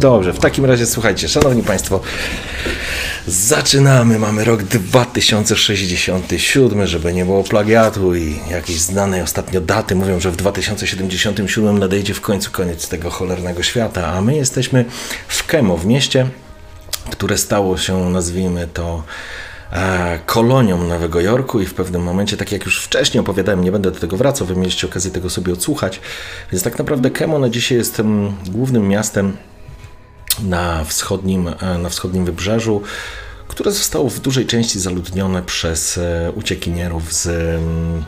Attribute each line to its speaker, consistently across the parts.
Speaker 1: Dobrze, w takim razie słuchajcie, szanowni państwo, zaczynamy. Mamy rok 2067, żeby nie było plagiatu i jakieś znanej ostatnio daty mówią, że w 2077 nadejdzie w końcu koniec tego cholernego świata, a my jesteśmy w Kemo, w mieście, które stało się, nazwijmy to, e, kolonią Nowego Jorku i w pewnym momencie, tak jak już wcześniej opowiadałem, nie będę do tego wracał, wy mieliście okazję tego sobie odsłuchać, więc tak naprawdę Kemo na dzisiaj jest mm, głównym miastem na wschodnim, e, na wschodnim wybrzeżu, które zostało w dużej części zaludnione przez e, uciekinierów z, mm,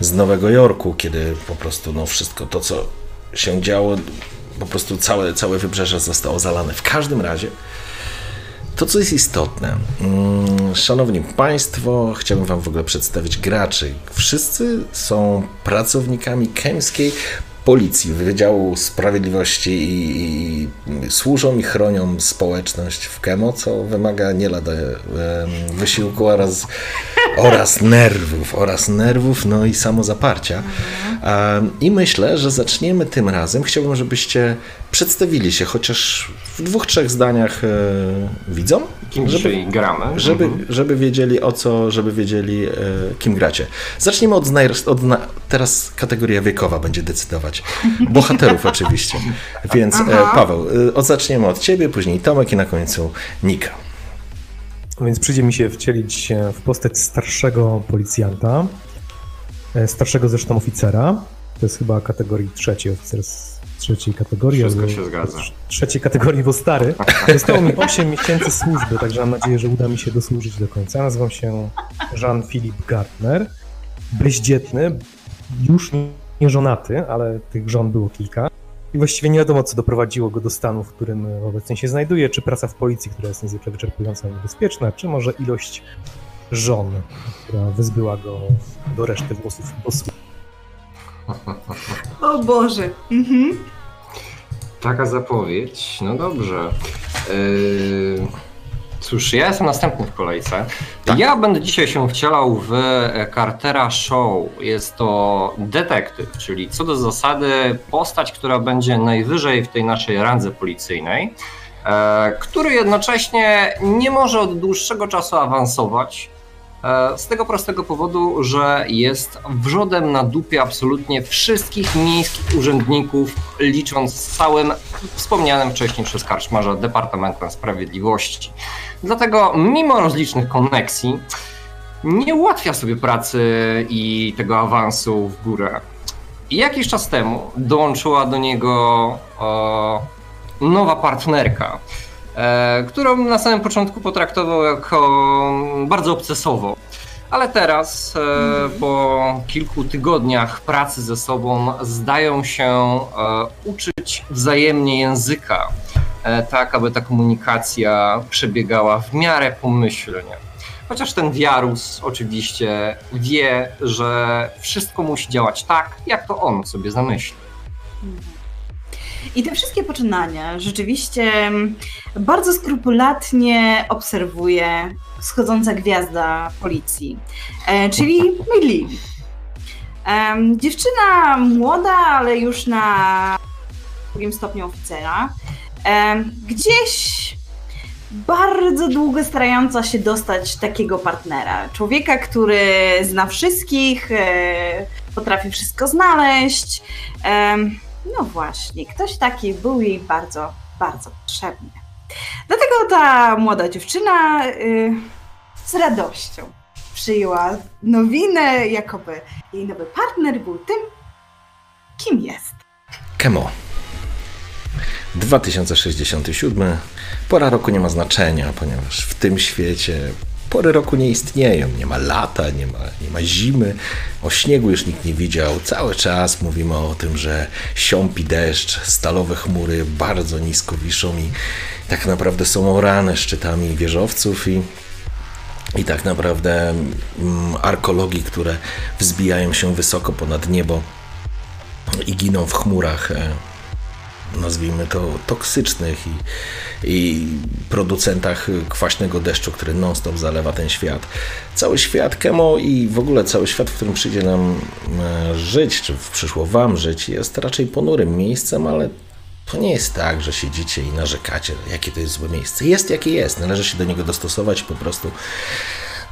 Speaker 1: z Nowego Jorku, kiedy po prostu no, wszystko to, co się działo, po prostu całe, całe wybrzeże zostało zalane. W każdym razie, to co jest istotne, mm, szanowni Państwo, chciałbym Wam w ogóle przedstawić graczy. Wszyscy są pracownikami Kemskiej policji, Wydziału Sprawiedliwości i, i, służą i chronią społeczność w Kemo, co wymaga nie lada wysiłku oraz, oraz nerwów, oraz nerwów, no i samozaparcia. I myślę, że zaczniemy tym razem. Chciałbym, żebyście przedstawili się chociaż w dwóch, trzech zdaniach e, widzom.
Speaker 2: Kim żeby, gramy.
Speaker 1: Żeby, mhm. żeby wiedzieli o co, żeby wiedzieli e, kim gracie. Zacznijmy od, od teraz kategoria wiekowa będzie decydować. Bohaterów oczywiście. Więc e, Paweł, od, zaczniemy od ciebie, później Tomek i na końcu Nika.
Speaker 3: Więc przyjdzie mi się wcielić w postać starszego policjanta, starszego zresztą oficera. To jest chyba kategorii trzeciej oficer trzeciej kategorii.
Speaker 2: Wszystko się zgadza.
Speaker 3: Trzeciej kategorii, bo stary. Zostało mi 8 miesięcy służby, także mam nadzieję, że uda mi się dosłużyć do końca. Nazywam się Jean-Philippe Gartner. Bezdzietny, już nie żonaty, ale tych żon było kilka. I właściwie nie wiadomo, co doprowadziło go do stanu, w którym obecnie się znajduje, czy praca w policji, która jest niezwykle wyczerpująca i niebezpieczna, czy może ilość żon, która wyzbyła go do reszty włosów posłów.
Speaker 4: O Boże. Mhm.
Speaker 2: Taka zapowiedź. No dobrze. Yy... Cóż, ja jestem następny w kolejce. Tak. Ja będę dzisiaj się wcielał w Cartera Show. Jest to detektyw, czyli co do zasady postać, która będzie najwyżej w tej naszej randze policyjnej, e, który jednocześnie nie może od dłuższego czasu awansować, E, z tego prostego powodu, że jest wrzodem na dupie absolutnie wszystkich miejskich urzędników, licząc z całym wspomnianym wcześniej przez Karczmarza Departamentem Sprawiedliwości. Dlatego, mimo rozlicznych koneksji, nie ułatwia sobie pracy i tego awansu w górę. Jakiś czas temu dołączyła do niego e, nowa partnerka E, którą na samym początku potraktował jako bardzo obcesowo. Ale teraz, mm. po kilku tygodniach pracy ze sobą, zdają się e, uczyć wzajemnie języka, tak aby ta komunikacja przebiegała w miarę pomyślnie. Chociaż ten wiarus oczywiście wie, że wszystko musi działać tak, jak to on sobie zamyśli.
Speaker 4: I te wszystkie poczynania rzeczywiście bardzo skrupulatnie obserwuje wschodząca gwiazda policji, e, czyli Millie. Dziewczyna młoda, ale już na drugim stopniu oficera. Gdzieś bardzo długo starająca się dostać takiego partnera. Człowieka, który zna wszystkich, e, potrafi wszystko znaleźć. No właśnie, ktoś taki był jej bardzo, bardzo potrzebny. Dlatego ta młoda dziewczyna y, z radością przyjęła nowinę, jakoby jej nowy partner był tym, kim jest.
Speaker 1: Kemo. 2067. Pora roku nie ma znaczenia, ponieważ w tym świecie pory roku nie istnieją. Nie ma lata, nie ma, nie ma zimy. O śniegu już nikt nie widział. Cały czas mówimy o tym, że siąpi deszcz, stalowe chmury bardzo nisko wiszą i tak naprawdę są orane szczytami wieżowców i i tak naprawdę mm, arkologii, które wzbijają się wysoko ponad niebo i giną w chmurach, e, nazwijmy to toksycznych i, i producentach kwaśnego deszczu, który non-stop zalewa ten świat. Cały świat Kemo i w ogóle cały świat, w którym przyjdzie nam e, żyć, czy przyszło Wam żyć, jest raczej ponurym miejscem, ale to nie jest tak, że siedzicie i narzekacie, jakie to jest złe miejsce. Jest jakie jest, należy się do niego dostosować po prostu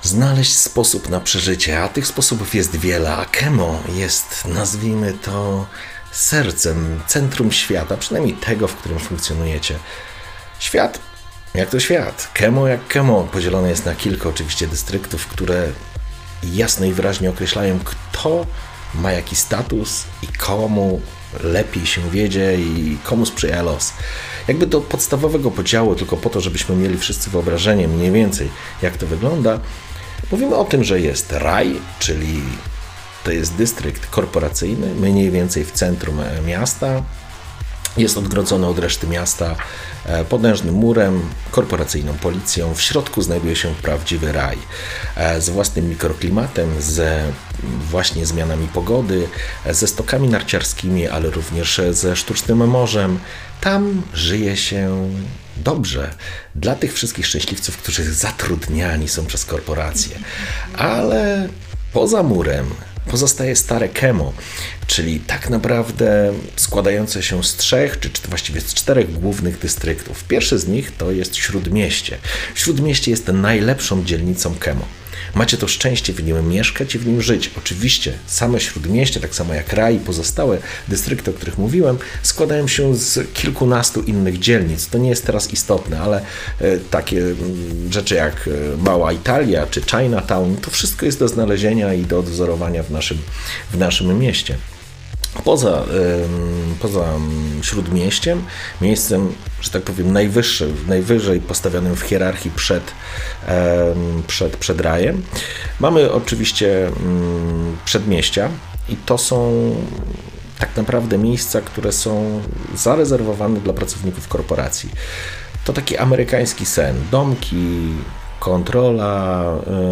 Speaker 1: znaleźć sposób na przeżycie, a tych sposobów jest wiele, a Kemo jest, nazwijmy to, sercem, centrum świata, przynajmniej tego, w którym funkcjonujecie. Świat, jak to świat, Kemo jak Kemo, podzielone jest na kilka oczywiście dystryktów, które jasno i wyraźnie określają, kto ma jaki status i komu lepiej się wiedzie i komu sprzyja los. Jakby do podstawowego podziału, tylko po to, żebyśmy mieli wszyscy wyobrażenie mniej więcej, jak to wygląda, mówimy o tym, że jest raj, czyli to jest dystrykt korporacyjny, mniej więcej w centrum e, miasta. Jest odgrodzony od reszty miasta e, potężnym murem, korporacyjną policją. W środku znajduje się prawdziwy raj e, z własnym mikroklimatem, z właśnie zmianami pogody, ze stokami narciarskimi, ale również ze sztucznym morzem. Tam żyje się dobrze dla tych wszystkich szczęśliwców, którzy zatrudniani są przez korporacje. Ale poza murem pozostaje stare Kemo, czyli tak naprawdę składające się z trzech, czy właściwie z czterech głównych dystryktów. Pierwszy z nich to jest Śródmieście. Śródmieście jest najlepszą dzielnicą Kemo. Macie to szczęście w nim mieszkać i w nim żyć. Oczywiście same Śródmieście, tak samo jak Raj i pozostałe dystrykty, o których mówiłem, składają się z kilkunastu innych dzielnic. To nie jest teraz istotne, ale e, takie mm, rzeczy jak e, Mała Italia czy Chinatown, to wszystko jest do znalezienia i do odwzorowania w naszym, w naszym mieście. Poza, poza śródmieściem, miejscem, że tak powiem, najwyższy, najwyżej postawionym w hierarchii przed, przed, przed rajem, mamy oczywiście ym, przedmieścia i to są tak naprawdę miejsca, które są zarezerwowane dla pracowników korporacji. To taki amerykański sen. Domki, kontrola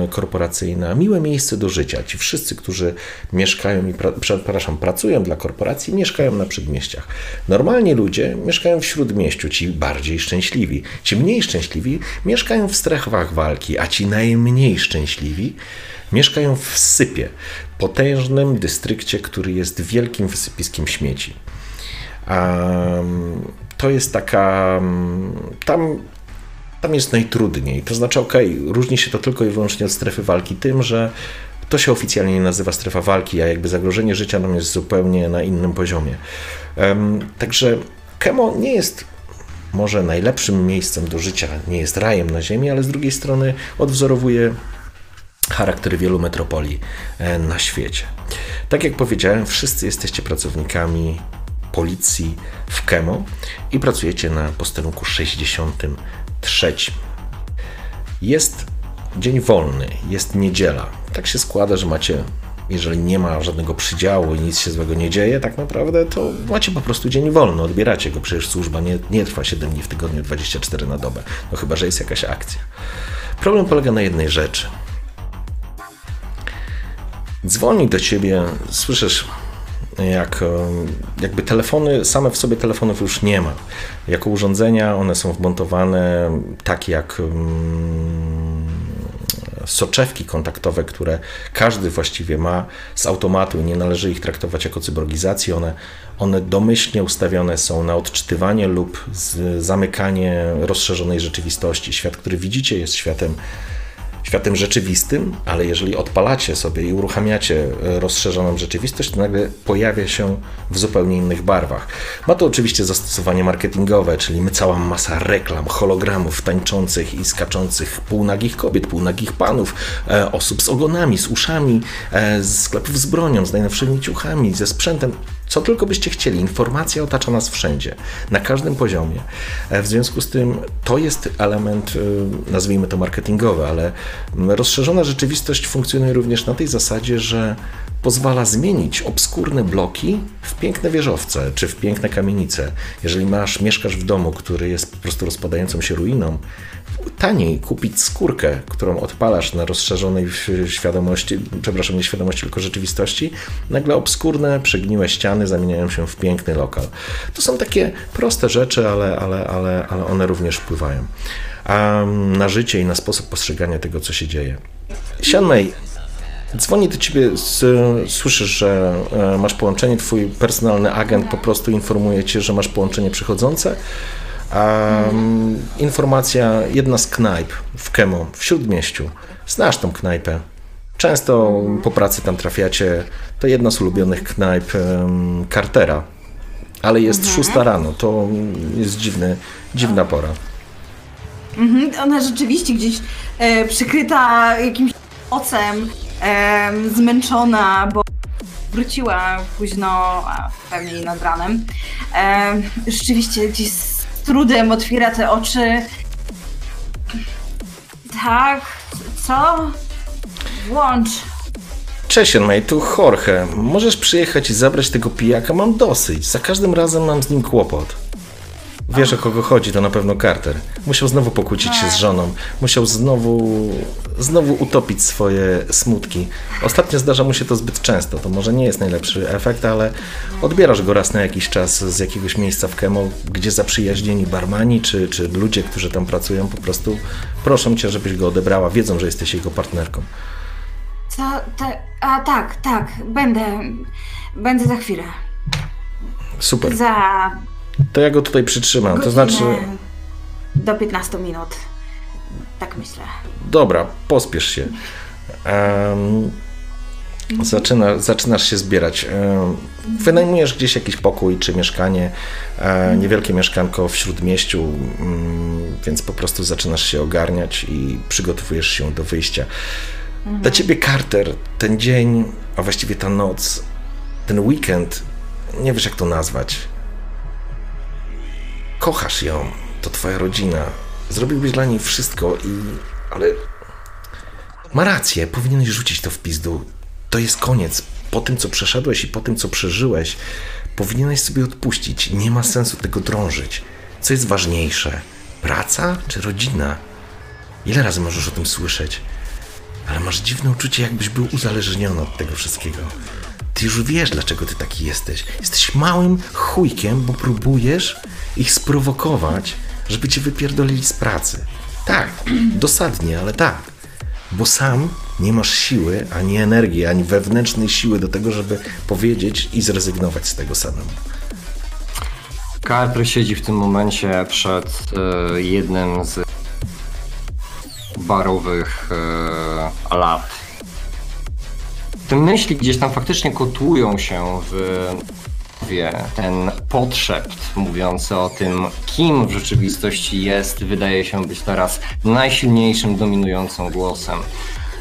Speaker 1: e, korporacyjna, miłe miejsce do życia. Ci wszyscy, którzy mieszkają i pra, przepraszam, pracują dla korporacji, mieszkają na przedmieściach. Normalnie ludzie mieszkają w śródmieściu, ci bardziej szczęśliwi. Ci mniej szczęśliwi mieszkają w strefach walki, a ci najmniej szczęśliwi mieszkają w sypie, potężnym dystrykcie, który jest wielkim wysypiskiem śmieci. Um, to jest taka. Tam tam jest najtrudniej. To znaczy, ok, różni się to tylko i wyłącznie od strefy walki tym, że to się oficjalnie nie nazywa strefa walki, a jakby zagrożenie życia nam jest zupełnie na innym poziomie. Także Kemo nie jest może najlepszym miejscem do życia, nie jest rajem na ziemi, ale z drugiej strony odwzorowuje charakter wielu metropolii e, na świecie. Tak jak powiedziałem, wszyscy jesteście pracownikami policji w Kemo i pracujecie na posterunku 60 trzecim. Jest dzień wolny, jest niedziela. Tak się składa, że macie, jeżeli nie ma żadnego przydziału i nic się złego nie dzieje, tak naprawdę to macie po prostu dzień wolny, odbieracie go. Przecież służba nie, nie trwa 7 dni w tygodniu, 24 na dobę. No chyba, że jest jakaś akcja. Problem polega na jednej rzeczy. Dzwoni do ciebie, słyszysz jak jakby telefony, same w sobie telefonów już nie ma. Jako urządzenia one są wmontowane tak jak mm, soczewki kontaktowe, które każdy właściwie ma z automatu i nie należy ich traktować jako cyborgizacji. One, one domyślnie ustawione są na odczytywanie lub zamykanie rozszerzonej rzeczywistości. Świat, który widzicie, jest światem światem rzeczywistym, ale jeżeli odpalacie sobie i uruchamiacie e, rozszerzoną rzeczywistość, to nagle pojawia się w zupełnie innych barwach. Ma to oczywiście zastosowanie marketingowe, czyli my cała masa reklam, hologramów tańczących i skaczących półnagich kobiet, półnagich panów, e, osób z ogonami, z uszami, e, z sklepów z bronią, z najnowszymi ciuchami, ze sprzętem. Co tylko byście chcieli, informacja otacza nas wszędzie, na każdym poziomie. W związku z tym to jest element, nazwijmy to marketingowy, ale Rozszerzona rzeczywistość funkcjonuje również na tej zasadzie, że pozwala zmienić obskurne bloki w piękne wieżowce czy w piękne kamienice. Jeżeli masz, mieszkasz w domu, który jest po prostu rozpadającą się ruiną, taniej kupić skórkę, którą odpalasz na rozszerzonej świadomości, przepraszam, nie świadomości, tylko rzeczywistości, nagle obskurne, przegniłe ściany zamieniają się w piękny lokal. To są takie proste rzeczy, ale, ale, ale, ale one również wpływają na życie i na sposób postrzegania tego, co się dzieje. Sianmei, dzwoni do ciebie, słyszysz, że e, masz połączenie, twój personalny agent po prostu informuje cię, że masz połączenie przychodzące. Um, informacja, jedna z knajp w Kemo, w Śródmieściu. Znasz tą knajpę. Często po pracy tam trafiacie. To jedna z ulubionych knajp um, Cartera. Ale jest mhm. szósta rano. To jest dziwny, dziwna pora.
Speaker 4: Mhm, ona rzeczywiście gdzieś e, przykryta jakimś ocem, e, zmęczona, bo wróciła późno, a pewnie nad ranem. E, rzeczywiście gdzieś z trudem otwiera te oczy. Tak, co? Włącz.
Speaker 1: Cześć, Enmej, tu Jorge. Możesz przyjechać i zabrać tego pijaka? Mam dosyć. Za każdym razem mam z nim kłopot. Wiesz o kogo chodzi, to na pewno Carter. Musiał znowu pokłócić się z żoną. Musiał znowu, znowu utopić swoje smutki. Ostatnio zdarza mu się to zbyt często. To może nie jest najlepszy efekt, ale odbierasz go raz na jakiś czas z jakiegoś miejsca w Kemo, gdzie zaprzyjaźnieni barmani czy, czy ludzie, którzy tam pracują, po prostu proszą cię, żebyś go odebrała. Wiedzą, że jesteś jego partnerką.
Speaker 4: Co? A tak, tak. Będę. Będę za chwilę.
Speaker 1: Super.
Speaker 4: Za
Speaker 1: to ja go tutaj przytrzymam. To znaczy.
Speaker 4: Do 15 minut. Tak myślę.
Speaker 1: Dobra, pospiesz się. Um, zaczyna, zaczynasz się zbierać. Wynajmujesz gdzieś jakiś pokój czy mieszkanie, um, niewielkie mieszkanko w śródmieściu, um, więc po prostu zaczynasz się ogarniać i przygotowujesz się do wyjścia. Mhm. Dla ciebie, Carter, ten dzień, a właściwie ta noc, ten weekend, nie wiesz jak to nazwać kochasz ją, to twoja rodzina, zrobiłbyś dla niej wszystko i... ale... Ma rację, powinieneś rzucić to w pizdu. To jest koniec. Po tym, co przeszedłeś i po tym, co przeżyłeś, powinieneś sobie odpuścić. Nie ma sensu tego drążyć. Co jest ważniejsze? Praca czy rodzina? Ile razy możesz o tym słyszeć? Ale masz dziwne uczucie, jakbyś był uzależniony od tego wszystkiego. Ty już wiesz, dlaczego ty taki jesteś. Jesteś małym chujkiem, bo próbujesz ich sprowokować, żeby cię wypierdolili z pracy. Tak, dosadnie, ale tak. Bo sam nie masz siły, ani energii, ani wewnętrznej siły do tego, żeby powiedzieć i zrezygnować z tego samemu.
Speaker 2: Carter siedzi w tym momencie przed y, jednym z barowych y, lat. Te myśli gdzieś tam faktycznie kotłują się w ten podszept mówiący o tym, kim w rzeczywistości jest, wydaje się być teraz najsilniejszym, dominującym głosem.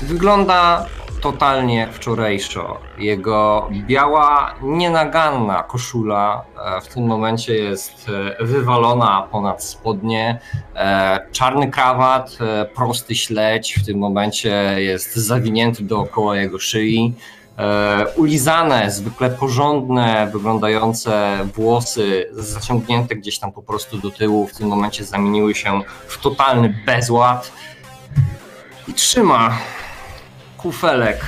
Speaker 2: Wygląda totalnie jak wczorajszo. Jego biała, nienaganna koszula e, w tym momencie jest e, wywalona ponad spodnie. E, czarny krawat, prosty śledź w tym momencie jest zawinięty dookoła jego szyi. E, ulizane, zwykle porządne, wyglądające włosy zaciągnięte gdzieś tam po prostu do tyłu w tym momencie zamieniły się w totalny bezład i trzyma kufelek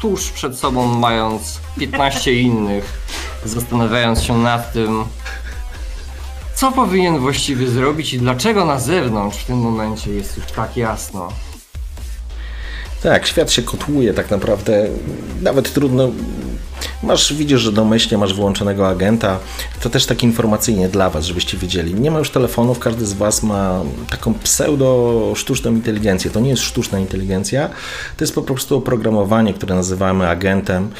Speaker 2: tuż przed sobą mając 15 innych, zastanawiając się nad tym, co powinien właściwie zrobić i dlaczego na zewnątrz w tym momencie jest już tak jasno.
Speaker 1: Tak, świat się kotłuje tak naprawdę. Nawet trudno. Masz, widzisz, że domyślnie masz wyłączonego agenta. To też tak informacyjnie dla Was, żebyście wiedzieli. Nie ma już telefonów, każdy z Was ma taką pseudo-sztuczną inteligencję. To nie jest sztuczna inteligencja, to jest po prostu oprogramowanie, które nazywamy agentem,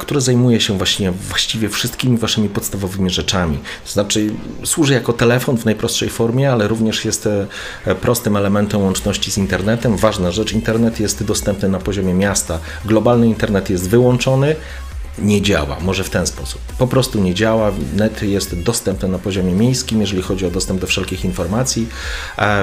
Speaker 1: które zajmuje się właśnie właściwie wszystkimi Waszymi podstawowymi rzeczami. To znaczy, służy jako telefon w najprostszej formie, ale również jest e, prostym elementem łączności z internetem. Ważna rzecz, internet jest dostępny na poziomie miasta. Globalny internet jest wyłączony, nie działa. Może w ten sposób. Po prostu nie działa. Net jest dostępny na poziomie miejskim, jeżeli chodzi o dostęp do wszelkich informacji,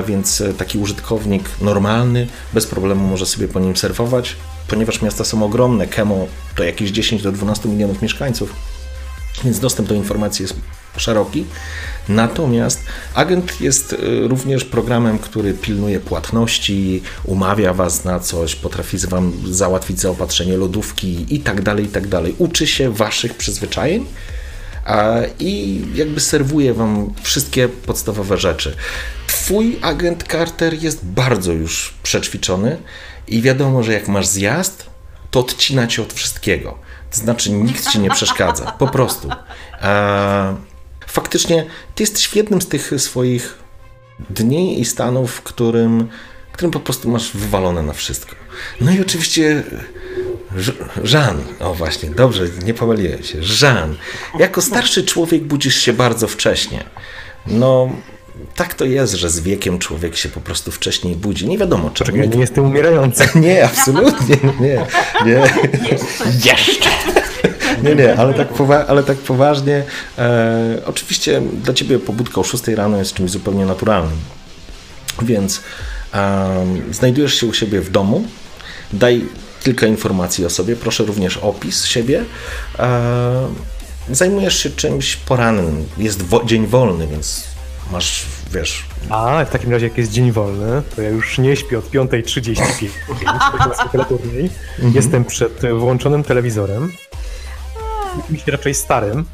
Speaker 1: więc taki użytkownik normalny bez problemu może sobie po nim surfować, ponieważ miasta są ogromne. Kemo to jakieś 10 do 12 milionów mieszkańców, więc dostęp do informacji jest szeroki. Natomiast agent jest y, również programem, który pilnuje płatności, umawia Was na coś, potrafi Wam załatwić zaopatrzenie lodówki i tak dalej, i tak dalej. Uczy się Waszych przyzwyczajeń i jakby serwuje Wam wszystkie podstawowe rzeczy. Twój agent Carter jest bardzo już przećwiczony i wiadomo, że jak masz zjazd, to odcina cię od wszystkiego. To znaczy, nikt ci nie przeszkadza. Po prostu faktycznie ty jesteś w jednym z tych swoich dni i stanów, w którym, w którym po prostu masz wywalone na wszystko. No i oczywiście Żan, o właśnie, dobrze, nie pomyliłem się. Żan, jako starszy człowiek budzisz się bardzo wcześnie. No, tak to jest, że z wiekiem człowiek się po prostu wcześniej budzi. Nie wiadomo, czy.
Speaker 3: Czekaj, nie jestem umierający.
Speaker 1: nie, absolutnie nie. nie. Jeszcze. Nie, nie, ale tak, powa- ale tak poważnie. E, oczywiście dla ciebie pobudka o 6 rano jest czymś zupełnie naturalnym. Więc e, znajdujesz się u siebie w domu, daj kilka informacji o sobie, proszę również opis siebie. E, zajmujesz się czymś porannym, jest wo- dzień wolny, więc masz, wiesz...
Speaker 3: A, w takim razie jak jest dzień wolny, to ja już nie śpię od 5.35, tak turniej. Mhm. Jestem przed włączonym telewizorem, jakimś raczej starym.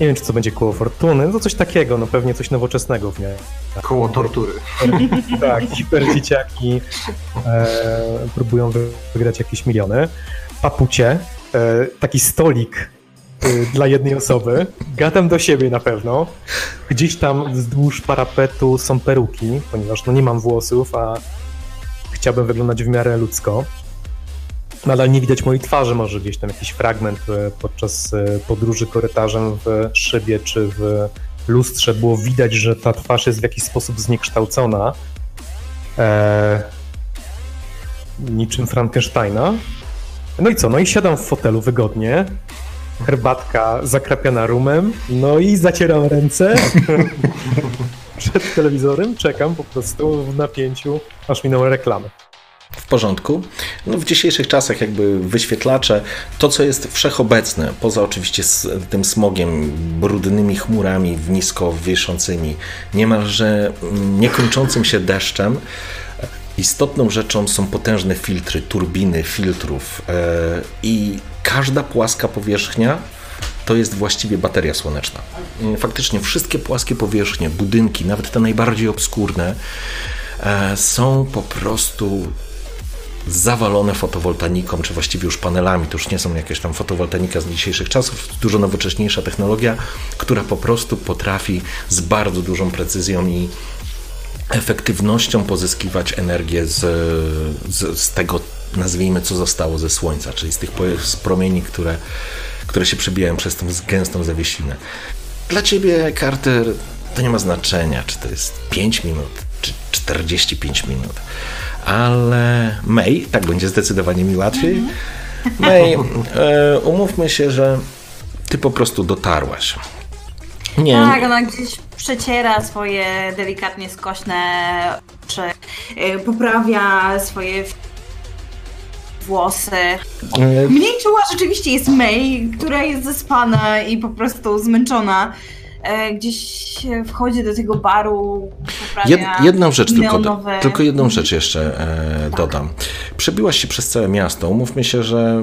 Speaker 3: Nie wiem, czy co będzie koło fortuny, no coś takiego, no pewnie coś nowoczesnego w niej.
Speaker 2: Koło tortury.
Speaker 3: tak, hiperdzieciaki e, próbują wygrać jakieś miliony. Papucie, e, taki stolik e, dla jednej osoby. Gadam do siebie na pewno. Gdzieś tam wzdłuż parapetu są peruki, ponieważ no nie mam włosów, a chciałbym wyglądać w miarę ludzko. Nadal nie widać mojej twarzy, może gdzieś tam jakiś fragment e, podczas e, podróży korytarzem w szybie czy w lustrze było widać, że ta twarz jest w jakiś sposób zniekształcona. Eee, niczym Frankensteina. No i co? No i siadam w fotelu wygodnie. Herbatka zakrapiana rumem. No i zacieram ręce przed telewizorem. Czekam po prostu w napięciu, aż minęły reklamy
Speaker 1: w porządku. No, w dzisiejszych czasach jakby wyświetlacze, to co jest wszechobecne, poza oczywiście tym smogiem, brudnymi chmurami nisko wiszącymi, niemalże mm, niekończącym się deszczem, istotną rzeczą są potężne filtry, turbiny filtrów e, i każda płaska powierzchnia to jest właściwie bateria słoneczna. Faktycznie wszystkie płaskie powierzchnie, budynki, nawet te najbardziej obskurne, e, są po prostu zawalone fotowoltaiką, czy właściwie już panelami. To już nie są jakieś tam fotowoltaika z dzisiejszych czasów, dużo nowocześniejsza technologia, która po prostu potrafi z bardzo dużą precyzją i efektywnością pozyskiwać energię z, z, z tego, nazwijmy, co zostało ze Słońca, czyli z tych z promieni, które, które się przebijają przez tą gęstą zawiesinę. Dla Ciebie, Carter, to nie ma znaczenia, czy to jest 5 minut, czy 45 minut ale May, tak będzie zdecydowanie mi łatwiej. Mhm. May, e, umówmy się, że ty po prostu dotarłaś.
Speaker 4: Nie. Tak, ona gdzieś przeciera swoje delikatnie skośne oczy, e, poprawia swoje włosy. E, Mniej czuła rzeczywiście jest May, która jest zaspana i po prostu zmęczona. Gdzieś wchodzi do tego baru,
Speaker 1: Jed, jedną rzecz tylko,
Speaker 4: neonowe...
Speaker 1: tylko jedną rzecz jeszcze e, dodam. Przebiłaś się przez całe miasto. Umówmy się, że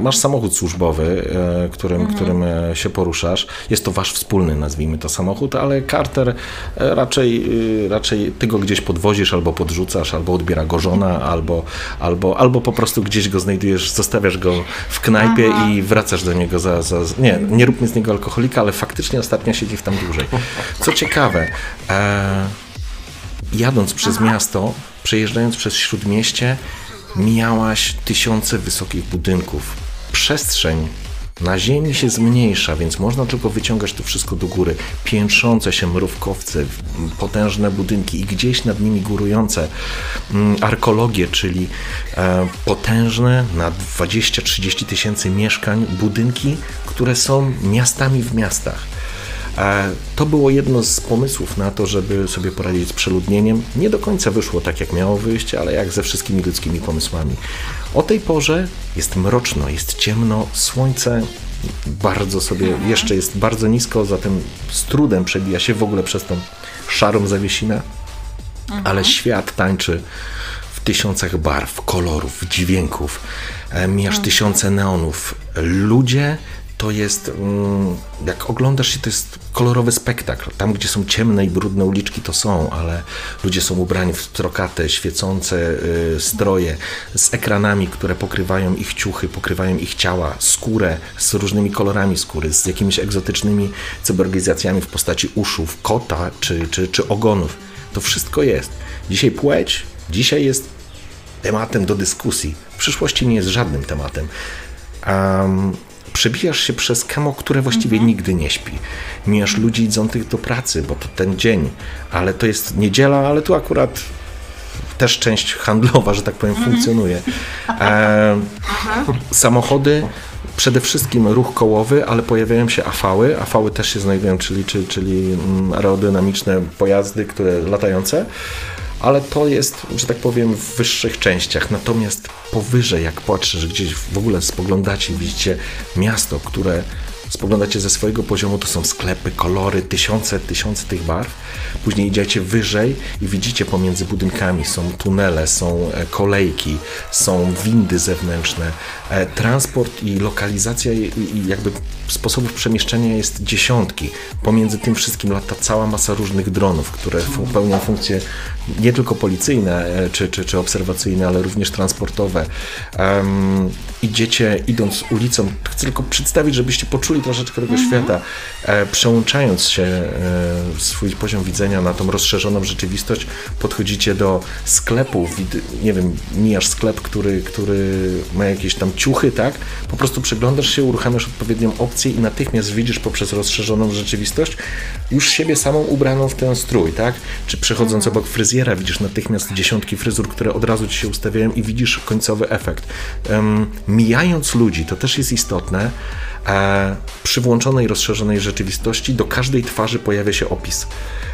Speaker 1: masz samochód służbowy, e, którym, którym e, się poruszasz. Jest to wasz wspólny, nazwijmy to samochód, ale Carter e, raczej, e, raczej ty go gdzieś podwozisz albo podrzucasz, albo odbiera go żona, albo, albo, albo po prostu gdzieś go znajdujesz, zostawiasz go w knajpie
Speaker 4: Aha.
Speaker 1: i wracasz do niego za, za... Nie, nie róbmy z niego alkoholika, ale faktycznie ostatnio siedzi w tam dłużej. Co ciekawe, e, jadąc przez miasto, przejeżdżając przez śródmieście, mijałaś tysiące wysokich budynków. Przestrzeń na ziemi się zmniejsza, więc można tylko wyciągać to wszystko do góry. Piętrzące się mrówkowce, potężne budynki i gdzieś nad nimi górujące mm, arkologie, czyli e, potężne na 20-30 tysięcy mieszkań budynki, które są miastami w miastach. E, To było jedno z pomysłów na to, żeby sobie poradzić z przeludnieniem. Nie do końca wyszło tak, jak miało wyjść, ale jak ze wszystkimi ludzkimi pomysłami. O tej porze jest mroczno, jest ciemno, słońce bardzo sobie jeszcze jest bardzo nisko, zatem z trudem przebija się w ogóle przez tą szarą zawiesinę, ale świat tańczy w tysiącach barw, kolorów, dźwięków. E, Mijasz tysiące neonów. Ludzie to jest, mm, jak oglądasz się, to jest kolorowy spektakl. Tam, gdzie są ciemne i brudne uliczki, to są, ale ludzie są ubrani w trokate, świecące y, stroje z ekranami, które pokrywają ich ciuchy, pokrywają ich ciała, skórę z różnymi kolorami skóry, z jakimiś egzotycznymi cyborgizacjami w postaci uszów, kota czy, czy, czy ogonów. To wszystko jest. Dzisiaj płeć, dzisiaj jest tematem do dyskusji. W przyszłości nie jest żadnym tematem. Um, przebijasz się przez kamo, które właściwie nigdy nie śpi. Mijasz ludzi idących do pracy, bo to ten dzień, ale to jest niedziela, ale tu akurat też część handlowa, że tak powiem, funkcjonuje. E, samochody, przede wszystkim ruch kołowy, ale pojawiają się afały. Afały też się znajdują, czyli, czyli, czyli mm, aerodynamiczne pojazdy, które latające. Ale to jest, że tak powiem, w wyższych częściach. Natomiast powyżej, jak patrzysz gdzieś w ogóle spoglądacie, widzicie miasto, które spoglądacie ze swojego poziomu, to są sklepy, kolory, tysiące, tysiące tych barw. Później idziecie wyżej i widzicie pomiędzy budynkami są tunele, są e, kolejki, są windy zewnętrzne. E, Transport i lokalizacja i, jakby sposobów przemieszczenia jest dziesiątki. Pomiędzy tym wszystkim lata cała masa różnych dronów, które pełnią funkcje nie tylko policyjne e, czy, czy, czy obserwacyjne, ale również transportowe. Em, idziecie idąc ulicą, chcę tylko przedstawić, żebyście poczuli troszeczkę tego świata, e, przełączając się e, swój poziom widzenia na tą rozszerzoną rzeczywistość, podchodzicie do sklepu, nie wiem, mijasz sklep, który, który ma jakieś tam ciuchy, tak? Po prostu przeglądasz się, uruchamiasz odpowiednią opcję i natychmiast widzisz poprzez rozszerzoną rzeczywistość już siebie samą ubraną w ten strój, tak? Czy przechodząc obok fryzjera widzisz natychmiast dziesiątki fryzur, które od razu ci się ustawiają i widzisz końcowy efekt. Mijając ludzi, to też jest istotne, e, przy włączonej, rozszerzonej rzeczywistości do każdej twarzy pojawia się opis.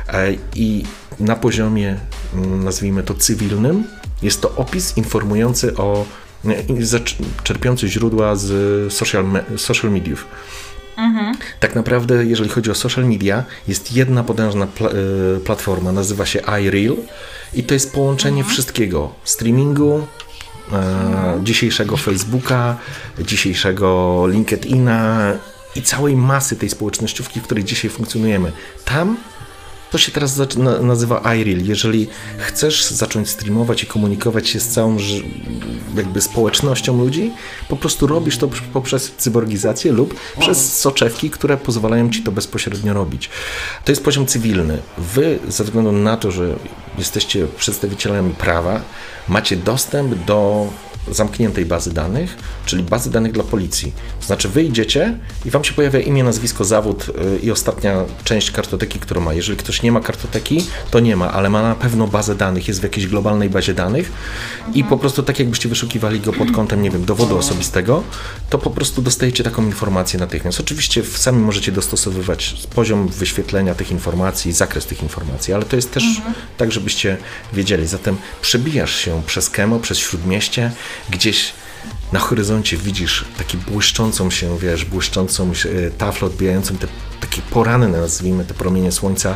Speaker 1: E, I na poziomie, mm, nazwijmy to cywilnym, jest to opis informujący o, czerpiący źródła z social, social mediów. Tak naprawdę, jeżeli chodzi o social media, jest jedna potężna pla y, platforma, nazywa się iReal i to jest połączenie wszystkiego. Streamingu, e, dzisiejszego Facebooka, dzisiejszego LinkedIna i całej masy tej społecznościówki, w której dzisiaj funkcjonujemy. Tam to się teraz nazywa iReal. Jeżeli chcesz zacząć streamować i komunikować się z całą jakby społecznością ludzi, po prostu robisz to pr- poprzez cyborgizację lub przez soczewki, które pozwalają ci to bezpośrednio robić. To jest poziom cywilny. Wy, ze względu na to, że jesteście przedstawicielami prawa, macie dostęp do zamkniętej bazy danych, czyli bazy danych dla policji. To znaczy wy idziecie i wam się pojawia imię, nazwisko, zawód y, i ostatnia część kartoteki, którą ma. Jeżeli ktoś nie ma kartoteki, to nie ma, ale ma na pewno bazę danych, jest w jakiejś globalnej bazie danych i po prostu tak jakbyście wyszukiwali go pod kątem, nie wiem, dowodu osobistego, to po prostu dostajecie taką informację natychmiast. Oczywiście sami możecie dostosowywać poziom wyświetlenia tych informacji, zakres tych informacji, ale to jest też tak, żebyście wiedzieli. Zatem przebijasz się przez Kemo, przez Śródmieście, gdzieś na horyzoncie widzisz taki błyszczącą się, wiesz, błyszczącą się, e, taflę odbijającą te, takie poranne, nazwijmy te promienie słońca,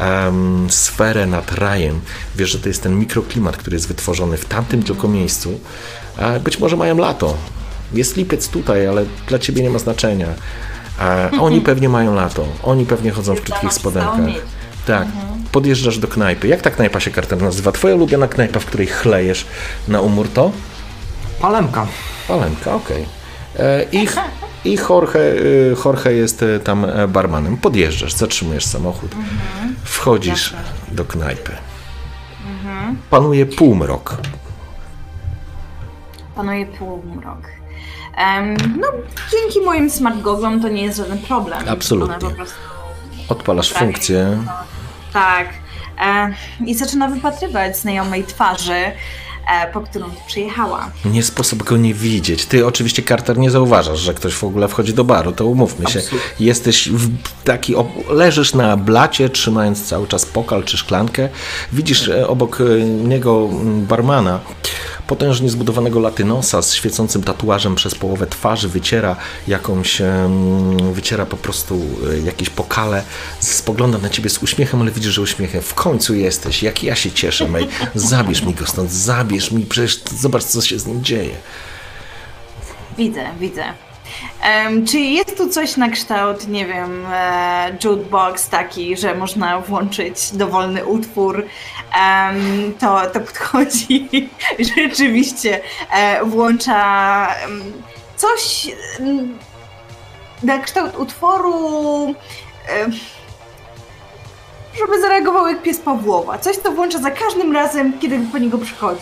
Speaker 1: um, sferę nad rajem. Wiesz, że to jest ten mikroklimat, który jest wytworzony w tamtym tylko miejscu. A być może mają lato. Jest lipiec tutaj, ale dla ciebie nie ma znaczenia. A oni pewnie mają lato. Oni pewnie chodzą w krótkich spodenkach. Tak. Podjeżdżasz do knajpy. Jak ta knajpa się Carter nazywa? Twoja ulubiona knajpa, w której chlejesz na umór to?
Speaker 2: Palemka.
Speaker 1: Palemka, okej. E, I, I Jorge, y, Jorge jest y, tam e, barmanem. Podjeżdżasz, zatrzymujesz samochód, wchodzisz do knajpy. Panuje półmrok.
Speaker 4: Panuje półmrok. No, dzięki moim smart goglom to nie jest żaden problem.
Speaker 1: Absolutnie. Odpalasz funkcję.
Speaker 4: Tak. E, I zaczyna wypatrywać znajomej twarzy, po którą przyjechała.
Speaker 1: Nie sposób go nie widzieć. Ty oczywiście, Carter, nie zauważasz, że ktoś w ogóle wchodzi do baru, to umówmy się.
Speaker 2: Absolutnie.
Speaker 1: Jesteś w taki, leżysz na blacie, trzymając cały czas pokal czy szklankę. Widzisz e, obok e, niego barmana, potężnie zbudowanego latynosa z świecącym tatuażem przez połowę twarzy, wyciera jakąś, wyciera po prostu e, jakieś pokale, spogląda na ciebie z uśmiechem, ale widzisz, że uśmiechem. W końcu jesteś, jak ja się cieszę, May. Zabierz mi go stąd, zabierz mi, przecież zobacz, co się z nim dzieje.
Speaker 4: Widzę, widzę. Em, czy jest tu coś na kształt, nie wiem, e, jukebox taki, że można włączyć dowolny utwór? Em, to, to podchodzi rzeczywiście e, włącza em, coś em, na kształt utworu, em, żeby zareagował jak pies Pawłowa. Coś, co włącza za każdym razem, kiedy po niego przychodzi.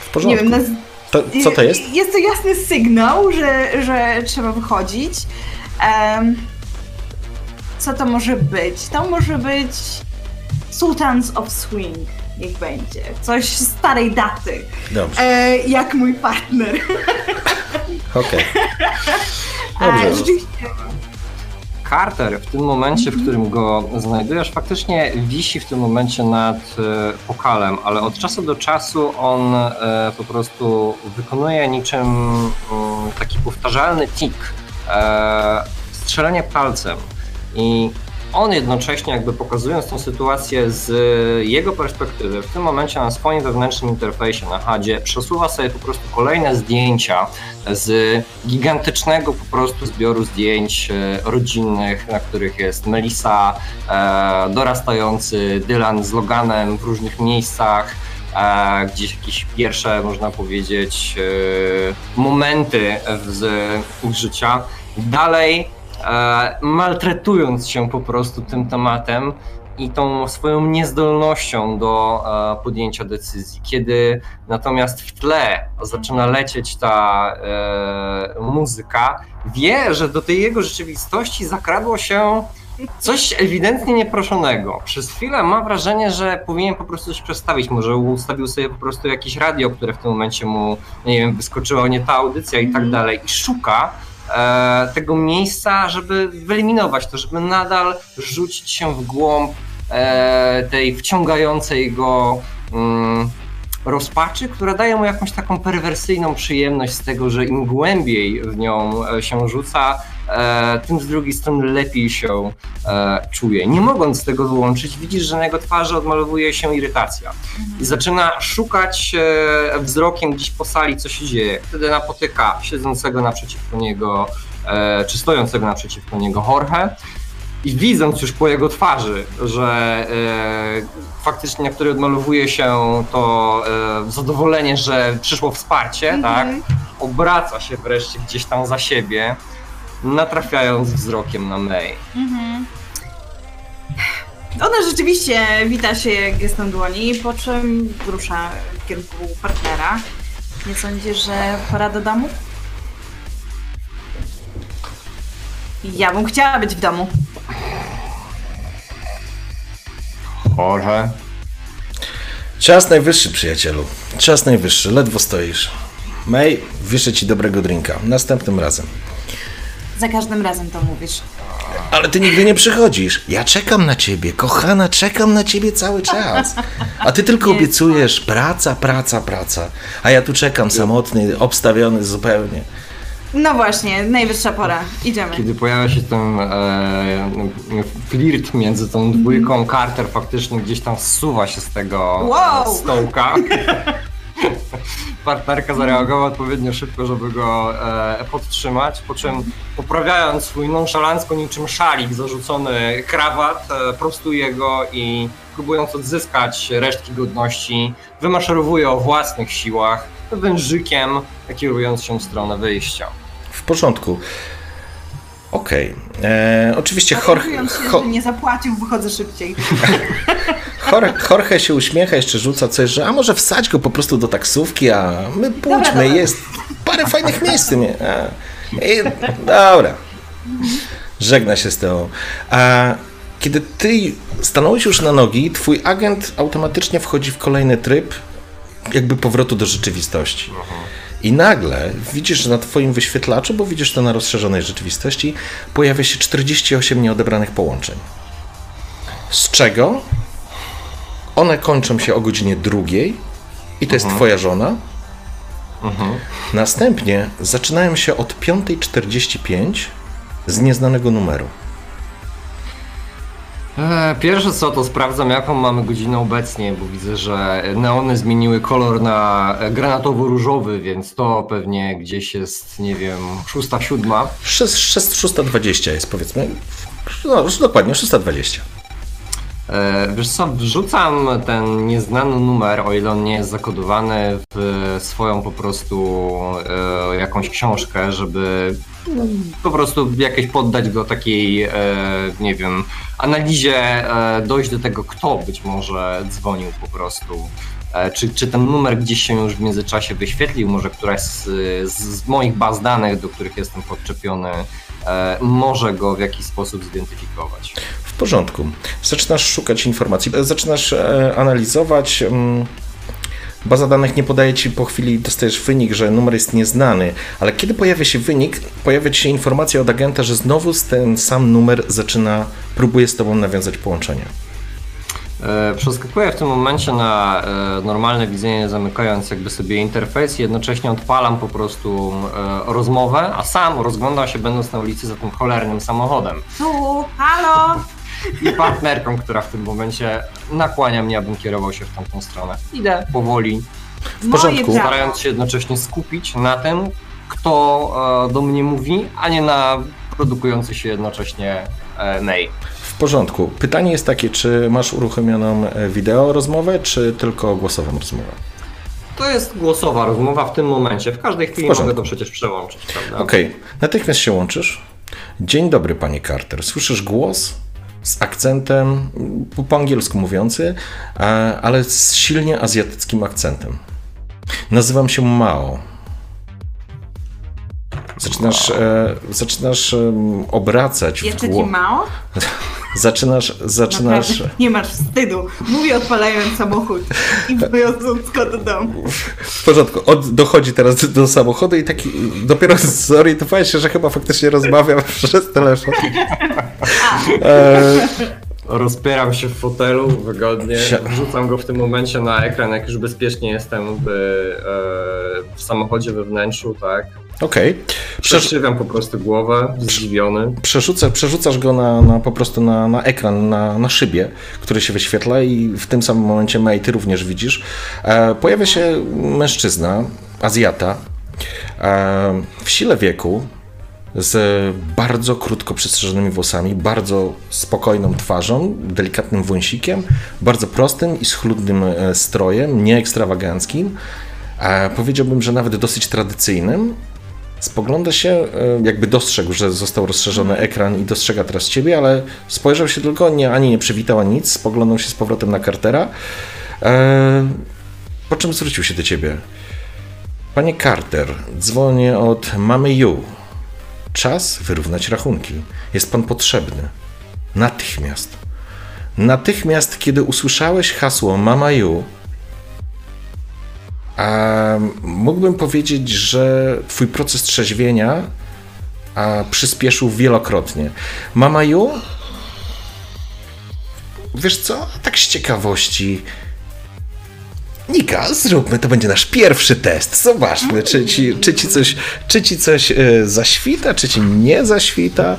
Speaker 1: W
Speaker 4: Nie
Speaker 1: porządku.
Speaker 4: wiem, naz-
Speaker 1: To, co to jest?
Speaker 4: jest to jasny sygnał, że, że trzeba wychodzić. Em, co to może być? To może być Sultans of Swing, niech będzie. Coś starej daty,
Speaker 1: Dobrze,
Speaker 4: e, jak mój partner.
Speaker 1: okej.
Speaker 4: E,
Speaker 1: Dobrze.
Speaker 4: rzeczywiście,
Speaker 2: Carter w tym momencie, w którym go znajdujesz, faktycznie wisi w tym momencie nad e, pokalem, ale od czasu do czasu on e, po prostu wykonuje niczym mm, taki powtarzalny tik, e, strzelenie palcem. I on jednocześnie jakby pokazując tą sytuację z jego perspektywy, w tym momencie na swoim wewnętrznym interfejsie na HUDzie przesuwa sobie po prostu kolejne zdjęcia z gigantycznego po prostu zbioru zdjęć e, rodzinnych, na których jest Melissa, e, dorastający Dylan z Loganem w różnych miejscach, e, gdzieś jakieś pierwsze, można powiedzieć, e, momenty z ich życia. Dalej e, maltretując się po prostu tym tematem i tą swoją niezdolnością do e, podjęcia decyzji. Kiedy natomiast w tle zaczyna lecieć ta e, muzyka, wie, że do tej jego rzeczywistości zakradło się coś ewidentnie nieproszonego. Przez chwilę ma wrażenie, że powinien po prostu coś przestawić. Może ustawił sobie po prostu jakieś radio, które w tym momencie mu, nie wiem, wyskoczyła nie ta audycja i tak dalej. I szuka e, tego miejsca, żeby wyeliminować to, żeby nadal rzucić się w głąb e, tej wciągającej go mm, rozpaczy, która daje mu jakąś taką perwersyjną przyjemność z tego, że im głębiej w nią e, się rzuca, e, tym z drugiej strony lepiej się e, czuje. Nie mogąc tego wyłączyć, widzisz, że na jego twarzy odmalowuje się irytacja. I zaczyna szukać e, wzrokiem gdzieś po sali, co się dzieje. Wtedy napotyka siedzącego naprzeciwko niego, e, czy stojącego naprzeciwko niego Jorge. I widząc już po jego twarzy, że e, faktycznie na której odmalowuje się to e, zadowolenie, że przyszło wsparcie, tak, obraca się wreszcie gdzieś tam za siebie, natrafiając wzrokiem na May.
Speaker 4: ona rzeczywiście wita się gestem dłoni, po czym rusza w kierunku partnera. Nie sądzisz, że pora do domu? Ja bym chciała być w domu.
Speaker 2: Jorge.
Speaker 1: Czas najwyższy, przyjacielu. Czas najwyższy, ledwo stoisz. May, wyszę ci dobrego drinka. Następnym razem.
Speaker 4: Za każdym razem to mówisz.
Speaker 1: Ale ty nigdy nie przychodzisz. Ja czekam na ciebie, kochana, czekam na ciebie cały czas. A ty tylko obiecujesz praca, praca, praca. A ja tu czekam samotny, obstawiony zupełnie.
Speaker 4: No właśnie, najwyższa pora. Idziemy.
Speaker 2: Kiedy pojawia się ten e, flirt między tą dwójką. Carter faktycznie gdzieś tam zsuwa się z tego
Speaker 4: Wow.
Speaker 2: stołka. Partnerka zareagowała odpowiednio szybko, żeby go e, podtrzymać, po czym poprawiając swój nonszalancko niczym szalik zarzucony krawat, e, prostuje go i próbując odzyskać resztki godności, wymaszerowuje o własnych siłach wężykiem, kierując się w stronę wyjścia.
Speaker 1: W porządku. Okej. E, Oczywiście Jorge,
Speaker 4: się,
Speaker 1: Ho-
Speaker 4: że nie zapłacił, wychodzę szybciej.
Speaker 1: Jorge, się uśmiecha, jeszcze rzuca coś, że a może wsadź go po prostu do taksówki, a my pójdźmy,
Speaker 4: dobra.
Speaker 1: jest parę fajnych miejsc. i, dobra. Żegna się z tą. A kiedy ty stanąłeś już na nogi, twój agent automatycznie wchodzi w kolejny tryb jakby powrotu do rzeczywistości. I nagle widzisz, na twoim wyświetlaczu, bo widzisz to na rozszerzonej rzeczywistości, pojawia się 48 nieodebranych połączeń. Z czego one kończą się o godzinie drugiej i to jest twoja żona. Następnie zaczynają się od 5.45 z nieznanego numeru.
Speaker 2: E, Pierwsze co to sprawdzam jaką mamy godzinę obecnie, bo widzę, że neony zmieniły kolor na granatowo-różowy, więc to pewnie gdzieś jest, nie wiem, szósta, siódma.
Speaker 1: 6, 6, 620 jest powiedzmy. No, dokładnie, 620.
Speaker 2: E, Wiesz co, wrzucam ten nieznany numer, o ile on nie jest zakodowany, w swoją po prostu e, jakąś książkę, żeby po prostu jakieś poddać go takiej, e, nie wiem, analizie, dojść do tego, kto być może dzwonił po prostu. Czy, czy ten numer gdzieś się już w międzyczasie wyświetlił? Może któraś z, z, moich baz danych, do których jestem podczepiony, może go w jakiś sposób zidentyfikować?
Speaker 1: W porządku. Zaczynasz szukać informacji, zaczynasz e, analizować. mm, Baza danych nie podaje ci po chwili, dostajesz wynik, że numer jest nieznany, ale kiedy pojawia się wynik, pojawia ci się informacja od agenta, że znowu ten sam numer zaczyna, próbuje z tobą nawiązać połączenie.
Speaker 2: E, Przeskakuję w tym momencie na e, normalne widzenie, zamykając jakby sobie interfejs i jednocześnie odpalam po prostu rozmowę, a sam rozglądam się będąc na ulicy za tym cholernym samochodem.
Speaker 4: Tu, halo!
Speaker 2: I partnerką, która w tym momencie nakłania mnie, abym kierował się w tamtą stronę. Idę powoli,
Speaker 1: W porządku.
Speaker 2: Starając się jednocześnie skupić na tym, kto e, do mnie mówi, a nie na produkujący się jednocześnie e, mail.
Speaker 1: W porządku. Pytanie jest takie, czy masz uruchomioną e, wideo rozmowę, czy tylko głosową rozmowę?
Speaker 2: To jest głosowa rozmowa w tym momencie. W każdej chwili
Speaker 1: porządku.
Speaker 2: mogę to przecież przełączyć, prawda?
Speaker 1: Okej, natychmiast się łączysz. Dzień dobry, panie Carter. Słyszysz głos z akcentem po, angielsku mówiący, e, ale z silnie azjatyckim akcentem. Nazywam się Mao. Zaczynasz, e, zaczynasz em, obracać w
Speaker 4: Jeszcze
Speaker 1: głowę.
Speaker 4: mało?
Speaker 1: Zaczynasz, zaczynasz,
Speaker 4: Naprawdę, Nie masz wstydu. Mówię odpalając samochód i wychodząc go do domu.
Speaker 1: w porządku, Od, dochodzi teraz do, do samochodu i taki dopiero zorientowałeś się, że chyba faktycznie rozmawiam przez telefon. E,
Speaker 2: Rozpieram się w fotelu wygodnie, wrzucam go w tym momencie na ekran, jak już bezpiecznie jestem w, e, w samochodzie we wnętrzu, tak.
Speaker 1: Okej. Przesz-
Speaker 2: Przeszywiam po prostu głowę, zdziwiony.
Speaker 1: przerzuca, przerzucasz go na, na, po prostu na, na ekran, na, na szybie, który się wyświetla i w tym samym momencie May, ty również widzisz. E, pojawia się mężczyzna, Azjata, e, w sile wieku, z bardzo krótko przystrzyżonymi włosami, bardzo spokojną twarzą, delikatnym wąsikiem, bardzo prostym i schludnym e, strojem, nieekstrawaganckim. E, powiedziałbym, że nawet dosyć tradycyjnym. Spogląda się, e, jakby dostrzegł, że został rozszerzony ekran i dostrzega teraz ciebie, ale spojrzał się tylko, nie, ani nie przywitał, ani nic, spoglądał się z powrotem na Cartera, e, po czym zwrócił się do ciebie. Panie Carter, dzwonię od mamy Yu. Czas wyrównać rachunki. Jest pan potrzebny. Natychmiast. Natychmiast, kiedy usłyszałeś hasło Mama a mógłbym powiedzieć, że twój proces trzeźwienia a, przyspieszył wielokrotnie. Mama Yu? Wiesz co? Tak z ciekawości. Nika, zróbmy, to będzie nasz pierwszy test. Zobaczmy, czy ci, czy ci coś, czy ci coś e, zaświta, czy ci nie zaświta.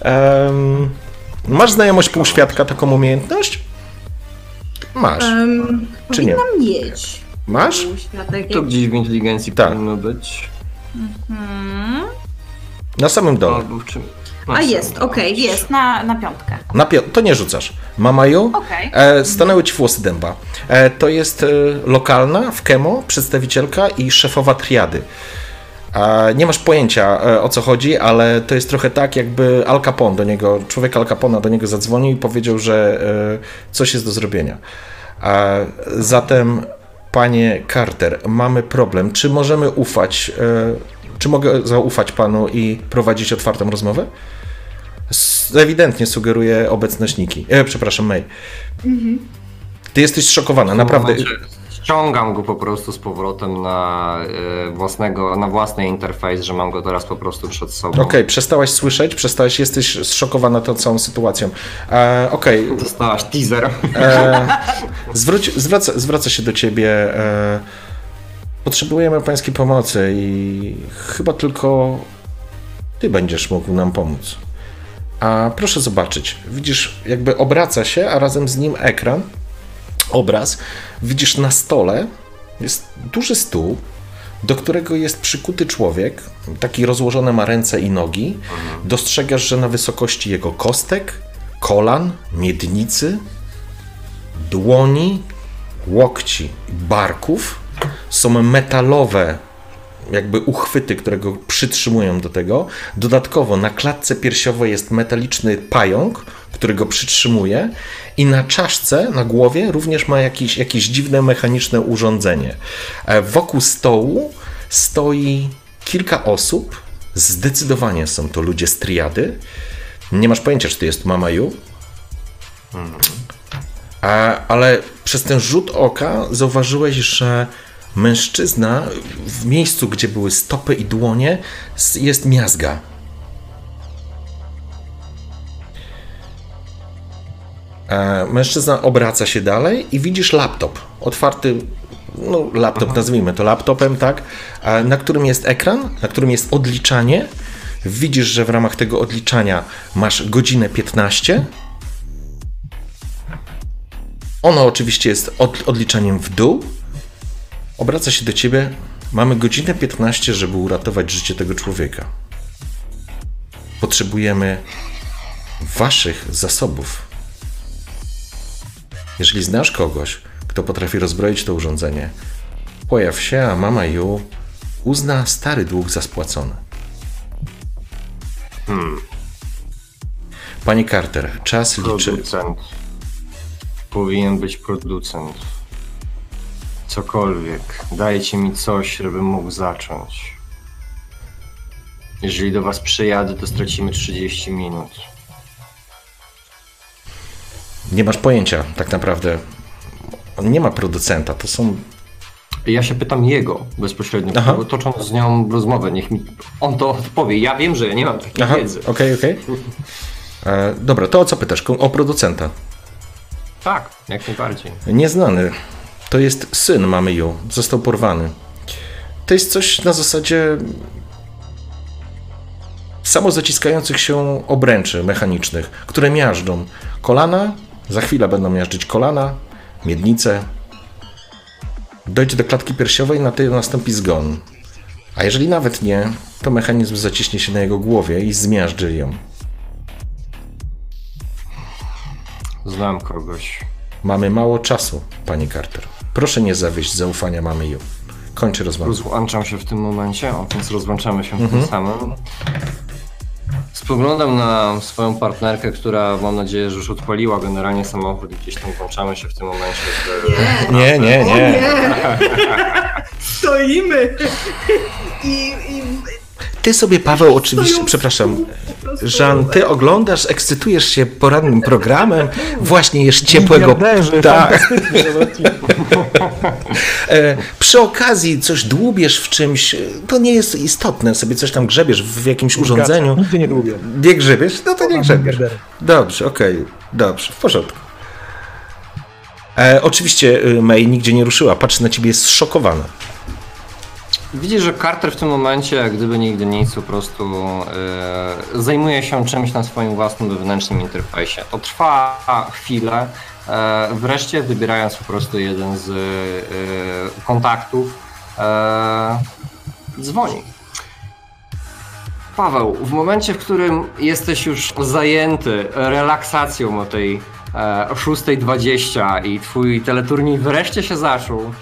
Speaker 1: Em, Masz znajomość półświadka, taką umiejętność? Masz.
Speaker 4: Um,
Speaker 1: Czy nie?
Speaker 4: powinnam mieć.
Speaker 1: Masz?
Speaker 2: To gdzieś w inteligencji
Speaker 1: Tak.
Speaker 2: powinno być.
Speaker 4: Hmm.
Speaker 1: Na samym dole.
Speaker 2: Albo w czym?
Speaker 4: A jest, okej,
Speaker 2: dole.
Speaker 4: jest, na, na piątkę.
Speaker 1: Na to nie rzucasz. Mamaju,
Speaker 4: Okej.
Speaker 1: e, stanęły ci włosy dęba. E, to jest e, lokalna w Kemo przedstawicielka i szefowa triady. Nie masz pojęcia e, o co chodzi, ale to jest trochę tak, jakby Al Capone do niego, człowiek Al Capona do niego zadzwonił i powiedział, że e, coś jest do zrobienia. Zatem, panie Carter, mamy problem. Czy możemy ufać, czy mogę zaufać panu i prowadzić otwartą rozmowę? Ewidentnie sugeruje obecność Niki. E, przepraszam, May. Ty jesteś
Speaker 2: tym
Speaker 1: naprawdę.
Speaker 2: Ściągam go po prostu z powrotem na, e, własnego, na własny interfejs, że mam go teraz po prostu przed sobą.
Speaker 1: Okej, przestałaś słyszeć, przestałaś, jesteś zszokowana tą całą sytuacją. E, Okej,
Speaker 2: Dostałaś teaser.
Speaker 1: e, zwróć, zwraca, zwraca się do ciebie. E, potrzebujemy pańskiej pomocy i chyba tylko ty będziesz mógł nam pomóc. A proszę zobaczyć, widzisz, jakby obraca się, a razem z nim ekran, obraz. Widzisz na stole jest duży stół, do którego jest przykuty człowiek, taki rozłożony ma ręce i nogi. Dostrzegasz, że na wysokości jego kostek, kolan, miednicy, dłoni, łokci barków są metalowe jakby uchwyty, które go przytrzymują do tego. Dodatkowo na klatce piersiowej jest metaliczny pająk, który go przytrzymuje i na czaszce, na głowie również ma jakieś, jakieś dziwne mechaniczne urządzenie. E, Wokół stołu stoi kilka osób. Zdecydowanie są to ludzie z triady. Nie masz pojęcia, czy to jest Mama Yu. A, ale przez ten rzut oka zauważyłeś, że mężczyzna w miejscu, gdzie były stopy i dłonie, jest miazga. E, Mężczyzna obraca się dalej i widzisz laptop. Otwarty, no laptop, nazwijmy to laptopem, tak? E, Na którym jest ekran, na którym jest odliczanie. Widzisz, że w ramach tego odliczania masz godzinę 15. Ono oczywiście jest od, odliczaniem w dół. Obraca się do ciebie. Mamy godzinę 15, żeby uratować życie tego człowieka. Potrzebujemy waszych zasobów. Jeżeli znasz kogoś, kto potrafi rozbroić to urządzenie, pojaw się, a mama Yu uzna stary dług za spłacony. Panie Carter, czas liczy.
Speaker 2: Producent. Powinien być producent. Cokolwiek. Dajcie mi coś, żebym mógł zacząć. Jeżeli do was przyjadę, to stracimy 30 minut.
Speaker 1: Nie masz pojęcia, tak naprawdę. On nie ma producenta, to są.
Speaker 2: Ja się pytam jego bezpośrednio,
Speaker 1: Aha.
Speaker 2: bo tocząc z nią rozmowę, niech mi on to odpowie. Ja wiem, że ja nie mam takiej
Speaker 1: Aha,
Speaker 2: wiedzy.
Speaker 1: okej, okej. E, Dobra, to o co pytasz? O producenta.
Speaker 2: Tak, jak najbardziej.
Speaker 1: Nieznany. To jest syn mamy Yu. Został porwany. To jest coś na zasadzie samozaciskających się obręczy mechanicznych, które miażdżą. Kolana, za chwilę będą miażdżyć kolana, miednice. Dojdzie do klatki piersiowej, na tej nastąpi zgon. A jeżeli nawet nie, to mechanizm zaciśnie się na jego głowie i zmiażdży ją.
Speaker 2: Znam kogoś.
Speaker 1: Mamy mało czasu, pani Carter. Proszę nie zawieść zaufania mamy Yu. Kończę rozmowę.
Speaker 2: Rozłączam się w tym momencie, o, więc rozłączamy się w
Speaker 1: Mhm.
Speaker 2: tym samym. Spoglądam na swoją partnerkę, która mam nadzieję, że już odpaliła generalnie samochód i gdzieś tam włączamy się w tym momencie. W...
Speaker 1: Nie, nie, nie.
Speaker 4: Stoimy! I, i
Speaker 1: Ty sobie, Paweł, oczywiście, przepraszam, Żan, ty oglądasz, ekscytujesz się porannym programem, właśnie jesz ciepłego... Tak. E, przy okazji coś dłubiesz w czymś, to nie jest istotne, sobie coś tam grzebiesz w jakimś urządzeniu.
Speaker 3: Nigdzie nie lubię.
Speaker 1: Nie grzebiesz? No to nie grzebiesz. Dobrze, okej, dobrze, w porządku. E, oczywiście e, May nigdzie nie ruszyła, patrzy na ciebie, jest zszokowana.
Speaker 2: Widzisz, że Carter w tym momencie, gdyby nigdy nic, po prostu yy, zajmuje się czymś na swoim własnym wewnętrznym interfejsie. To trwa chwilę, yy, wreszcie wybierając po prostu jeden z yy, kontaktów, dzwoni. Paweł, w momencie, w którym jesteś już zajęty relaksacją o tej 6.20 i twój teleturniej wreszcie się zaczął,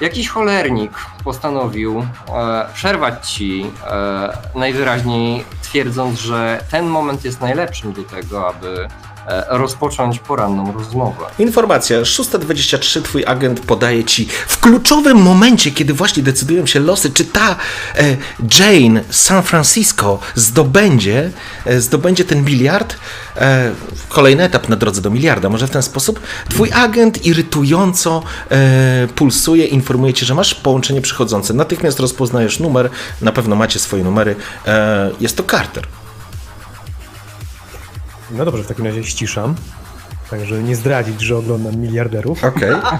Speaker 2: Jakiś cholernik postanowił e, przerwać ci e, najwyraźniej, twierdząc, że ten moment jest najlepszym do tego, aby rozpocząć poranną rozmowę.
Speaker 1: Informacja 623 twój agent podaje ci w kluczowym momencie, kiedy właśnie decydują się losy, czy ta e, Jane San Francisco zdobędzie, e, zdobędzie ten miliard. E, kolejny etap na drodze do miliarda, może w ten sposób. Twój agent irytująco e, pulsuje, informuje cię, że masz połączenie przychodzące. Natychmiast rozpoznajesz numer, na pewno macie swoje numery. E, jest to Carter.
Speaker 3: No dobrze, w takim razie ściszam. Także nie zdradzić, że oglądam miliarderów.
Speaker 1: Okej. Okay.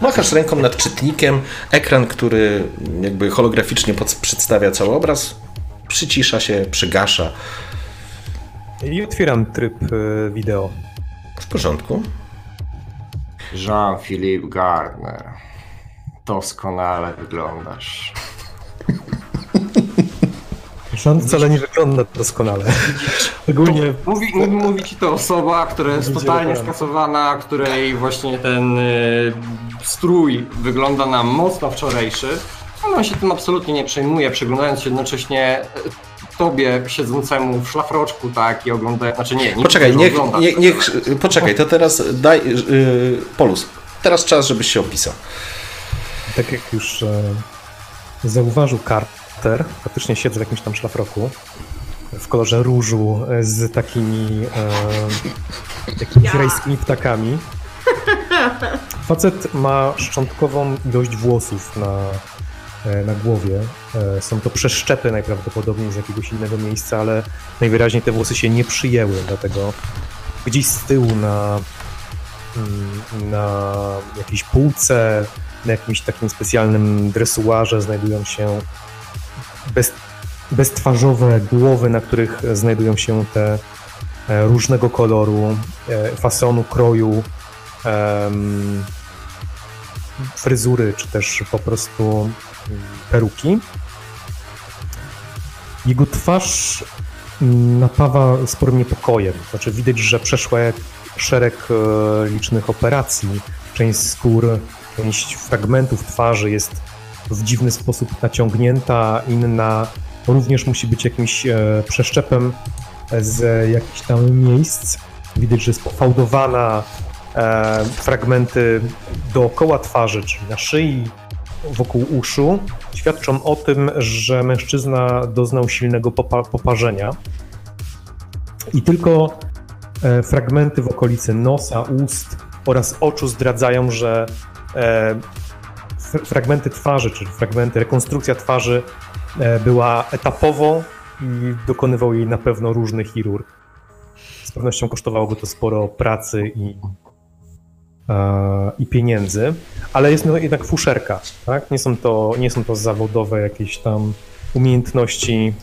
Speaker 1: Machasz ręką nad czytnikiem, ekran, który jakby holograficznie przedstawia cały obraz, przycisza się, przygasza.
Speaker 3: I otwieram tryb e, wideo.
Speaker 1: W porządku.
Speaker 2: Jean-Philippe Gardner. Doskonale wyglądasz.
Speaker 3: Sean wcale nie wygląda doskonale. Ogólnie...
Speaker 2: Mówi, mówi ci to osoba, która jest totalnie skasowana, której właśnie ten y, strój wygląda na mocno wczorajszy. On się tym absolutnie nie przejmuje, przeglądając się jednocześnie y, tobie siedzącemu w szlafroczku, tak, i oglądając, znaczy nie, nie
Speaker 1: Poczekaj, niech, niech, niech, poczekaj, to teraz daj, yy, Polus, teraz czas, żebyś się opisał.
Speaker 3: Tak jak już e, zauważył Kart, charakter. Faktycznie siedzę w jakimś tam szlafroku w kolorze różu z takimi e, jakimiś ja. rajskimi ptakami. Facet ma szczątkową ilość włosów na, e, na głowie. E, są to przeszczepy najprawdopodobniej z jakiegoś innego miejsca, ale najwyraźniej te włosy się nie przyjęły, dlatego gdzieś z tyłu na, mm, na jakiejś półce, na jakimś takim specjalnym dresuarze znajdują się bez, beztwarzowe głowy, na których znajdują się te e, różnego koloru, e, fasonu, kroju, fryzury, czy też po prostu mm, peruki. Jego twarz mm, napawa sporym niepokojem. Znaczy widać, że przeszła szereg e, licznych operacji. Część skór, część fragmentów twarzy jest w dziwny sposób naciągnięta, inna również musi być jakimś e, przeszczepem z jakichś tam miejsc. Widać, że jest pofałdowana, e, fragmenty dookoła twarzy, czyli na szyi, wokół uszu, świadczą o tym, że mężczyzna doznał silnego popa poparzenia. I tylko e, fragmenty w okolicy nosa, ust oraz oczu zdradzają, że e, fragmenty twarzy, czyli fragmenty, rekonstrukcja twarzy e, była etapowo i dokonywał jej na pewno różny chirurg. Z pewnością kosztowało go to sporo pracy i, i pieniędzy, ale jest no jednak fuszerka, tak? Nie są to, nie są to zawodowe jakieś tam umiejętności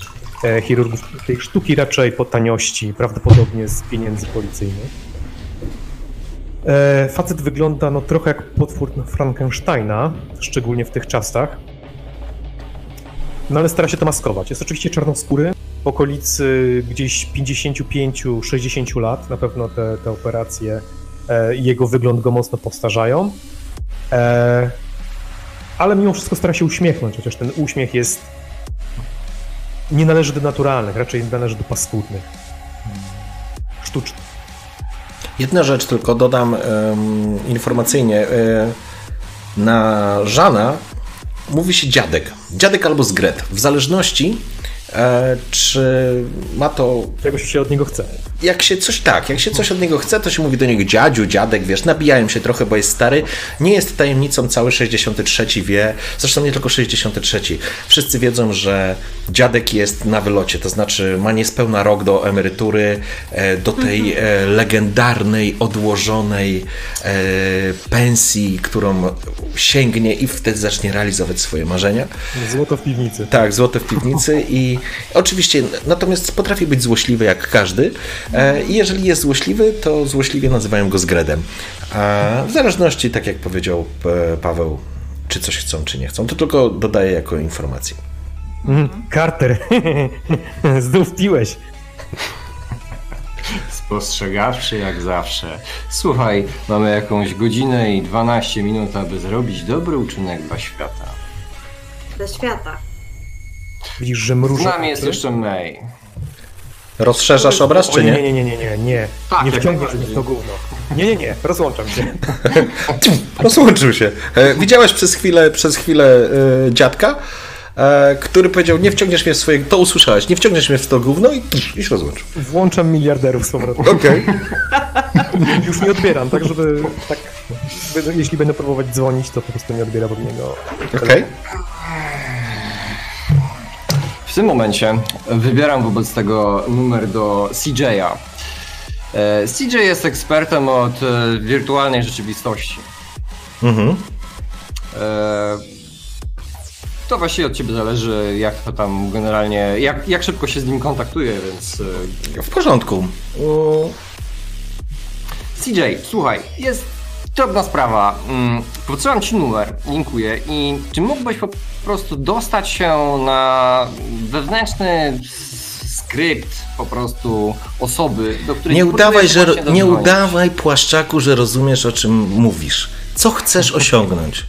Speaker 3: e, chirurgów tej sztuki, raczej po taniości, prawdopodobnie z pieniędzy policyjnych. E, facet wygląda no trochę jak potwór Frankensteina, szczególnie w tych czasach. No ale stara się to maskować. Jest oczywiście czarnoskóry, w okolicy gdzieś 55-60 lat. Na pewno te, te operacje e, jego wygląd go mocno powtarzają. E, ale mimo wszystko stara się uśmiechnąć, chociaż ten uśmiech jest nie należy do naturalnych, raczej należy do paskudnych. Sztucznych.
Speaker 1: Jedna rzecz tylko dodam um, informacyjnie. E, na Żana mówi się dziadek. Dziadek albo zgret. W zależności, czy ma to.
Speaker 3: Czego się od niego chce.
Speaker 1: jak się coś tak, jak się coś od niego chce, to się mówi do niego dziadziu, dziadek, wiesz, nabijają się trochę, bo jest stary. Nie jest tajemnicą, cały 63 wie, zresztą nie tylko 63. Wszyscy wiedzą, że dziadek jest na wylocie, to znaczy ma niespełna rok do emerytury, e, do tej e, legendarnej, odłożonej e, pensji, którą sięgnie i wtedy zacznie realizować swoje marzenia.
Speaker 3: Złoto w piwnicy.
Speaker 1: Tak, złote w piwnicy i oczywiście, natomiast potrafi być złośliwy jak każdy e, i jeżeli jest złośliwy, to złośliwie nazywają go zgredem. A w zależności, tak jak powiedział e, Paweł, czy coś chcą, czy nie chcą, to tylko dodaję jako informację.
Speaker 3: Mm, Carter, znów piłeś.
Speaker 2: Spostrzegawczy jak zawsze. Słuchaj, mamy jakąś godzinę i 12 minut, aby zrobić dobry uczynek dla świata.
Speaker 4: Dla świata.
Speaker 3: Widzisz, że
Speaker 2: Z
Speaker 3: mruża.
Speaker 2: nami jest jeszcze May.
Speaker 1: Rozszerzasz obraz, czy
Speaker 3: nie,
Speaker 1: nie?
Speaker 3: nie, nie, nie, nie, nie.
Speaker 2: Tak,
Speaker 3: nie
Speaker 2: jak
Speaker 3: wciągniesz mnie
Speaker 2: najbardziej.
Speaker 3: w to gówno. Nie, nie, nie, rozłączam się.
Speaker 1: Rozłączył się. E, Widziałeś przez chwilę, przez chwilę e, dziadka, e, który powiedział, nie wciągniesz mnie w swoje... To usłyszałeś, nie wciągniesz mnie w to gówno i, i się rozłączył.
Speaker 3: Włączam miliarderów z powrotem.
Speaker 1: Okej.
Speaker 3: Już nie odbieram, tak żeby, tak, jeśli będę próbować dzwonić, to po prostu nie odbiera od niego.
Speaker 1: Okej.
Speaker 2: W tym momencie wybieram wobec tego numer do CJ'a. E, CJ jest ekspertem od e, wirtualnej rzeczywistości.
Speaker 1: Mhm.
Speaker 2: E, To właściwie od ciebie zależy, jak to tam generalnie, jak, jak szybko się z nim kontaktuje, więc
Speaker 1: W porządku.
Speaker 2: CJ, słuchaj, jest drobna sprawa. Mm, Podsyłam ci numer, linkuję i czy mógłbyś po prostu dostać się na wewnętrzny skrypt po prostu osoby, do której
Speaker 1: Nie udawaj, że,
Speaker 2: właśnie
Speaker 1: nie udawaj płaszczaku, że rozumiesz o czym mówisz. Co chcesz osiągnąć?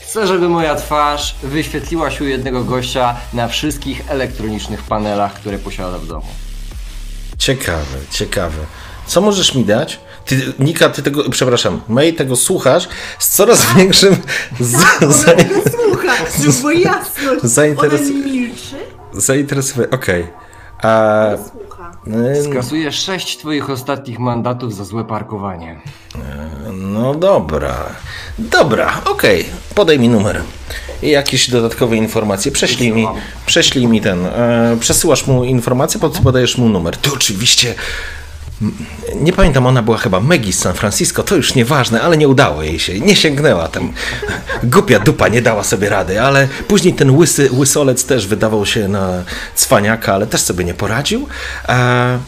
Speaker 2: Chcę, żeby moja twarz wyświetliła się u jednego gościa na wszystkich elektronicznych panelach, które posiada w domu.
Speaker 1: Ciekawe, ciekawe. Co możesz mi dać? Ty, Nika, ty tego, przepraszam, May, tego słuchasz z coraz większym z,
Speaker 4: Ona
Speaker 1: za,
Speaker 4: tego słucha, żeby było jasno.
Speaker 1: Zainteres-
Speaker 4: Ona milczy,
Speaker 1: zainteresowanie. Okej. A,
Speaker 4: ale słucha.
Speaker 1: y,
Speaker 2: Skasuję sześć twoich ostatnich mandatów za złe parkowanie.
Speaker 1: No dobra. Dobra, okej. Podaj mi numer. I jakieś dodatkowe informacje. Prześlij mi, prześlij mi ten. E, przesyłasz mu informację, pod- podajesz mu numer. Ty oczywiście. Nie pamiętam, ona była chyba Maggie z San Francisco, to już nieważne, ale nie udało jej się, nie sięgnęła tam. Głupia dupa nie dała sobie rady, ale później ten łysy, łysolec też wydawał się na cwaniaka, ale też sobie nie poradził. E,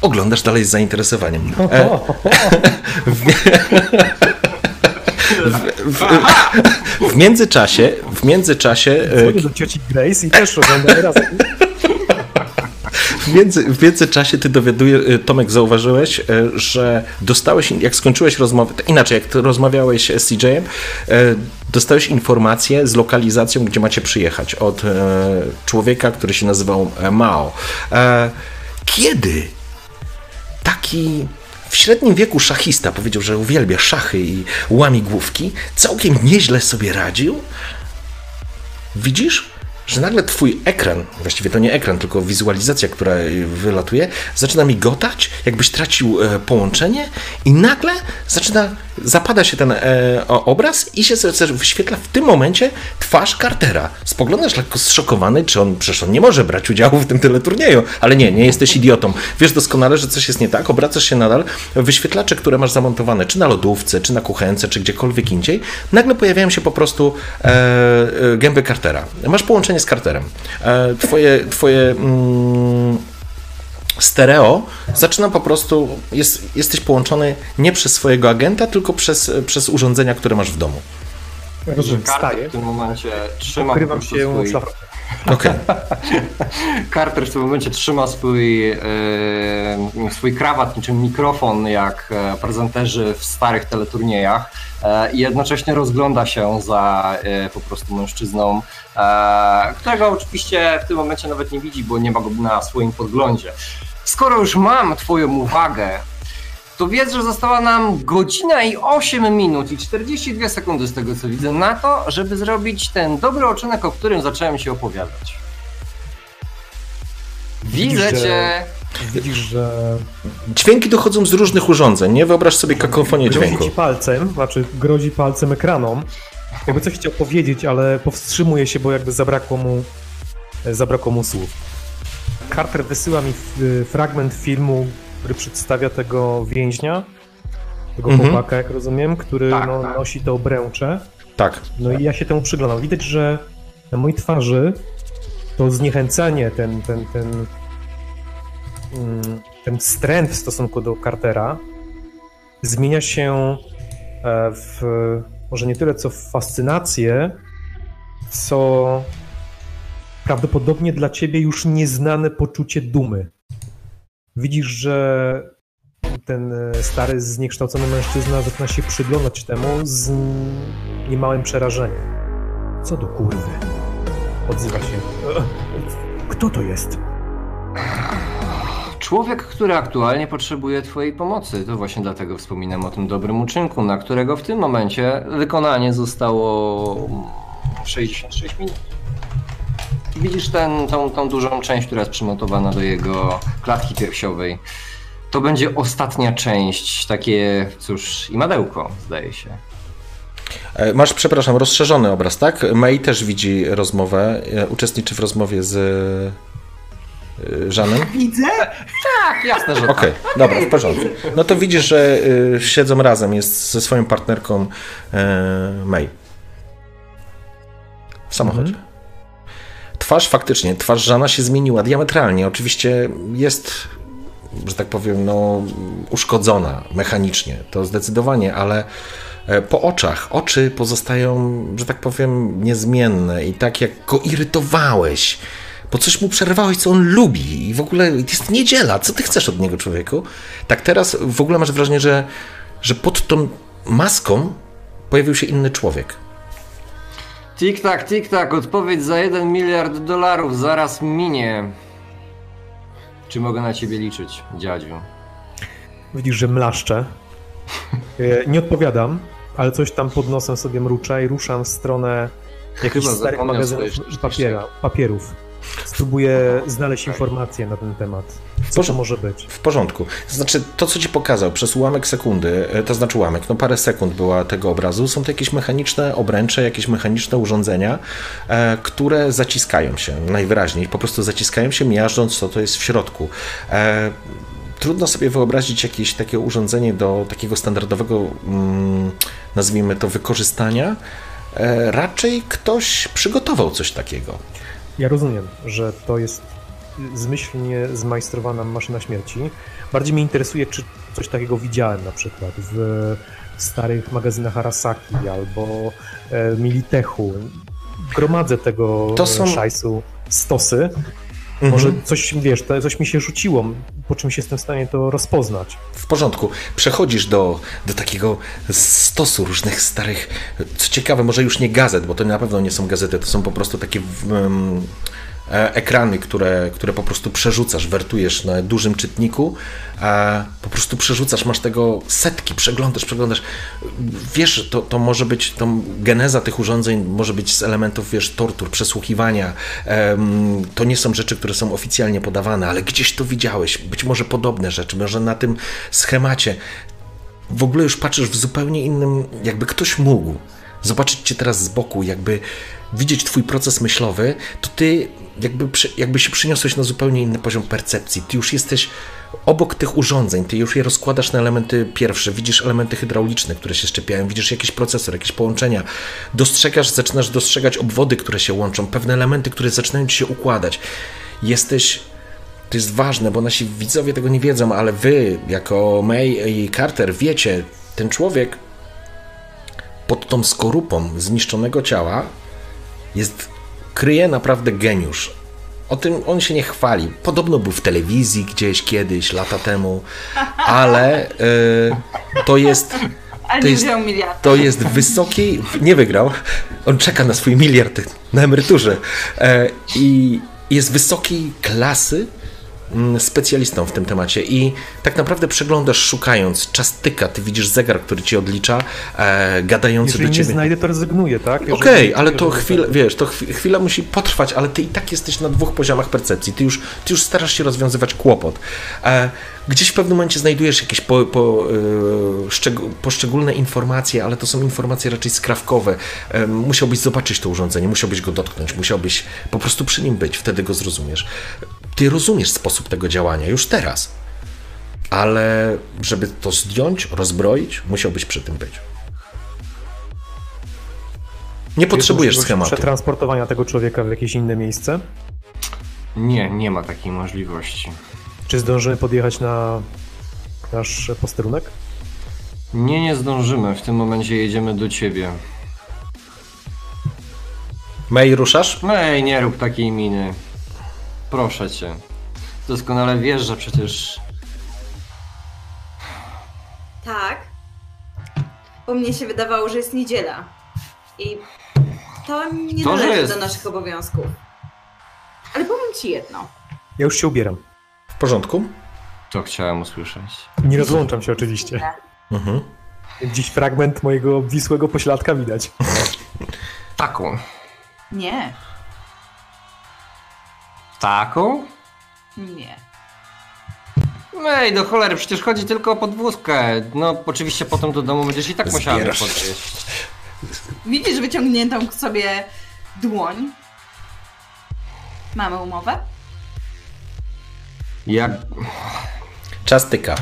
Speaker 1: oglądasz dalej z zainteresowaniem. E, w międzyczasie, w międzyczasie, e,
Speaker 3: Dzwonię do cioci Grace i też oglądamy razem.
Speaker 1: W, między, w międzyczasie ty dowiaduje, Tomek, zauważyłeś, e, że dostałeś, jak skończyłeś rozmowę, inaczej, jak rozmawiałeś z CJ-em, e, dostałeś informację z lokalizacją, gdzie macie przyjechać od człowieka, który się nazywał e, Mao. E, Kiedy taki w średnim wieku szachista powiedział, że uwielbia szachy i łamigłówki, całkiem nieźle sobie radził, widzisz, że nagle twój ekran, właściwie to nie ekran, tylko wizualizacja, która wylatuje, zaczyna migotać, jakbyś tracił e, połączenie i nagle zaczyna, zapada się ten e, obraz i się wyświetla w tym momencie twarz Cartera. Spoglądasz lekko zszokowany, czy on, przecież on nie może brać udziału w tym teleturnieju, ale nie, nie jesteś idiotą. Wiesz doskonale, że coś jest nie tak, obracasz się nadal, wyświetlacze, które masz zamontowane, czy na lodówce, czy na kuchence, czy gdziekolwiek indziej, nagle pojawiają się po prostu e, e, gęby Cartera. Masz połączenie z Carterem. E, twoje twoje mm, stereo zaczyna po prostu, jest, jesteś połączony nie przez swojego agenta, tylko przez, przez urządzenia, które masz w domu.
Speaker 3: Rozumiem,
Speaker 2: Carter w tym momencie trzyma
Speaker 3: ukrywam się.
Speaker 1: Okej.
Speaker 2: Carter w tym momencie trzyma swój, e, swój krawat niczym mikrofon, jak e, prezenterzy w starych teleturniejach e, i jednocześnie rozgląda się za po prostu mężczyzną, którego oczywiście w tym momencie nawet nie widzi, bo nie ma go na swoim podglądzie. Skoro już mam Twoją uwagę, to wiedz, że została nam godzina i 8 minut i 42 sekundy z tego co widzę na to, żeby zrobić ten dobry odcinek, o którym zacząłem się opowiadać. Widzę
Speaker 3: Widzisz, że-
Speaker 2: cię
Speaker 3: Widzisz, że
Speaker 1: Dźwięki dochodzą z różnych urządzeń, nie? Wyobraź sobie kakofonię
Speaker 3: grozi
Speaker 1: dźwięku.
Speaker 3: ci palcem, znaczy grozi palcem ekranom. Jakby coś chciał powiedzieć, ale powstrzymuje się, bo jakby zabrakło mu, e, zabrakło mu słów. Carter wysyła mi f- fragment filmu, który przedstawia tego więźnia, tego
Speaker 1: Mhm.
Speaker 3: chłopaka, jak rozumiem, który
Speaker 2: Tak,
Speaker 3: no,
Speaker 2: tak.
Speaker 3: nosi to obręcze.
Speaker 1: Tak.
Speaker 3: No i ja się temu przyglądam. Widać, że na mojej twarzy to zniechęcenie, ten, ten, ten, mm, ten stręt w stosunku do Cartera zmienia się e, w może nie tyle co w fascynację, co prawdopodobnie dla ciebie już nieznane poczucie dumy. Widzisz, że ten e, stary, zniekształcony mężczyzna zaczyna się przyglądać temu z niemałym przerażeniem. Co do kurwy? Odzywa się. "E, Kto to jest?
Speaker 2: Człowiek, który aktualnie potrzebuje Twojej pomocy. To właśnie dlatego wspominam o tym dobrym uczynku, na którego w tym momencie wykonanie zostało 66 minut. Widzisz ten, tą, tą dużą część, która jest przymontowana do jego klatki piersiowej. To będzie ostatnia część, takie, cóż, i madełko, zdaje się.
Speaker 1: E, Masz, przepraszam, rozszerzony obraz, tak? May też widzi rozmowę, e, uczestniczy w rozmowie z e, Żanem.
Speaker 4: Widzę.
Speaker 2: Tak, jasne, że
Speaker 1: Okej,
Speaker 2: tak.
Speaker 1: dobra, w porządku. No to widzisz, że siedzą razem, jest ze swoją partnerką May. W samochodzie. Twarz faktycznie, twarz Żana się zmieniła diametralnie. Oczywiście jest, że tak powiem, no, uszkodzona mechanicznie, to zdecydowanie, ale e, po oczach, oczy pozostają, że tak powiem, niezmienne i tak jak go irytowałeś, bo coś mu przerwałeś, co on lubi i w ogóle jest niedziela, co ty chcesz od niego, człowieku? Tak teraz w ogóle masz wrażenie, że, że pod tą maską pojawił się inny człowiek.
Speaker 2: Tik-tak, tik-tak, odpowiedź za 1 miliard dolarów zaraz minie. Czy mogę na ciebie liczyć, dziadziu?
Speaker 3: Widzisz, że mlaszczę. E, Nie odpowiadam, ale coś tam pod nosem sobie mruczę i ruszam w stronę jakichś
Speaker 2: Chyba
Speaker 3: starych magazynów papiera, papierów. Spróbuję znaleźć informacje na ten temat. Co to może być?
Speaker 1: W porządku. Znaczy, to co ci pokazał przez ułamek sekundy, e, to znaczy ułamek, no parę sekund była tego obrazu, są to jakieś mechaniczne obręcze, jakieś mechaniczne urządzenia, e, które zaciskają się najwyraźniej, po prostu zaciskają się, miażdżąc co to jest w środku. E, trudno sobie wyobrazić jakieś takie urządzenie do takiego standardowego, mm, nazwijmy to, wykorzystania. E, raczej ktoś przygotował coś takiego.
Speaker 3: Ja rozumiem, że to jest zmyślnie zmajstrowana maszyna śmierci. Bardziej mnie interesuje, czy coś takiego widziałem na przykład w starych magazynach Arasaki albo e, Militechu. Gromadzę tego
Speaker 1: To są-
Speaker 3: są... szajsu stosy.
Speaker 1: Mhm.
Speaker 3: Może coś, wiesz, coś mi się rzuciło, po czymś jestem w stanie to rozpoznać.
Speaker 1: W porządku. Przechodzisz do, do takiego stosu różnych starych. Co ciekawe, może już nie gazet, bo to na pewno nie są gazety, to są po prostu takie um, ekrany, które, które po prostu przerzucasz, wertujesz na dużym czytniku, po prostu przerzucasz, masz tego setki, przeglądasz, przeglądasz. Wiesz, to, to może być, to geneza tych urządzeń może być z elementów, wiesz, tortur, przesłuchiwania. To nie są rzeczy, które są oficjalnie podawane, ale gdzieś to widziałeś, być może podobne rzeczy, może na tym schemacie. W ogóle już patrzysz w zupełnie innym, jakby ktoś mógł zobaczyć cię teraz z boku, jakby widzieć twój proces myślowy, to ty jakby, jakby się przyniosłeś na zupełnie inny poziom percepcji. Ty już jesteś obok tych urządzeń, ty już je rozkładasz na elementy pierwsze, widzisz elementy hydrauliczne, które się szczepiają, widzisz jakiś procesor, jakieś połączenia, dostrzegasz, zaczynasz dostrzegać obwody, które się łączą, pewne elementy, które zaczynają ci się układać. Jesteś to jest ważne, bo nasi widzowie tego nie wiedzą, ale wy, jako May i Carter, wiecie, ten człowiek pod tą skorupą zniszczonego ciała jest, kryje naprawdę geniusz. O tym on się nie chwali. Podobno był w telewizji gdzieś kiedyś, lata temu, ale y, to jest To jest- to jest wysoki, nie wygrał, on czeka na swój miliard na emeryturze e, i jest wysokiej klasy specjalistą w tym temacie i tak naprawdę przeglądasz szukając, czas tyka, ty widzisz zegar, który ci odlicza, e, gadający
Speaker 3: Jeżeli
Speaker 1: do
Speaker 3: nie
Speaker 1: ciebie.
Speaker 3: znajdę, to rezygnuję, tak?
Speaker 1: Okej,
Speaker 3: Jeżeli-
Speaker 1: ale to
Speaker 3: jeżeli-
Speaker 1: chwilę, wiesz, to chwi- chwila musi potrwać, ale ty i tak jesteś na dwóch poziomach percepcji. Ty już, ty już starasz się rozwiązywać kłopot. E, gdzieś w pewnym momencie znajdujesz jakieś po, po, e, szczeg- poszczególne informacje, ale to są informacje raczej skrawkowe. E, musiałbyś zobaczyć to urządzenie, musiałbyś go dotknąć, musiałbyś po prostu przy nim być, wtedy go zrozumiesz. Ty rozumiesz sposób tego działania już teraz, ale żeby to zdjąć, rozbroić, musiałbyś przy tym być. Nie
Speaker 3: Jest
Speaker 1: potrzebujesz schematu.
Speaker 3: Przetransportowania tego człowieka w jakieś inne miejsce?
Speaker 2: Nie, nie ma takiej możliwości.
Speaker 3: Czy zdążymy podjechać na nasz posterunek?
Speaker 2: Nie, nie zdążymy. W tym momencie jedziemy do ciebie.
Speaker 1: May, ruszasz?
Speaker 2: Ej, nie rób takiej miny. Proszę cię. Doskonale wiesz, że przecież
Speaker 4: Tak. Bo mnie się wydawało, że jest niedziela. I to nie
Speaker 2: To,
Speaker 4: należy
Speaker 2: jest.
Speaker 4: do naszych obowiązków. Ale powiem ci jedno.
Speaker 3: Ja już się ubieram.
Speaker 1: W porządku?
Speaker 2: to chciałem usłyszeć.
Speaker 3: Nie rozłączam się oczywiście.
Speaker 1: Mhm.
Speaker 3: Dziś fragment mojego obwisłego pośladka widać.
Speaker 2: Taką.
Speaker 4: Nie,
Speaker 2: Taką?
Speaker 4: nie.
Speaker 2: Ej, do cholery, przecież chodzi tylko o podwózkę. No, oczywiście potem do domu będziesz i tak musiała mnie podwieźć.
Speaker 4: Widzisz wyciągniętą k sobie dłoń? Mamy umowę?
Speaker 2: Jak...
Speaker 1: Czas tyka.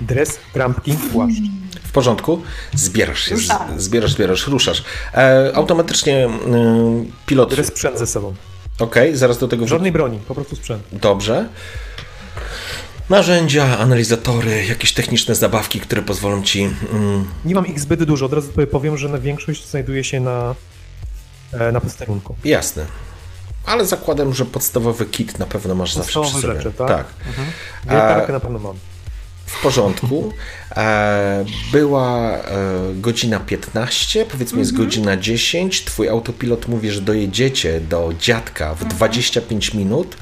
Speaker 3: Dres, trampki, płaszcz.
Speaker 1: W porządku? Zbierasz się, z, zbierasz, zbierasz, ruszasz. E, automatycznie y, pilot.
Speaker 3: Dres, sprzęt ze sobą.
Speaker 1: Okej, zaraz do tego
Speaker 3: Żadnej broni, po prostu sprzęt.
Speaker 1: Dobrze. Narzędzia, analizatory, jakieś techniczne zabawki, które pozwolą ci. Mm,
Speaker 3: Nie mam ich zbyt dużo, od razu powiem, że na większość znajduje się na, e, na posterunku.
Speaker 1: jasne. Ale zakładam, że podstawowy kit na pewno masz zawsze przy sobie.
Speaker 3: rzeczy, tak?
Speaker 1: tak.
Speaker 3: Wiertarkę na pewno mam.
Speaker 1: W porządku. E, była e, godzina 15, powiedzmy jest godzina 10. Twój autopilot mówi, że dojedziecie do dziadka w 25 minut.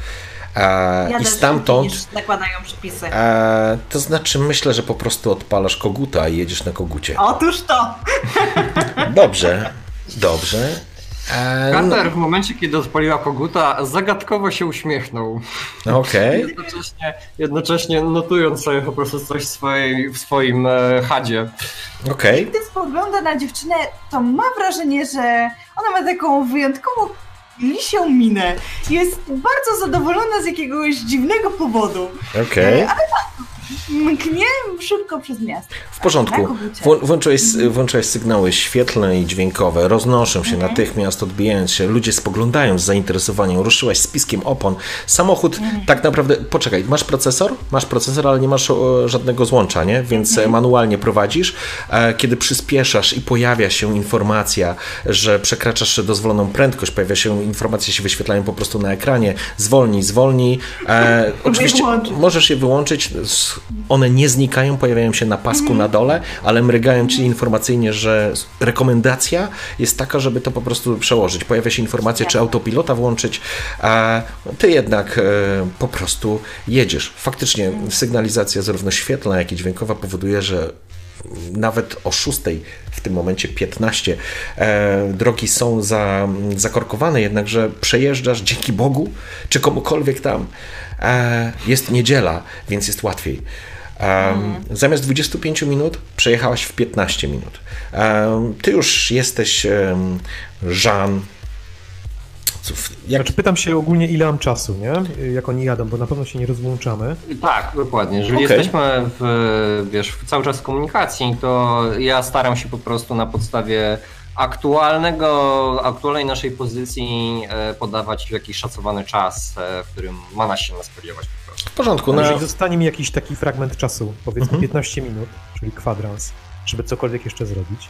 Speaker 1: E, I stamtąd.
Speaker 4: zakładają przepisy.
Speaker 1: E, to znaczy, myślę, że po prostu odpalasz koguta i jedziesz na kogucie.
Speaker 4: Otóż to!
Speaker 1: Dobrze, dobrze. E,
Speaker 2: Carter w momencie, kiedy odpaliła koguta, zagadkowo się uśmiechnął.
Speaker 1: Okej,
Speaker 2: Jednocześnie, jednocześnie notując sobie po prostu coś w, swojej, w swoim e, chadzie.
Speaker 1: okej.
Speaker 4: Gdy spogląda na dziewczynę, to ma wrażenie, że ona ma taką wyjątkowo lisią minę. Jest bardzo zadowolona z jakiegoś dziwnego powodu.
Speaker 1: okej.
Speaker 4: Mknie szybko przez miasto.
Speaker 1: W porządku. Włą- Włączyłeś, włączyłeś sygnały świetlne i dźwiękowe, roznoszą się natychmiast, odbijając się. Ludzie spoglądają z zainteresowaniem. Ruszyłaś z piskiem opon. Samochód tak naprawdę. Poczekaj, masz procesor? Masz procesor, ale nie masz o, żadnego złącza, nie? Więc e, manualnie prowadzisz. E, Kiedy przyspieszasz i pojawia się informacja, że przekraczasz dozwoloną prędkość, pojawia się informacje, się wyświetlają po prostu na ekranie. Zwolnij, zwolnij. E, oczywiście możesz je wyłączyć. One nie znikają, pojawiają się na pasku na dole, ale mrygają ci informacyjnie, że rekomendacja jest taka, żeby to po prostu przełożyć. Pojawia się informacja, czy autopilota włączyć, a ty jednak e, po prostu jedziesz. Faktycznie sygnalizacja zarówno świetlna, jak i dźwiękowa powoduje, że nawet o 6 w tym momencie 15 e, drogi są za, zakorkowane, jednakże przejeżdżasz dzięki Bogu, czy komukolwiek tam. E, jest niedziela, więc jest łatwiej. Em, Zamiast 25 minut przejechałaś w 15 minut. Ty już jesteś em, Jean. Cóż, Jak,
Speaker 3: Znaczy pytam się ogólnie ile mam czasu, nie? Jak oni jadą, bo na pewno się nie rozłączamy.
Speaker 2: Tak, dokładnie. Jeżeli
Speaker 1: Okej.
Speaker 2: jesteśmy w, wiesz, cały czas w komunikacji, to ja staram się po prostu na podstawie aktualnego, aktualnej naszej pozycji e, podawać jakiś szacowany czas, e, w którym ma nas się spodziewać po prostu.
Speaker 1: w porządku,
Speaker 3: No,
Speaker 1: na,
Speaker 3: Jeżeli zostanie mi jakiś taki fragment czasu, powiedzmy
Speaker 1: Mhm.
Speaker 3: 15 minut, czyli kwadrans, żeby cokolwiek jeszcze zrobić.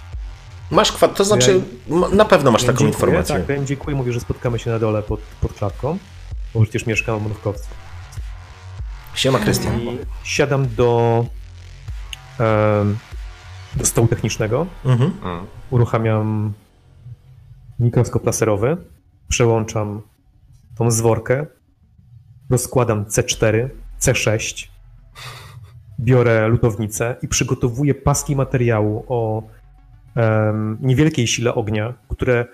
Speaker 1: masz kwad, to znaczy m- na pewno masz
Speaker 3: Ja
Speaker 1: taką
Speaker 3: dziękuję,
Speaker 1: informację.
Speaker 3: Tak, ja im dziękuję, mówię, że spotkamy się na dole pod, pod klatką, bo przecież mieszkam w Mrówkowcu.
Speaker 1: Siema Krystian.
Speaker 3: I siadam do, em, do stołu technicznego,
Speaker 1: Mhm.
Speaker 2: Mm.
Speaker 3: Uruchamiam mikroskop laserowy, przełączam tą zworkę rozkładam C4, C6, biorę lutownicę i przygotowuję paski materiału o em, niewielkiej sile ognia, które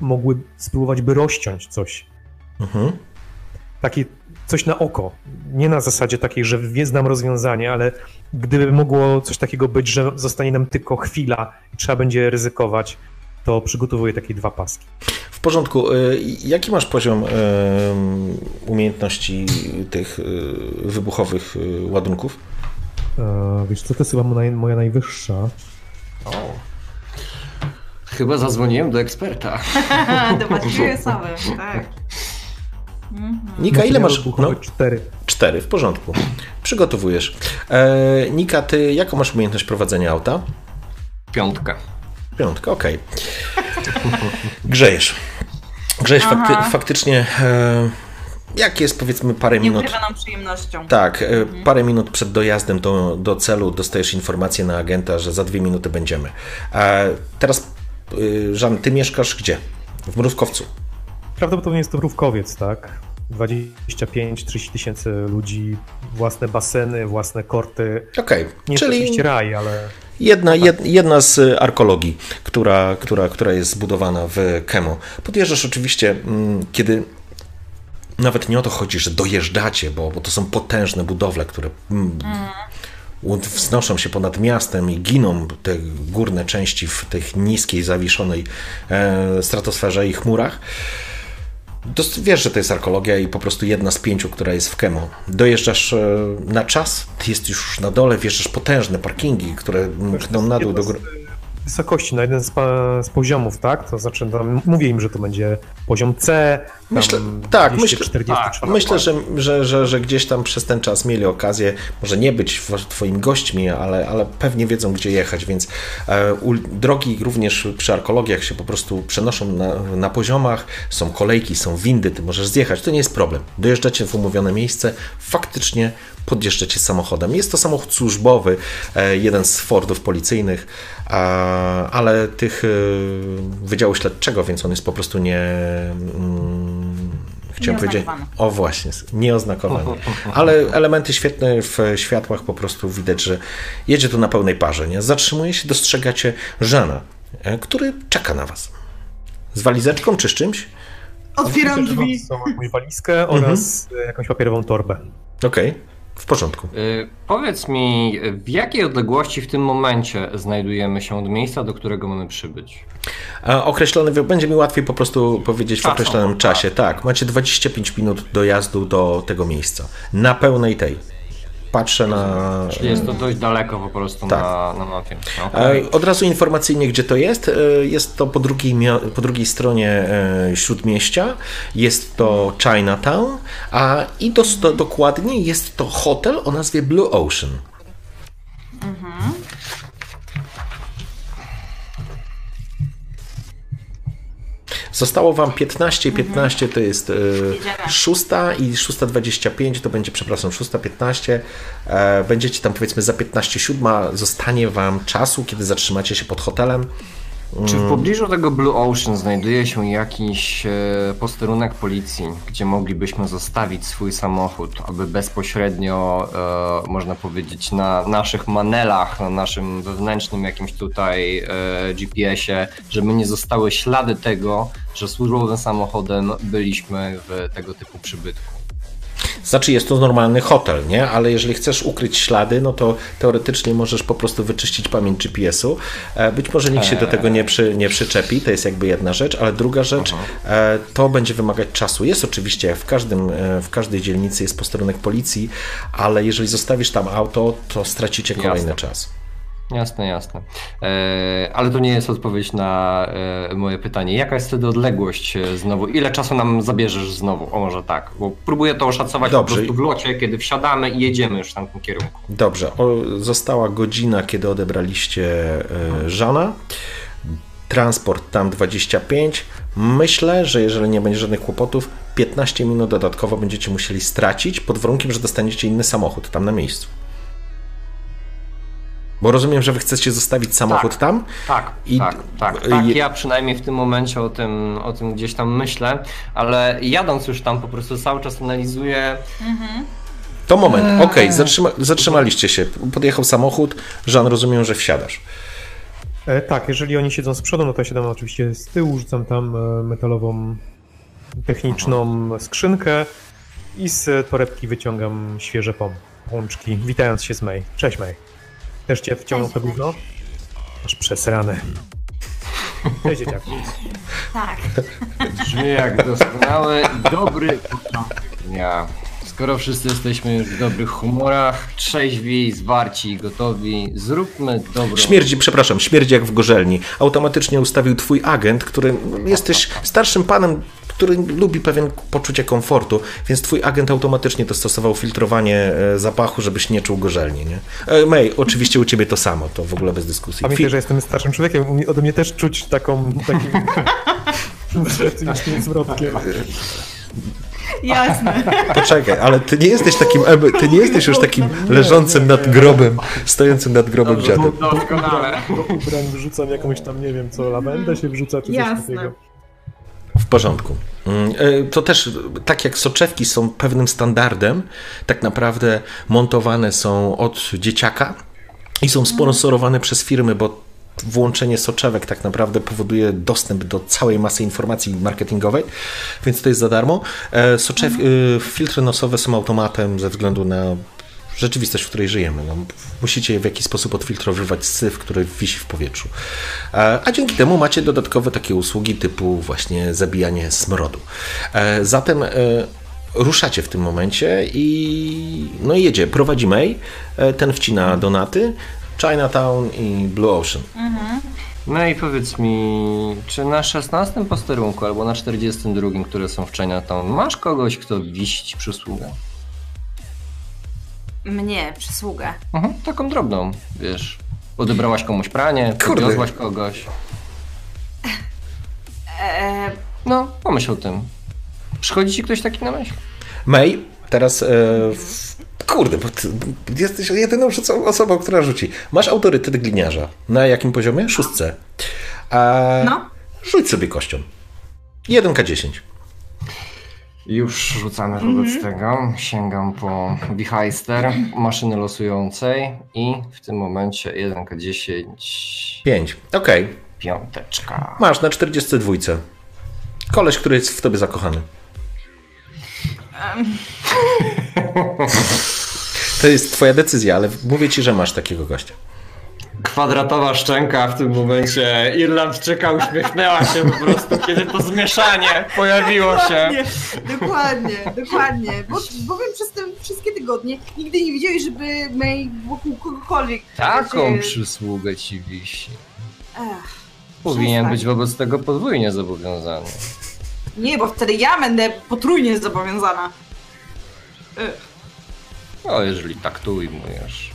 Speaker 3: mogły spróbować by rozciąć coś.
Speaker 1: Mhm.
Speaker 3: Takie coś na oko. Nie na zasadzie takiej, że wie, znam rozwiązanie, ale gdyby mogło coś takiego być, że zostanie nam tylko chwila i trzeba będzie ryzykować, to przygotowuję takie dwa paski.
Speaker 1: W porządku. Y, Jaki masz poziom y, umiejętności tych y, wybuchowych ładunków?
Speaker 3: E, wiesz co, to jest chyba moja najwyższa.
Speaker 2: O. Chyba zadzwoniłem do eksperta.
Speaker 4: Do właściwej osoby, tak. Mhm.
Speaker 1: Nika, ile masz? No,
Speaker 3: Cztery.
Speaker 1: cztery, w porządku. Przygotowujesz. E, Nika, ty jaką masz umiejętność prowadzenia auta?
Speaker 2: Piątka.
Speaker 1: Piątka, okej. Grzejesz. Grzejesz
Speaker 4: Aha.
Speaker 1: fakty, faktycznie. E, jak jest powiedzmy parę
Speaker 4: Nie
Speaker 1: minut.
Speaker 4: ukrywa nam przyjemnością.
Speaker 1: Tak, e, parę minut przed dojazdem do, do celu dostajesz informację na agenta, że za dwie minuty będziemy. E, teraz, y, Żan, ty mieszkasz gdzie? W Mrówkowcu.
Speaker 3: Prawdopodobnie jest to mrówkowiec, tak? 25-30 tysięcy ludzi, własne baseny, własne korty.
Speaker 1: Okej,
Speaker 3: Nie jest
Speaker 1: czyli
Speaker 3: oczywiście raj, ale
Speaker 1: jedna, jed, jedna z y, arkologii, która, która, która jest zbudowana w Kemo. Podjeżdżasz oczywiście, mm, kiedy nawet nie o to chodzi, że dojeżdżacie, bo, bo to są potężne budowle, które mm, wznoszą się ponad miastem i giną te górne części w tych niskiej, zawiszonej e, stratosferze i chmurach. Wiesz, że to jest arkeologia i po prostu jedna z pięciu, która jest w Kemo. Dojeżdżasz e, na czas, jest już na dole, wjeżdżasz potężne parkingi, które mkną na dół do góry.
Speaker 3: Wysokości, na jeden z, z poziomów, tak? To znaczy, tam, mówię im, że to będzie poziom C,
Speaker 1: Myślę- tak, myślę-
Speaker 3: 244.
Speaker 1: Myślę, że, że, że, że gdzieś tam przez ten czas mieli okazję, może nie być twoimi gośćmi, ale, ale pewnie wiedzą, gdzie jechać, więc e, u, drogi również przy arkeologiach się po prostu przenoszą na, na poziomach, są kolejki, są windy, ty możesz zjechać, to nie jest problem. Dojeżdżacie w umówione miejsce, faktycznie podjeżdżacie samochodem. Jest to samochód służbowy, e, jeden z Fordów policyjnych, a, ale tych e, Wydziału Śledczego, więc on jest po prostu nie... Mm, chciałem powiedzieć...
Speaker 4: Nieoznakowany.
Speaker 1: O właśnie, nieoznakowany. Ale elementy świetne w światłach po prostu widać, że jedzie tu na pełnej parze. Nie? Zatrzymuje się, dostrzegacie Żana, e, który czeka na was. Z walizeczką czy z czymś?
Speaker 4: Otwieram drzwi.
Speaker 3: mam walizkę oraz e, jakąś papierową torbę.
Speaker 1: Okej, w porządku.
Speaker 2: Y, powiedz mi, w jakiej odległości w tym momencie znajdujemy się od miejsca, do którego mamy przybyć?
Speaker 1: Określony, będzie mi łatwiej po prostu powiedzieć w
Speaker 2: Czasem,
Speaker 1: określonym
Speaker 2: tak.
Speaker 1: czasie. Tak, macie 25 minut dojazdu do tego miejsca. Na pełnej tej. Patrzę na.
Speaker 2: Czyli jest to dość daleko po prostu
Speaker 1: Tak.
Speaker 2: na, na mapie. Okej.
Speaker 1: E, Od razu informacyjnie, gdzie to jest. E, Jest to po drugiej, po drugiej stronie e, śródmieścia. Jest to Chinatown, a i dos- do, dokładnie jest to hotel o nazwie Blue Ocean. Zostało wam 15, 15 to jest e. 6 i 6.25 to będzie, przepraszam, 6.15. E, będziecie tam powiedzmy za 15.07 zostanie wam czasu, kiedy zatrzymacie się pod hotelem.
Speaker 2: Czy
Speaker 1: Mm.
Speaker 2: w pobliżu tego Blue Ocean znajduje się jakiś e, posterunek policji, gdzie moglibyśmy zostawić swój samochód, aby bezpośrednio, e, można powiedzieć, na naszych manelach, na naszym wewnętrznym jakimś tutaj e, GPS-ie, żeby nie zostały ślady tego, że służbowym samochodem byliśmy w tego typu przybytku?
Speaker 1: Znaczy jest to normalny hotel, nie? Ale jeżeli chcesz ukryć ślady, no to teoretycznie możesz po prostu wyczyścić pamięć GPS-u. E, Być może nikt się do tego nie, przy, nie przyczepi, to jest jakby jedna rzecz, ale druga rzecz, e, to będzie wymagać czasu. Jest oczywiście, w, każdym, e, w każdej dzielnicy jest posterunek policji, ale jeżeli zostawisz tam auto, to stracicie kolejny
Speaker 2: Jasne.
Speaker 1: czas.
Speaker 2: Jasne, jasne. E, ale to nie jest odpowiedź na e, moje pytanie. Jaka jest wtedy odległość e, znowu? Ile czasu nam zabierzesz znowu? O może tak, bo próbuję to oszacować
Speaker 1: Dobrze.
Speaker 2: po prostu w locie, kiedy wsiadamy i jedziemy już w tamtym kierunku.
Speaker 1: Dobrze, o, została godzina, kiedy odebraliście Żana. Transport tam 25. Myślę, że jeżeli nie będzie żadnych kłopotów, 15 minut dodatkowo będziecie musieli stracić, pod warunkiem, że dostaniecie inny samochód tam na miejscu. Bo rozumiem, że wy chcecie zostawić samochód
Speaker 2: Tak.
Speaker 1: tam?
Speaker 2: Tak,
Speaker 1: I-
Speaker 2: tak, tak, tak. Ja przynajmniej w tym momencie o tym, o tym gdzieś tam myślę, ale jadąc już tam po prostu cały czas analizuję.
Speaker 1: To moment, okej, zatrzyma, zatrzymaliście się. Podjechał samochód, Żan, rozumiem, że wsiadasz.
Speaker 3: E, tak, jeżeli oni siedzą z przodu, no to ja siadam oczywiście z tyłu, rzucam tam e, metalową, techniczną skrzynkę i z torebki wyciągam świeże pom, pączki, witając się z May. Cześć May. Też cię wciągnął to gówno? Masz przesrane. Cześć dzieciaku.
Speaker 4: Tak.
Speaker 2: Brzmi jak doskonały, dobry początek dnia. Skoro wszyscy jesteśmy już w dobrych humorach, trzeźwi, zwarci, gotowi, zróbmy dobrą...
Speaker 1: Śmierdzi, przepraszam, śmierdzi jak w gorzelni. Automatycznie ustawił twój agent, który jesteś starszym panem, który lubi pewien poczucie komfortu, więc twój agent automatycznie dostosował filtrowanie e, zapachu, żebyś nie czuł gorzelni, nie? E, May, oczywiście u ciebie to samo, to w ogóle bez dyskusji.
Speaker 3: Pamiętaj,
Speaker 1: Fi-
Speaker 3: że jestem starszym człowiekiem, ode mnie też czuć taką, takim specyficznym zwrotkiem.
Speaker 4: Jasne.
Speaker 1: Poczekaj, ale ty nie jesteś takim, Eby, ty nie jesteś już takim leżącym nad grobem, stojącym nad grobem dziadem.
Speaker 2: Doskonale.
Speaker 3: Do ubrań wrzucam jakąś tam, nie wiem co, lawendę się wrzuca, czy coś takiego.
Speaker 1: W porządku. Mm, e, To też, tak jak soczewki są pewnym standardem, tak naprawdę montowane są od dzieciaka i są sponsorowane przez firmy, bo włączenie soczewek tak naprawdę powoduje dostęp do całej masy informacji marketingowej, więc to jest za darmo. E, Soczew, e, filtry nosowe są automatem ze względu na rzeczywistość, w której żyjemy. No, musicie w jakiś sposób odfiltrowywać syf, który wisi w powietrzu. E, A dzięki temu macie dodatkowe takie usługi typu właśnie zabijanie smrodu. E, Zatem e, ruszacie w tym momencie i no i jedzie, prowadzi May, ten wcina donaty, Chinatown i Blue Ocean.
Speaker 2: No i powiedz mi, czy na 16 posterunku albo na 42, które są w Chinatown, masz kogoś, kto wisi ci przysługę?
Speaker 4: Mnie, przysługę.
Speaker 2: Mhm, taką drobną, wiesz. Odebrałaś komuś pranie,
Speaker 1: Kurde.
Speaker 2: podwiozłaś kogoś.
Speaker 4: E,
Speaker 2: No, pomyśl o tym. Przychodzi ci ktoś taki na myśl?
Speaker 1: May, teraz. E. Kurde, bo ty jesteś jedyną osobą, która rzuci. Masz autorytet gliniarza. Na jakim poziomie? Szóstce. A...
Speaker 4: no.
Speaker 1: Rzuć sobie kością. 1K10.
Speaker 2: Już rzucamy wobec tego. Sięgam po Wichajster, maszyny losującej i w tym momencie 1K10,
Speaker 1: 5. Okej.
Speaker 2: piąteczka.
Speaker 1: Masz na 42. Koleś, który jest w tobie zakochany. To jest twoja decyzja, ale mówię ci, że masz takiego gościa.
Speaker 2: Kwadratowa szczęka w tym momencie. Irlandczyka uśmiechnęła się po prostu, kiedy to zmieszanie pojawiło się.
Speaker 4: Dokładnie, dokładnie, dokładnie. Bo, bowiem przez te wszystkie tygodnie nigdy nie widziałeś, żeby May wokół kogokolwiek.
Speaker 2: Taką
Speaker 4: Wiecie,
Speaker 2: przysługę ci wisi.
Speaker 4: Ech,
Speaker 2: Powinien być wobec tego podwójnie zobowiązany.
Speaker 4: Nie, bo wtedy ja będę potrójnie zobowiązana. Ech.
Speaker 2: No, jeżeli tak tu ujmujesz.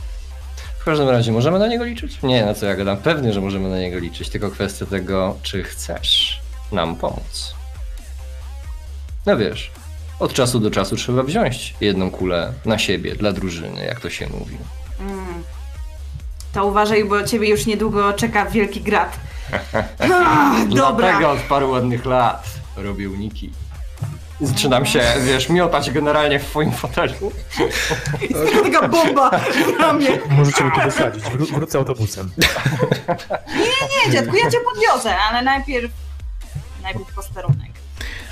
Speaker 2: W każdym razie, możemy na niego liczyć? Nie, na co ja gadam. Pewnie, że możemy na niego liczyć, tylko kwestia tego, czy chcesz nam pomóc. No wiesz, od czasu do czasu trzeba wziąć jedną kulę na siebie, dla drużyny, jak to się mówi.
Speaker 4: Mm. To uważaj, bo ciebie już niedługo czeka wielki grat. Ah,
Speaker 2: Dlatego od paru ładnych lat robię uniki. Zaczynam się, wiesz, miotać generalnie w twoim fotelu.
Speaker 4: Jest taka bomba w ramię.
Speaker 3: Możecie mnie tu wysadzić, Wró- wrócę autobusem.
Speaker 4: Nie, dziadku, ja cię podwiozę, ale najpierw... Najpierw posterunek.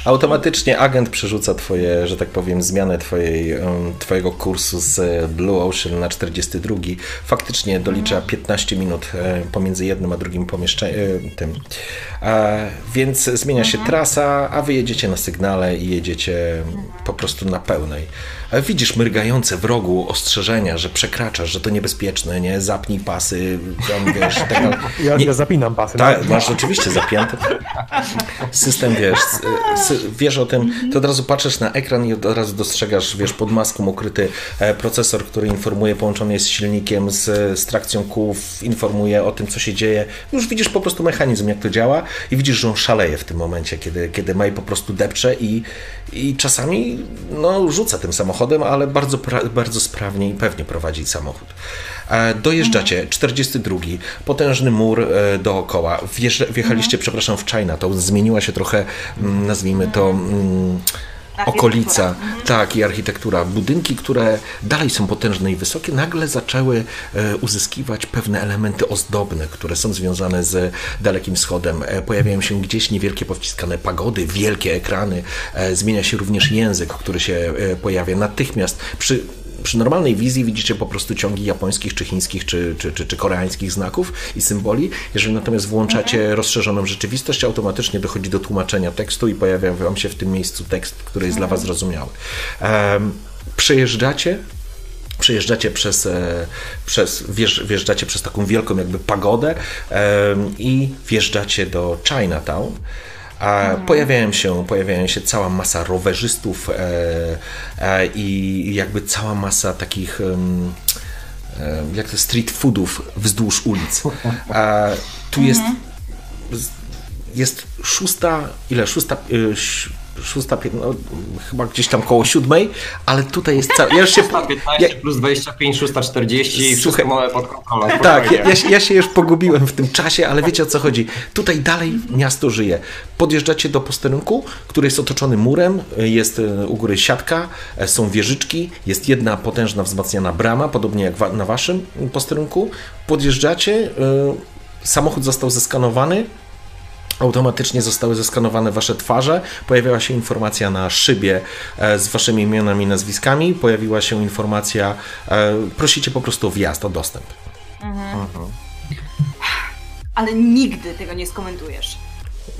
Speaker 1: Automatycznie agent przerzuca twoje, że tak powiem, zmianę twojej, twojego kursu z Blue Ocean na 42. Faktycznie dolicza 15 minut e, pomiędzy jednym a drugim pomieszczeniem. Tym. E, Więc zmienia się trasa, a wy jedziecie na sygnale i jedziecie po prostu na pełnej. Widzisz mrygające w rogu ostrzeżenia, że przekraczasz, że to niebezpieczne, nie? Zapnij pasy, tam wiesz, tego.
Speaker 3: Ja,
Speaker 1: Nie-
Speaker 3: ja zapinam pasy.
Speaker 1: tak, masz oczywiście zapięte. System, wiesz, wiesz o tym, to od razu patrzysz na ekran i od razu dostrzegasz, wiesz, pod maską ukryty e, procesor, który informuje, połączony jest z silnikiem, z, z trakcją kół, informuje o tym, co się dzieje. Już widzisz po prostu mechanizm, jak to działa i widzisz, że on szaleje w tym momencie, kiedy, kiedy May po prostu depcze i, i czasami, no, rzuca tym samochodem samochodem, ale bardzo, bardzo sprawnie i pewnie prowadzi samochód. E, dojeżdżacie, 42, potężny mur e, dookoła. wjechaliście, przepraszam, w Chinatown. Zmieniła się trochę, mm, nazwijmy to mm, okolica, mhm. tak, i architektura. Budynki, które dalej są potężne i wysokie, nagle zaczęły e, uzyskiwać pewne elementy ozdobne, które są związane z Dalekim Wschodem. E, pojawiają się gdzieś niewielkie powciskane pagody, wielkie ekrany. E, zmienia się również język, który się pojawia natychmiast przy przy normalnej wizji widzicie po prostu ciągi japońskich, czy chińskich, czy, czy, czy, czy koreańskich znaków i symboli. Jeżeli natomiast włączacie mhm. rozszerzoną rzeczywistość, automatycznie dochodzi do tłumaczenia tekstu i pojawia wam się w tym miejscu tekst, który jest mhm. dla was zrozumiały. Um, przejeżdżacie przejeżdżacie przez, e, przez wjeżdżacie przez taką wielką jakby pagodę i wjeżdżacie do Chinatown. Mhm. pojawiają, się, pojawiają się cała masa rowerzystów e, e, i jakby cała masa takich e, jak to street foodów wzdłuż ulic. A tu jest mhm. jest szósta, ile? Szósta, szósta, no, chyba gdzieś tam koło siódmej, ale tutaj jest cały... Ja już się,
Speaker 2: 15 ja, plus 25, 640 i wszystko mamy pod kontrolą.
Speaker 1: Tak, ja, ja, się już pogubiłem w tym czasie, ale wiecie o co chodzi. Tutaj dalej miasto żyje. Podjeżdżacie do posterunku, który jest otoczony murem, jest e, u góry siatka, e, są wieżyczki, jest jedna potężna wzmacniana brama, podobnie jak na waszym posterunku. Podjeżdżacie, e, samochód został zeskanowany, automatycznie zostały zeskanowane wasze twarze, pojawiła się informacja na szybie e, z waszymi imionami i nazwiskami, pojawiła się informacja, e, prosicie po prostu o wjazd, o dostęp. Mhm.
Speaker 4: Mhm. Ale nigdy tego nie skomentujesz.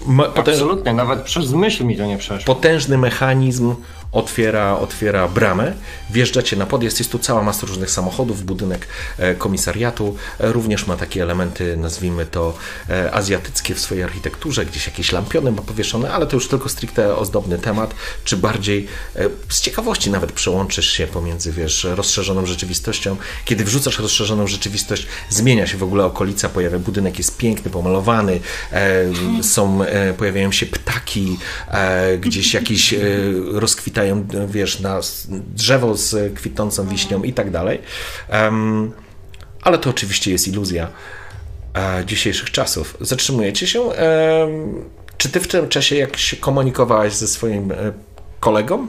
Speaker 2: Ma, Absolutnie, nawet przez myśl mi to nie przeszło.
Speaker 1: Potężny mechanizm otwiera, otwiera bramę, wjeżdżacie na podjazd, jest tu cała masa różnych samochodów, budynek e, komisariatu, e, również ma takie elementy, nazwijmy to e, azjatyckie w swojej architekturze, gdzieś jakieś lampiony ma powieszone, ale to już tylko stricte ozdobny temat, czy bardziej z ciekawości nawet przełączysz się pomiędzy, wiesz, rozszerzoną rzeczywistością. Kiedy wrzucasz rozszerzoną rzeczywistość, zmienia się w ogóle okolica, pojawia budynek, jest piękny, pomalowany, są, pojawiają się ptaki, gdzieś jakiś rozkwitają wiesz, na drzewo z kwitnącą wiśnią i tak dalej. ale to oczywiście jest iluzja e, dzisiejszych czasów. Zatrzymujecie się. czy ty w tym czasie jak się komunikowałaś ze swoim e, kolegą?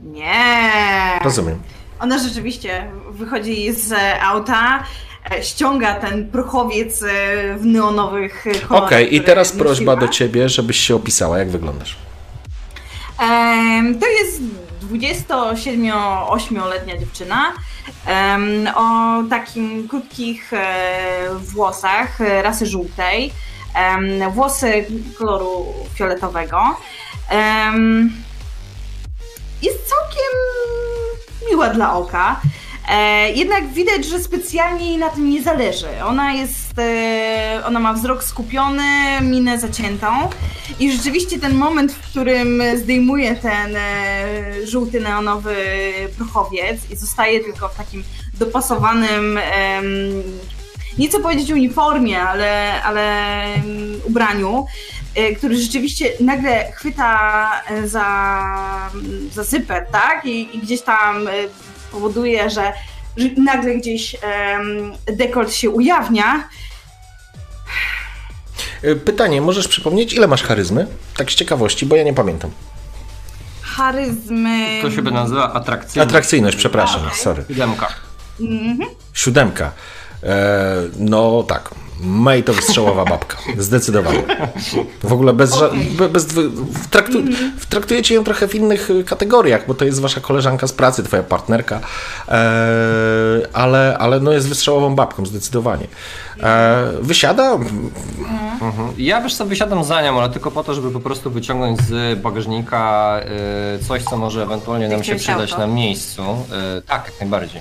Speaker 4: Nie.
Speaker 1: Rozumiem.
Speaker 4: Ona rzeczywiście wychodzi z auta, e, ściąga ten prochowiec w neonowych
Speaker 1: kolorach. Okej, okay, i teraz prośba do ciebie, żebyś się opisała, jak wyglądasz.
Speaker 4: To jest 27-8-letnia dziewczyna o takim krótkich e, włosach rasy żółtej, włosy koloru fioletowego. Jest całkiem miła dla oka. E, jednak widać, że specjalnie jej na tym nie zależy. Ona jest, e, ona ma wzrok skupiony, minę zaciętą i rzeczywiście ten moment, w którym zdejmuje ten e, żółty neonowy prochowiec i zostaje tylko w takim dopasowanym, nie co powiedzieć uniformie, ale, ale ubraniu, który rzeczywiście nagle chwyta za, za zyper, tak? I, i gdzieś tam powoduje, że, nagle gdzieś um, dekolt się ujawnia.
Speaker 1: E, pytanie, możesz przypomnieć, ile masz charyzmy? Tak z ciekawości, bo ja nie pamiętam.
Speaker 4: Charyzmy.
Speaker 2: To się by nazywa atrakcyjność.
Speaker 1: Atrakcyjność, przepraszam, okay. sorry.
Speaker 2: Siódemka. Mhm.
Speaker 1: Siódemka. E, no tak, May to wystrzałowa babka. Zdecydowanie. W ogóle bez, okay. bez traktu, traktujecie ją trochę w innych kategoriach, bo to jest wasza koleżanka z pracy, twoja partnerka, e, ale, ale no jest wystrzałową babką, zdecydowanie. E, wysiada?
Speaker 2: Mhm. Ja wiesz co, wysiadam za nią, ale tylko po to, żeby po prostu wyciągnąć z bagażnika e, coś, co może ewentualnie nam się przydać na miejscu. E, tak, jak najbardziej.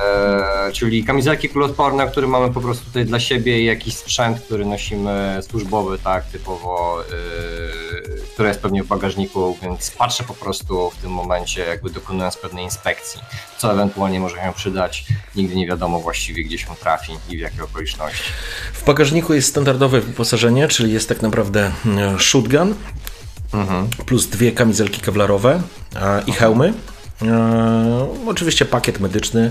Speaker 2: E, czyli kamizelki kuloodporne, które mamy po prostu tutaj dla siebie i jakiś sprzęt, który nosimy służbowy, tak, typowo, e, który jest pewnie w bagażniku, więc patrzę po prostu w tym momencie, jakby dokonując pewnej inspekcji, co ewentualnie może się przydać. Nigdy nie wiadomo właściwie, gdzie się trafi i w jakie okoliczności.
Speaker 1: W bagażniku jest standardowe wyposażenie, czyli jest tak naprawdę e, shotgun, plus dwie kamizelki kewlarowe i hełmy. E, oczywiście pakiet medyczny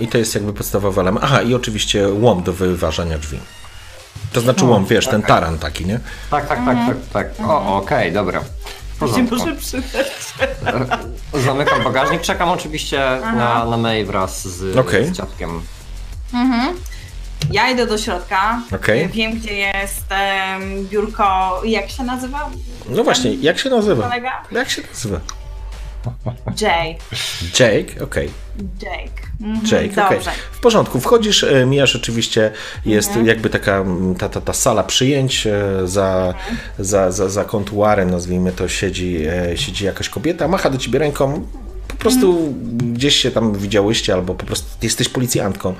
Speaker 1: i to jest jakby podstawowy element. Aha, i oczywiście łom do wyważania drzwi. To znaczy łom, wiesz, ten taran taki, nie?
Speaker 2: Tak, tak, tak, tak, tak. O, okej, dobra. W
Speaker 4: To się
Speaker 2: porządku.
Speaker 4: może przydać.
Speaker 2: Zamykam bagażnik, czekam oczywiście na, na May wraz z,
Speaker 1: Okej.
Speaker 2: z dziadkiem.
Speaker 4: Ja idę do środka.
Speaker 1: Okej.
Speaker 4: Wiem, gdzie jest em, biurko. Jak się nazywa?
Speaker 1: No właśnie, jak się nazywa?
Speaker 4: Kolega?
Speaker 1: Jak się nazywa?
Speaker 4: Jay.
Speaker 1: Jake, okej.
Speaker 4: Jake. Mhm,
Speaker 1: Jake, okej.
Speaker 4: Dobrze.
Speaker 1: W porządku, wchodzisz, e, mijasz oczywiście, jest jakby taka mm, ta, ta, ta sala przyjęć, e, za, za, za, za kontuarem, nazwijmy to, siedzi, e, siedzi jakaś kobieta, macha do ciebie ręką, po prostu gdzieś się tam widziałyście, albo po prostu jesteś policjantką.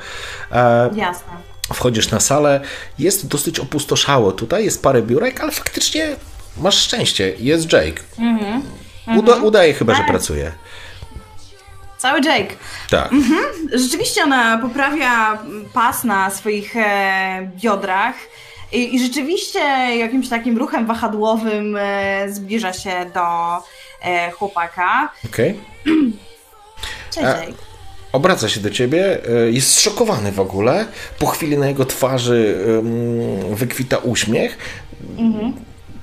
Speaker 1: E,
Speaker 4: Jasne.
Speaker 1: Wchodzisz na salę, jest dosyć opustoszało tutaj, jest parę biurek, ale faktycznie masz szczęście, jest Jake. Uda, udaje chyba, że
Speaker 4: Tak.
Speaker 1: pracuje.
Speaker 4: Cały Jake.
Speaker 1: Tak.
Speaker 4: Rzeczywiście ona poprawia pas na swoich e, biodrach i, i rzeczywiście jakimś takim ruchem wahadłowym e, zbliża się do e, chłopaka.
Speaker 1: Okej.
Speaker 4: Cześć
Speaker 1: A-
Speaker 4: Jake.
Speaker 1: Obraca się do ciebie, e, jest zszokowany w ogóle. Po chwili na jego twarzy wykwita uśmiech.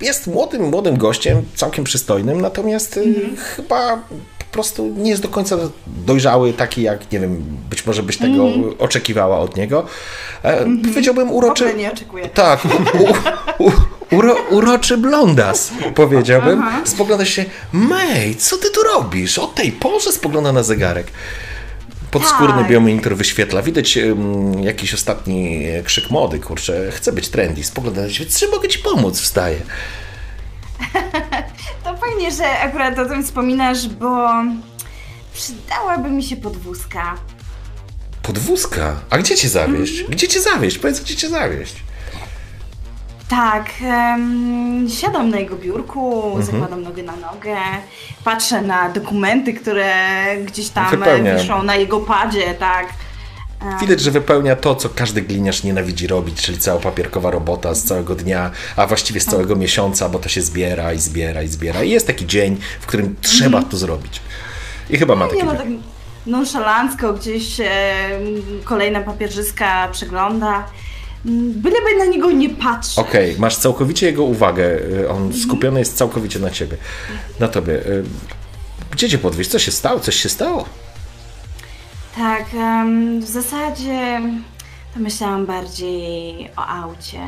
Speaker 1: Jest młodym, młodym gościem, całkiem przystojnym, natomiast e, chyba po prostu nie jest do końca dojrzały, taki jak, nie wiem, być może byś tego oczekiwała od niego. E, Powiedziałbym
Speaker 4: W
Speaker 1: uroczy...
Speaker 4: ogóle nie oczekuję.
Speaker 1: Tak, u, u, uro, uroczy blondas, powiedziałbym. Spogląda się, May, co ty tu robisz? O tej porze spogląda na zegarek. Podskórny
Speaker 4: Tak.
Speaker 1: biomonitor wyświetla. Widać um, jakiś ostatni krzyk mody, kurczę. Chce być trendy. Spogląda na ciebie, czy mogę ci pomóc? Wstaje.
Speaker 4: To fajnie, że akurat o tym wspominasz, bo przydałaby mi się podwózka.
Speaker 1: Podwózka. A gdzie cię zawieść? Gdzie cię zawieść? Powiedz, gdzie cię zawieść.
Speaker 4: Tak, em, siadam na jego biurku,
Speaker 1: Mhm.
Speaker 4: zakładam nogę na nogę, patrzę na dokumenty, które gdzieś tam
Speaker 1: Wypełnia.
Speaker 4: wiszą na jego padzie, tak.
Speaker 1: Widać, że wypełnia to, co każdy gliniarz nienawidzi robić, czyli cała papierkowa robota z całego dnia, a właściwie z całego miesiąca, bo to się zbiera i zbiera i zbiera. I jest taki dzień, w którym trzeba to zrobić. I chyba ma taki
Speaker 4: Nie no,
Speaker 1: dzień.
Speaker 4: tak nonszalancko gdzieś e, kolejna papierzyska przegląda. Byleby na niego nie patrzeć.
Speaker 1: Okej, masz całkowicie jego uwagę. y, On skupiony jest całkowicie na ciebie. Na tobie. Y, Gdzie cię podwieźć? Co się stało? Coś się stało?
Speaker 4: Tak, em, w zasadzie to myślałam bardziej o aucie.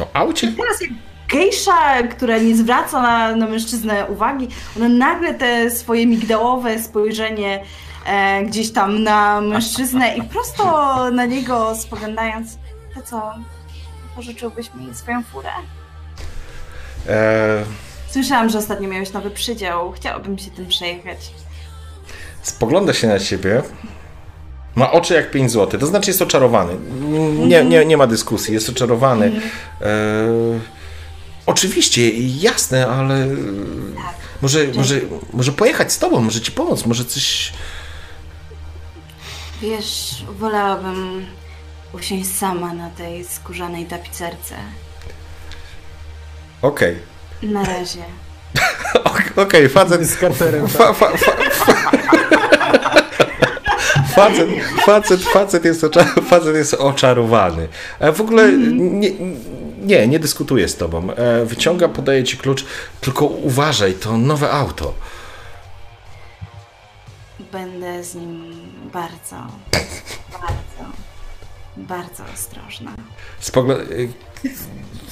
Speaker 1: O aucie?
Speaker 4: Teraz jak gejsza, która nie zwraca na, na mężczyznę uwagi, ona nagle te swoje migdałowe spojrzenie e, gdzieś tam na mężczyznę i prosto na niego spoglądając, to co, pożyczyłbyś mi swoją furę?
Speaker 1: E,
Speaker 4: Słyszałam, że ostatnio miałeś nowy przydział, chciałabym się tym przejechać.
Speaker 1: spogląda się na ciebie. Ma oczy jak 5 zł, to znaczy jest oczarowany. Nie, nie, nie ma dyskusji, jest oczarowany. E, oczywiście, jasne, ale może, może, może pojechać z tobą, może ci pomóc, może coś.
Speaker 4: Wiesz, wolałabym usiąść sama na tej skórzanej tapicerce.
Speaker 1: Okej.
Speaker 4: Na razie.
Speaker 1: Ok- Okej, facet,
Speaker 3: Z karterem.
Speaker 1: Fa, fa, fa, fa. Facet, facet, facet, jest facet jest oczarowany. E, W ogóle nie, nie, nie dyskutuję z tobą. E, Wyciąga, podaje ci klucz, tylko uważaj, to nowe auto.
Speaker 4: Będę z nim bardzo, bardzo, bardzo ostrożna.
Speaker 1: Spogl-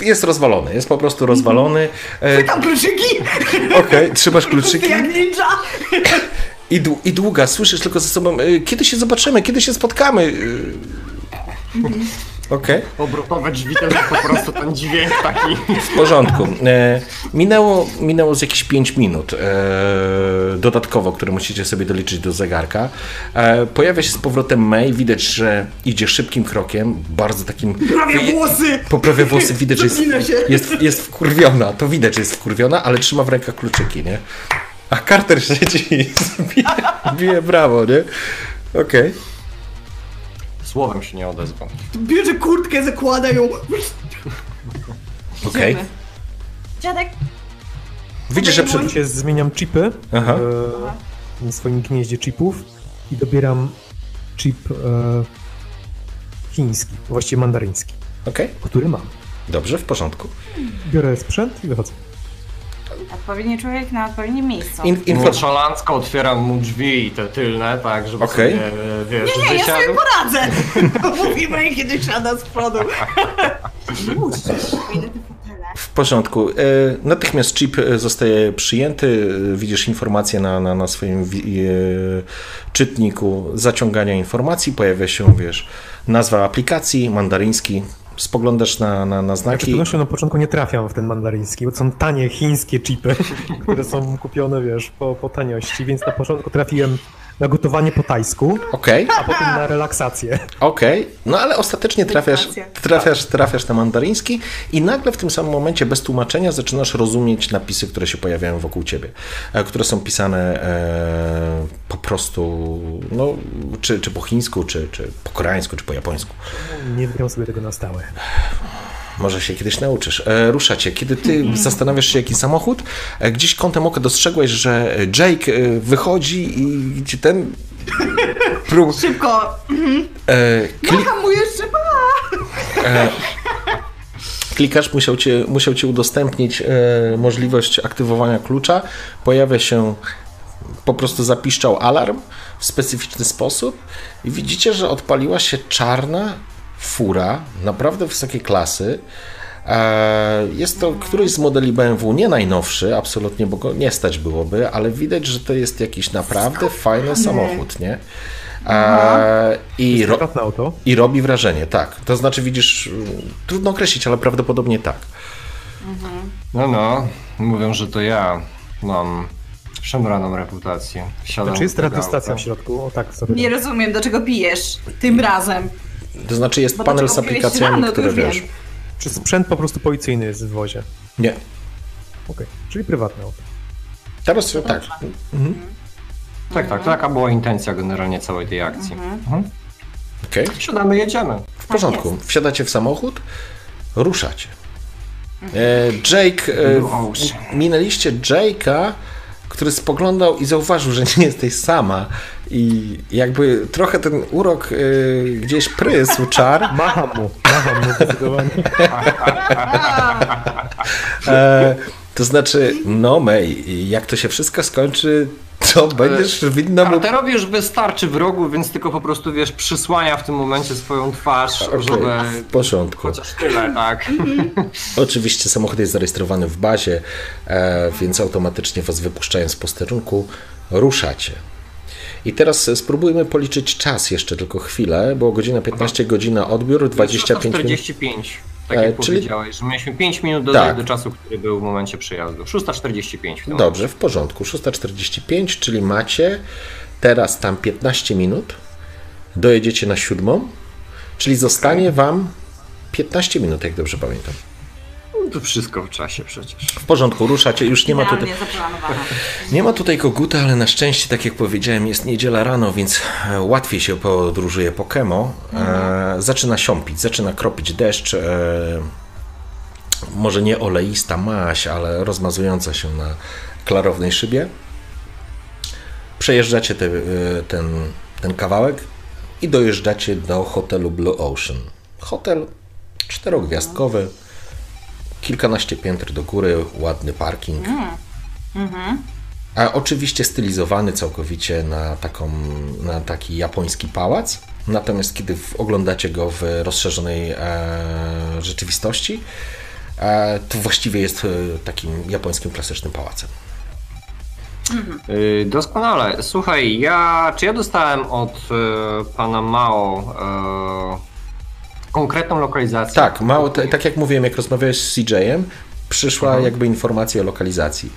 Speaker 1: e, jest rozwalony, jest po prostu rozwalony. E,
Speaker 4: Tam kluczyki!
Speaker 1: Okej, trzymasz kluczyki
Speaker 4: Jak ninja!
Speaker 1: i, dłu- i długa, słyszysz tylko ze sobą, e, kiedy się zobaczymy, kiedy się spotkamy. E, Okej.
Speaker 2: Obrotowe drzwi jest po prostu ten dźwięk taki.
Speaker 1: W porządku. E, minęło, minęło z jakieś 5 minut e, dodatkowo, które musicie sobie doliczyć do zegarka. E, pojawia się z powrotem May, widać, że idzie szybkim krokiem, bardzo takim...
Speaker 4: Prawie włosy!
Speaker 1: Poprawia włosy, widać, że jest, jest, jest wkurwiona, to widać, że jest wkurwiona, ale trzyma w rękach kluczyki, nie? A Carter siedzi i bije, bije brawo, nie? Okej.
Speaker 2: Słowem się nie odezwał.
Speaker 4: Bierze kurtkę, zakłada ją.
Speaker 1: Okej.
Speaker 4: Idziemy. Dziadek,
Speaker 1: Widzisz, że przy...
Speaker 3: Się zmieniam chipy
Speaker 1: Aha.
Speaker 3: e, na swoim gnieździe chipów i dobieram chip e, chiński, właściwie mandaryński,
Speaker 1: Okej,
Speaker 3: który mam.
Speaker 1: dobrze, w porządku.
Speaker 3: Biorę sprzęt i wychodzę.
Speaker 4: Odpowiedni człowiek na odpowiednim miejscu.
Speaker 1: In, info...
Speaker 2: Nonszalancko otwieram mu drzwi te tylne, tak, żeby
Speaker 1: Okej.
Speaker 2: sobie, e, wiesz,
Speaker 4: Nie, ja
Speaker 2: wysiadł.
Speaker 4: sobie poradzę! Mówimy, kiedy siada z przodu. Ile.
Speaker 1: W porządku. E, Natychmiast chip e, zostaje przyjęty. Widzisz informację na, na, na swoim czytniku zaciągania informacji. Pojawia się, wiesz, nazwa aplikacji, mandaryński. Spoglądasz na, na, na
Speaker 3: Ja z
Speaker 1: znaki.
Speaker 3: pewnością na początku nie trafiam w ten mandaryński, bo są tanie chińskie chipy, które są kupione, wiesz, po, po taniości, więc na początku trafiłem na gotowanie po tajsku,
Speaker 1: Okej,
Speaker 3: a potem na relaksację.
Speaker 1: okej. No ale ostatecznie trafiasz, trafiasz, trafiasz na mandaryński i nagle w tym samym momencie bez tłumaczenia zaczynasz rozumieć napisy, które się pojawiają wokół ciebie, e, które są pisane e, po prostu, no, czy, czy po chińsku, czy, czy po koreańsku, czy po japońsku.
Speaker 3: Nie wygram sobie tego na stałe.
Speaker 1: Może się kiedyś nauczysz. E, ruszacie. Kiedy ty zastanawiasz się, jaki samochód, e, gdzieś kątem oka dostrzegłeś, że Jake e, wychodzi i gdzie ten... Prób,
Speaker 4: Szybko!
Speaker 1: e, kli,
Speaker 4: Macham mu jeszcze, pa!
Speaker 1: klikasz, musiał ci, musiał ci udostępnić e, możliwość aktywowania klucza. Pojawia się, po prostu zapiszczał alarm w specyficzny sposób i widzicie, że odpaliła się czarna fura, naprawdę wysokiej klasy. E, Jest to któryś z modeli BMW, nie najnowszy, absolutnie, bo go nie stać byłoby, ale widać, że to jest jakiś naprawdę fajny samochód, nie? E, I, ro. I robi wrażenie, tak. To znaczy, widzisz, trudno określić, ale prawdopodobnie tak.
Speaker 2: No, no, mówią, że to ja mam szemraną reputację. Wsiadam
Speaker 3: Znaczy jest radiostacja w środku, o tak sobie.
Speaker 4: Nie rozumiem, do czego pijesz tym razem.
Speaker 1: To znaczy, jest
Speaker 4: Bo
Speaker 1: panel z aplikacjami,
Speaker 4: rano, to
Speaker 1: które wiesz.
Speaker 4: wiem.
Speaker 3: Czy sprzęt po prostu policyjny jest w wozie?
Speaker 1: Nie.
Speaker 3: Okej, czyli prywatne auto.
Speaker 1: Teraz tak.
Speaker 2: Tak, tak, taka była intencja generalnie całej tej akcji. Mhm.
Speaker 1: Okej.
Speaker 2: Siadamy, jedziemy.
Speaker 1: W porządku. Wsiadacie w samochód, ruszacie. E, Jake, e, minęliście Jake'a, który spoglądał i zauważył, że nie jesteś sama. I jakby trochę ten urok e, gdzieś prysł, czar.
Speaker 3: Macham mu, macham mu zdecydowanie.
Speaker 1: E, to znaczy, no May, jak to się wszystko skończy, to będziesz winna mu...
Speaker 2: Carterowi już wystarczy wrogu, więc tylko po prostu, wiesz, przysłania w tym momencie swoją twarz,
Speaker 1: Okej,
Speaker 2: żeby...
Speaker 1: w porządku.
Speaker 2: Chociaż tyle, tak.
Speaker 1: Oczywiście samochód jest zarejestrowany w bazie, e, więc automatycznie was wypuszczając z posterunku, ruszacie. I teraz spróbujmy policzyć czas jeszcze tylko chwilę, bo godzina 15, godzina odbiór, 25 minut.
Speaker 2: 45, tak
Speaker 1: E,
Speaker 2: jak
Speaker 1: czyli-
Speaker 2: powiedziałeś, że mieliśmy 5 minut dodać
Speaker 1: Tak.
Speaker 2: do czasu, który był w momencie przyjazdu. 6.45 w
Speaker 1: Dobrze, w porządku. 6.45, czyli macie teraz tam 15 minut. Dojedziecie na siódmą, czyli zostanie wam 15 minut, jak dobrze pamiętam.
Speaker 2: To wszystko w czasie przecież.
Speaker 1: W porządku, ruszacie, już nie ma tutaj... Nie ma tutaj koguta, ale na szczęście, tak jak powiedziałem, jest niedziela rano, więc e, łatwiej się podróżuje po kemo. E, zaczyna siąpić, zaczyna kropić deszcz. E, może nie oleista maś, ale rozmazująca się na klarownej szybie. Przejeżdżacie te, e, ten, ten kawałek i dojeżdżacie do hotelu Blue Ocean. Hotel czterogwiazdkowy, kilkanaście piętr do góry, ładny parking. A oczywiście stylizowany całkowicie na, taką, na taki japoński pałac. Natomiast kiedy oglądacie go w rozszerzonej e, rzeczywistości, e, to właściwie jest e, takim japońskim klasycznym pałacem.
Speaker 2: Yy, doskonale. Słuchaj, ja, czy ja dostałem od e, pana Mao e, konkretną lokalizację?
Speaker 1: Tak, mało, t- tak jak mówiłem, jak rozmawiałeś z CJ-em, przyszła jakby informacja o lokalizacji.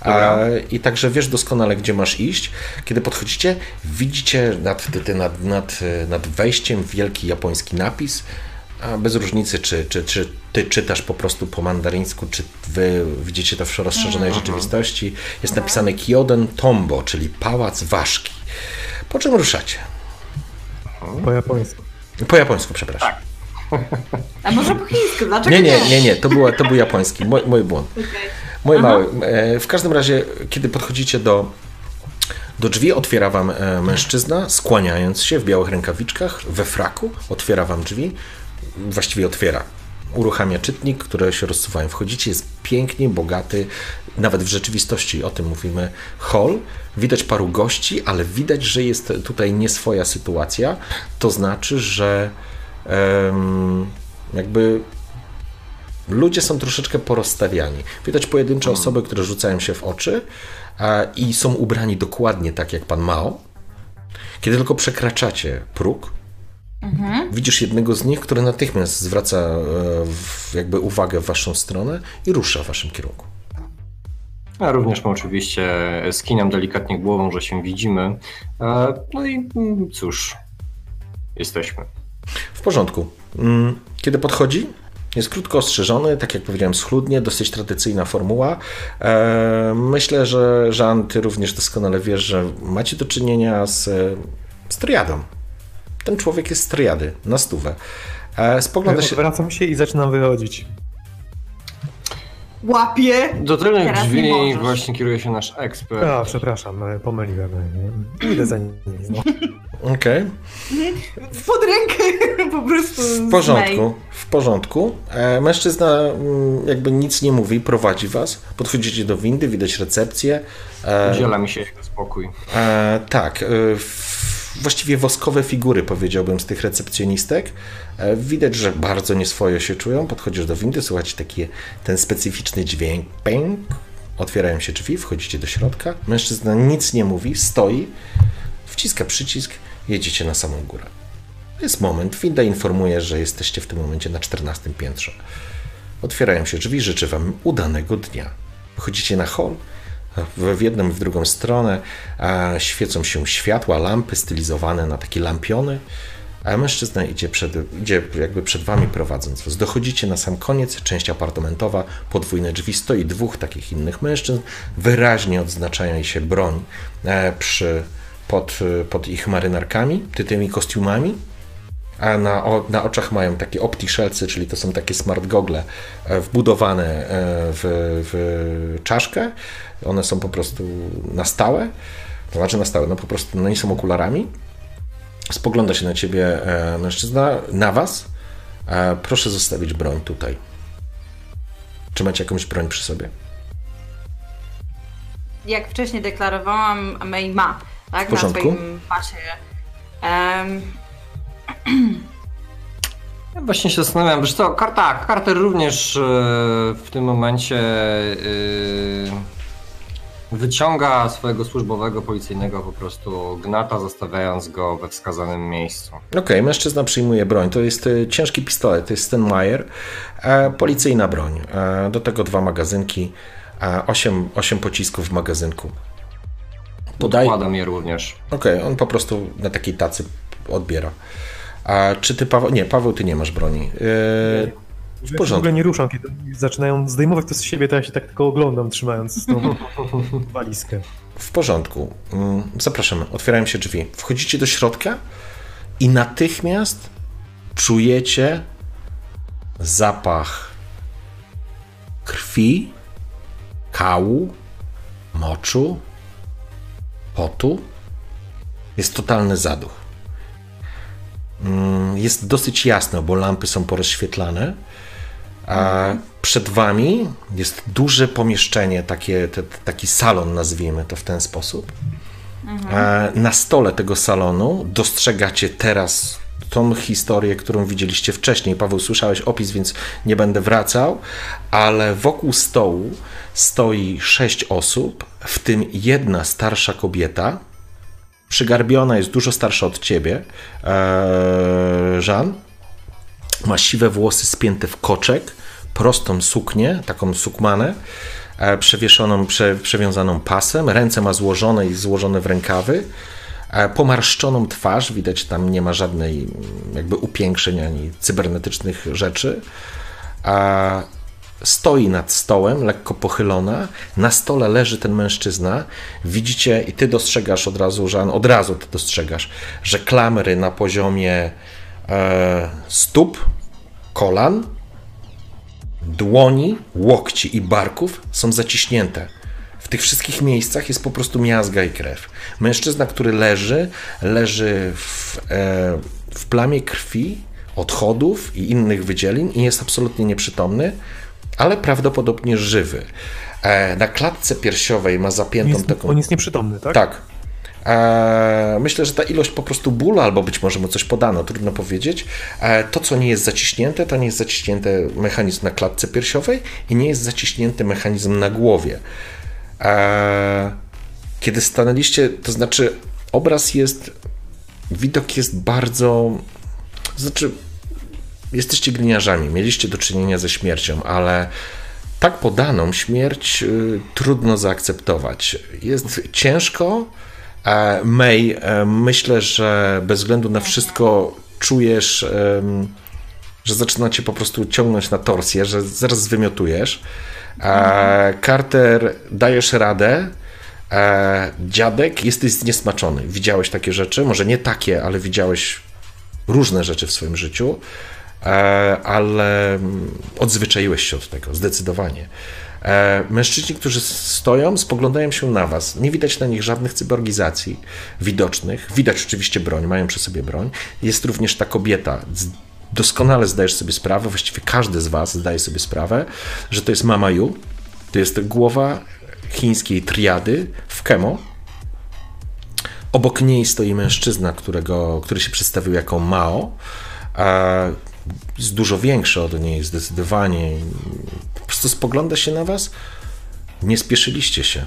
Speaker 1: A, I także wiesz doskonale, gdzie masz iść. Kiedy podchodzicie, widzicie nad, nad, nad, nad wejściem wielki japoński napis. A bez różnicy, czy, czy, czy ty czytasz po prostu po mandaryńsku, czy wy widzicie to w rozszerzonej rzeczywistości. Jest napisane Kyoden Tombo, czyli Pałac Ważki. Po czym ruszacie?
Speaker 3: Po japońsku.
Speaker 1: Po japońsku, przepraszam.
Speaker 4: A może po chińsku? Dlaczego
Speaker 1: Nie, nie, nie, nie, to, było, to był japoński, mój, mój błąd.
Speaker 4: Okej.
Speaker 1: Mój
Speaker 4: Aha.
Speaker 1: mały. E, W każdym razie, kiedy podchodzicie do, do drzwi, otwiera wam e, mężczyzna, skłaniając się w białych rękawiczkach, we fraku, otwiera wam drzwi, właściwie otwiera. Uruchamia czytnik, które się rozsuwają. Wchodzicie, jest pięknie, bogaty, nawet w rzeczywistości o tym mówimy, hall. Widać paru gości, ale widać, że jest tutaj nie swoja sytuacja. To znaczy, że jakby ludzie są troszeczkę porozstawiani. Widać pojedyncze osoby, które rzucają się w oczy i są ubrani dokładnie tak jak pan Mao. Kiedy tylko przekraczacie próg, widzisz jednego z nich, który natychmiast zwraca e, jakby uwagę w waszą stronę i rusza w waszym kierunku.
Speaker 2: Ja również oczywiście skinam delikatnie głową, że się widzimy. E, No i mm, cóż, jesteśmy.
Speaker 1: W porządku. Mm, Kiedy podchodzi, jest krótko ostrzeżony, tak jak powiedziałem, schludnie, dosyć tradycyjna formuła. E, Myślę, że Jean, ty również doskonale wiesz, że macie do czynienia z, z triadą. Ten człowiek jest z triady, na stówę. E, Spogląda się...
Speaker 3: Odwracam się i zaczynam wychodzić.
Speaker 4: Łapie.
Speaker 2: Do tylnych drzwi właśnie kieruje się nasz ekspert.
Speaker 3: A, przepraszam, e, pomyliłem. e, Idę za nim. No.
Speaker 1: Okej.
Speaker 4: Pod rękę po prostu.
Speaker 1: W porządku, w porządku. E, Mężczyzna mm, jakby nic nie mówi, prowadzi was. Podchodzicie do windy, widać recepcję.
Speaker 2: Udziela mi się jego spokój.
Speaker 1: E, tak, w- właściwie woskowe figury, powiedziałbym, z tych recepcjonistek. E, widać, że bardzo nieswojo się czują. Podchodzisz do windy, słuchacie taki ten specyficzny dźwięk. Pęk. Otwierają się drzwi, wchodzicie do środka. Mężczyzna nic nie mówi, stoi, wciska przycisk, jedziecie na samą górę. Jest moment, winda informuje, że jesteście w tym momencie na 14 piętrze. Otwierają się drzwi, życzę Wam udanego dnia. Wchodzicie na hol, w jedną i w drugą stronę świecą się światła, lampy stylizowane na takie lampiony, a mężczyzna idzie przed, idzie jakby przed Wami prowadząc was. Dochodzicie na sam koniec, część apartamentowa, podwójne drzwi, stoi dwóch takich innych mężczyzn, wyraźnie odznaczają się broń e, przy, pod, pod ich marynarkami, ty tymi kostiumami, a na, o, na oczach mają takie optiszelcy, czyli to są takie smart gogle e, wbudowane e, w, w czaszkę. One są po prostu na stałe. To znaczy na stałe, no po prostu no nie są okularami. Spogląda się na ciebie e, mężczyzna, na was. E, Proszę zostawić broń tutaj. Czy macie jakąś broń przy sobie?
Speaker 4: Jak wcześniej deklarowałam, May ma, tak?
Speaker 1: W porządku.
Speaker 4: Na swoim pasie. Em,
Speaker 2: Ja właśnie się zastanawiam, że to tak, Carter również e, w tym momencie e, wyciąga swojego służbowego policyjnego po prostu gnata, zostawiając go we wskazanym miejscu.
Speaker 1: Okej, mężczyzna przyjmuje broń. To jest e, ciężki pistolet, to jest Stenmeyer. E, policyjna broń. E, do tego dwa magazynki, e, osiem, osiem pocisków w magazynku. Podaj. Okej,
Speaker 2: Podkładam je również.
Speaker 1: on po prostu na takiej tacy odbiera. A czy ty, Paweł? Nie, Paweł, ty nie masz broni. E,
Speaker 3: W
Speaker 1: porządku.
Speaker 3: ogóle nie ruszam, kiedy zaczynają zdejmować to z siebie, to ja się tak tylko oglądam, trzymając tą walizkę.
Speaker 1: W porządku. Mm, Zapraszamy. Otwierają się drzwi. Wchodzicie do środka i natychmiast czujecie zapach krwi, kału, moczu, potu. Jest totalny zaduch. Mm, Jest dosyć jasno, bo lampy są porozświetlane. A przed wami jest duże pomieszczenie, takie, te, taki salon, nazwijmy to w ten sposób. E, Na stole tego salonu dostrzegacie teraz tą historię, którą widzieliście wcześniej. Paweł, słyszałeś opis, więc nie będę wracał, ale wokół stołu stoi sześć osób, w tym jedna starsza kobieta. Przygarbiona jest dużo starsza od ciebie, e, Jean. Ma siwe włosy spięte w koczek, prostą suknię, taką sukmanę, e, przewieszoną, prze, przewiązaną pasem. Ręce ma złożone i złożone w rękawy. E, Pomarszczoną twarz, widać tam nie ma żadnej mm, jakby upiększeń ani cybernetycznych rzeczy. A stoi nad stołem, lekko pochylona. Na stole leży ten mężczyzna. Widzicie, i ty dostrzegasz od razu, Żan, od razu ty dostrzegasz, że klamry na poziomie e, stóp kolan, dłoni, łokci i barków są zaciśnięte. W tych wszystkich miejscach jest po prostu miazga i krew. Mężczyzna, który leży, leży w, e, w plamie krwi, odchodów i innych wydzielin i jest absolutnie nieprzytomny, ale prawdopodobnie żywy. E, na klatce piersiowej ma zapiętą
Speaker 3: Jest,
Speaker 1: taką.
Speaker 3: on jest nieprzytomny, tak?
Speaker 1: Tak. E, myślę, że ta ilość po prostu bólu, albo być może mu coś podano, trudno powiedzieć. E, to, co nie jest zaciśnięte, to nie jest zaciśnięty mechanizm na klatce piersiowej i nie jest zaciśnięty mechanizm na głowie. E, kiedy stanęliście, to znaczy obraz jest, widok jest bardzo, to znaczy jesteście gliniarzami, mieliście do czynienia ze śmiercią, ale tak podaną śmierć y, trudno zaakceptować. Jest ciężko. E, May, e, myślę, że bez względu na wszystko czujesz, że zaczyna cię po prostu ciągnąć na torsję, że zaraz zwymiotujesz. E, Carter, dajesz radę. Dziadek, jesteś zniesmaczony. Widziałeś takie rzeczy? Może nie takie, ale widziałeś różne rzeczy w swoim życiu, ale mm, odzwyczaiłeś się od tego, zdecydowanie. E, Mężczyźni, którzy stoją, spoglądają się na was. Nie widać na nich żadnych cyborgizacji widocznych. Widać oczywiście broń, mają przy sobie broń. Jest również ta kobieta. Doskonale zdajesz sobie sprawę, właściwie każdy z was zdaje sobie sprawę, że to jest Mama Yu. To jest głowa chińskiej triady w Kemo, Obok niej stoi mężczyzna, którego, który się przedstawił jako Mao. Jest dużo większy od niej, zdecydowanie. Po prostu spogląda się na was. Nie spieszyliście się.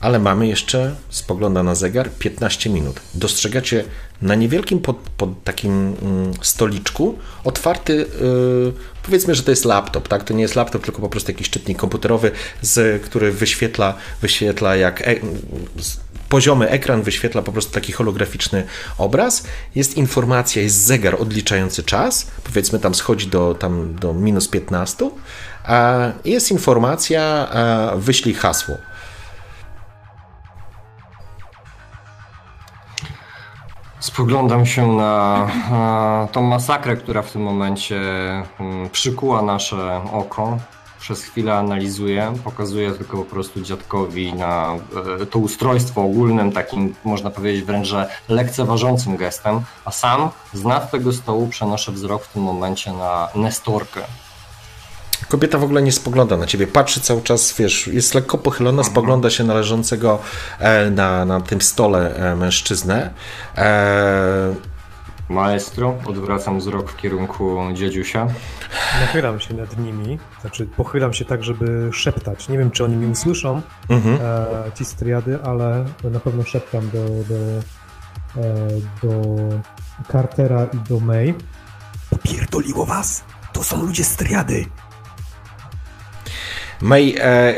Speaker 1: Ale mamy jeszcze, spogląda na zegar, 15 minut. Dostrzegacie na niewielkim pod, pod takim mm, stoliczku otwarty, yy, powiedzmy, że to jest laptop, tak? To nie jest laptop, tylko po prostu jakiś czytnik komputerowy, z, który wyświetla, wyświetla jak e, z, poziomy ekran wyświetla po prostu taki holograficzny obraz. Jest informacja, jest zegar odliczający czas, powiedzmy tam schodzi do, tam do minus 15, a jest informacja, a wyślij hasło.
Speaker 2: Spoglądam się na, na tą masakrę, która w tym momencie mm, przykuła nasze oko. Przez chwilę analizuję, pokazuję tylko po prostu dziadkowi na e, to ustrojstwo ogólnym, takim można powiedzieć wręcz, że lekceważącym gestem, a sam z nad tego stołu przenoszę wzrok w tym momencie na Nestorkę.
Speaker 1: Kobieta w ogóle nie spogląda na ciebie, patrzy cały czas, wiesz, jest lekko pochylona, spogląda się na leżącego e, na, na tym stole e, mężczyznę. E,
Speaker 2: Maestro, odwracam wzrok w kierunku dziedziusia.
Speaker 3: Nachylam się nad nimi, znaczy pochylam się tak, żeby szeptać. Nie wiem, czy oni mnie usłyszą,
Speaker 1: mhm.
Speaker 3: e, ci z triady, ale na pewno szeptam do, do, e, do Cartera i do May. Popierdoliło was! To są ludzie z triady!
Speaker 1: May e,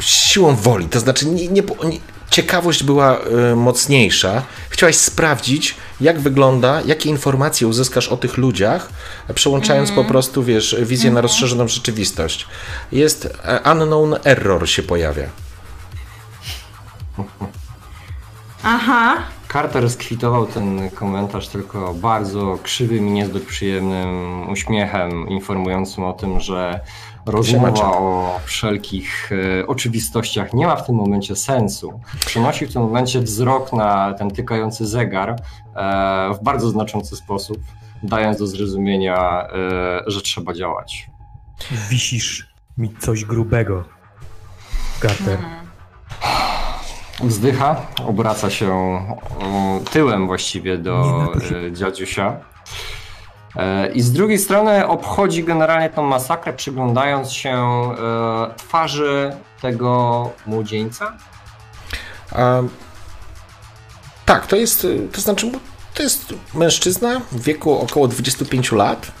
Speaker 1: siłą woli, to znaczy nie, nie, nie, ciekawość była e, mocniejsza. Chciałaś sprawdzić, jak wygląda, jakie informacje uzyskasz o tych ludziach, przełączając po prostu, wiesz, wizję na rozszerzoną rzeczywistość. Jest e, unknown error się pojawia.
Speaker 4: Aha,
Speaker 2: Carter skwitował ten komentarz tylko bardzo krzywym i niezbyt przyjemnym uśmiechem, informującym o tym, że rozmowa o wszelkich e, oczywistościach nie ma w tym momencie sensu. Przenosi w tym momencie wzrok na ten tykający zegar e, w bardzo znaczący sposób, dając do zrozumienia, e, że trzeba działać.
Speaker 3: Wisisz mi coś grubego, Carter.
Speaker 2: Wzdycha, obraca się tyłem właściwie do e, dziadziusia. E, I z drugiej strony obchodzi generalnie tą masakrę, przyglądając się e, twarzy tego młodzieńca.
Speaker 1: A, tak, to jest, to znaczy, to jest mężczyzna w wieku około 25 lat,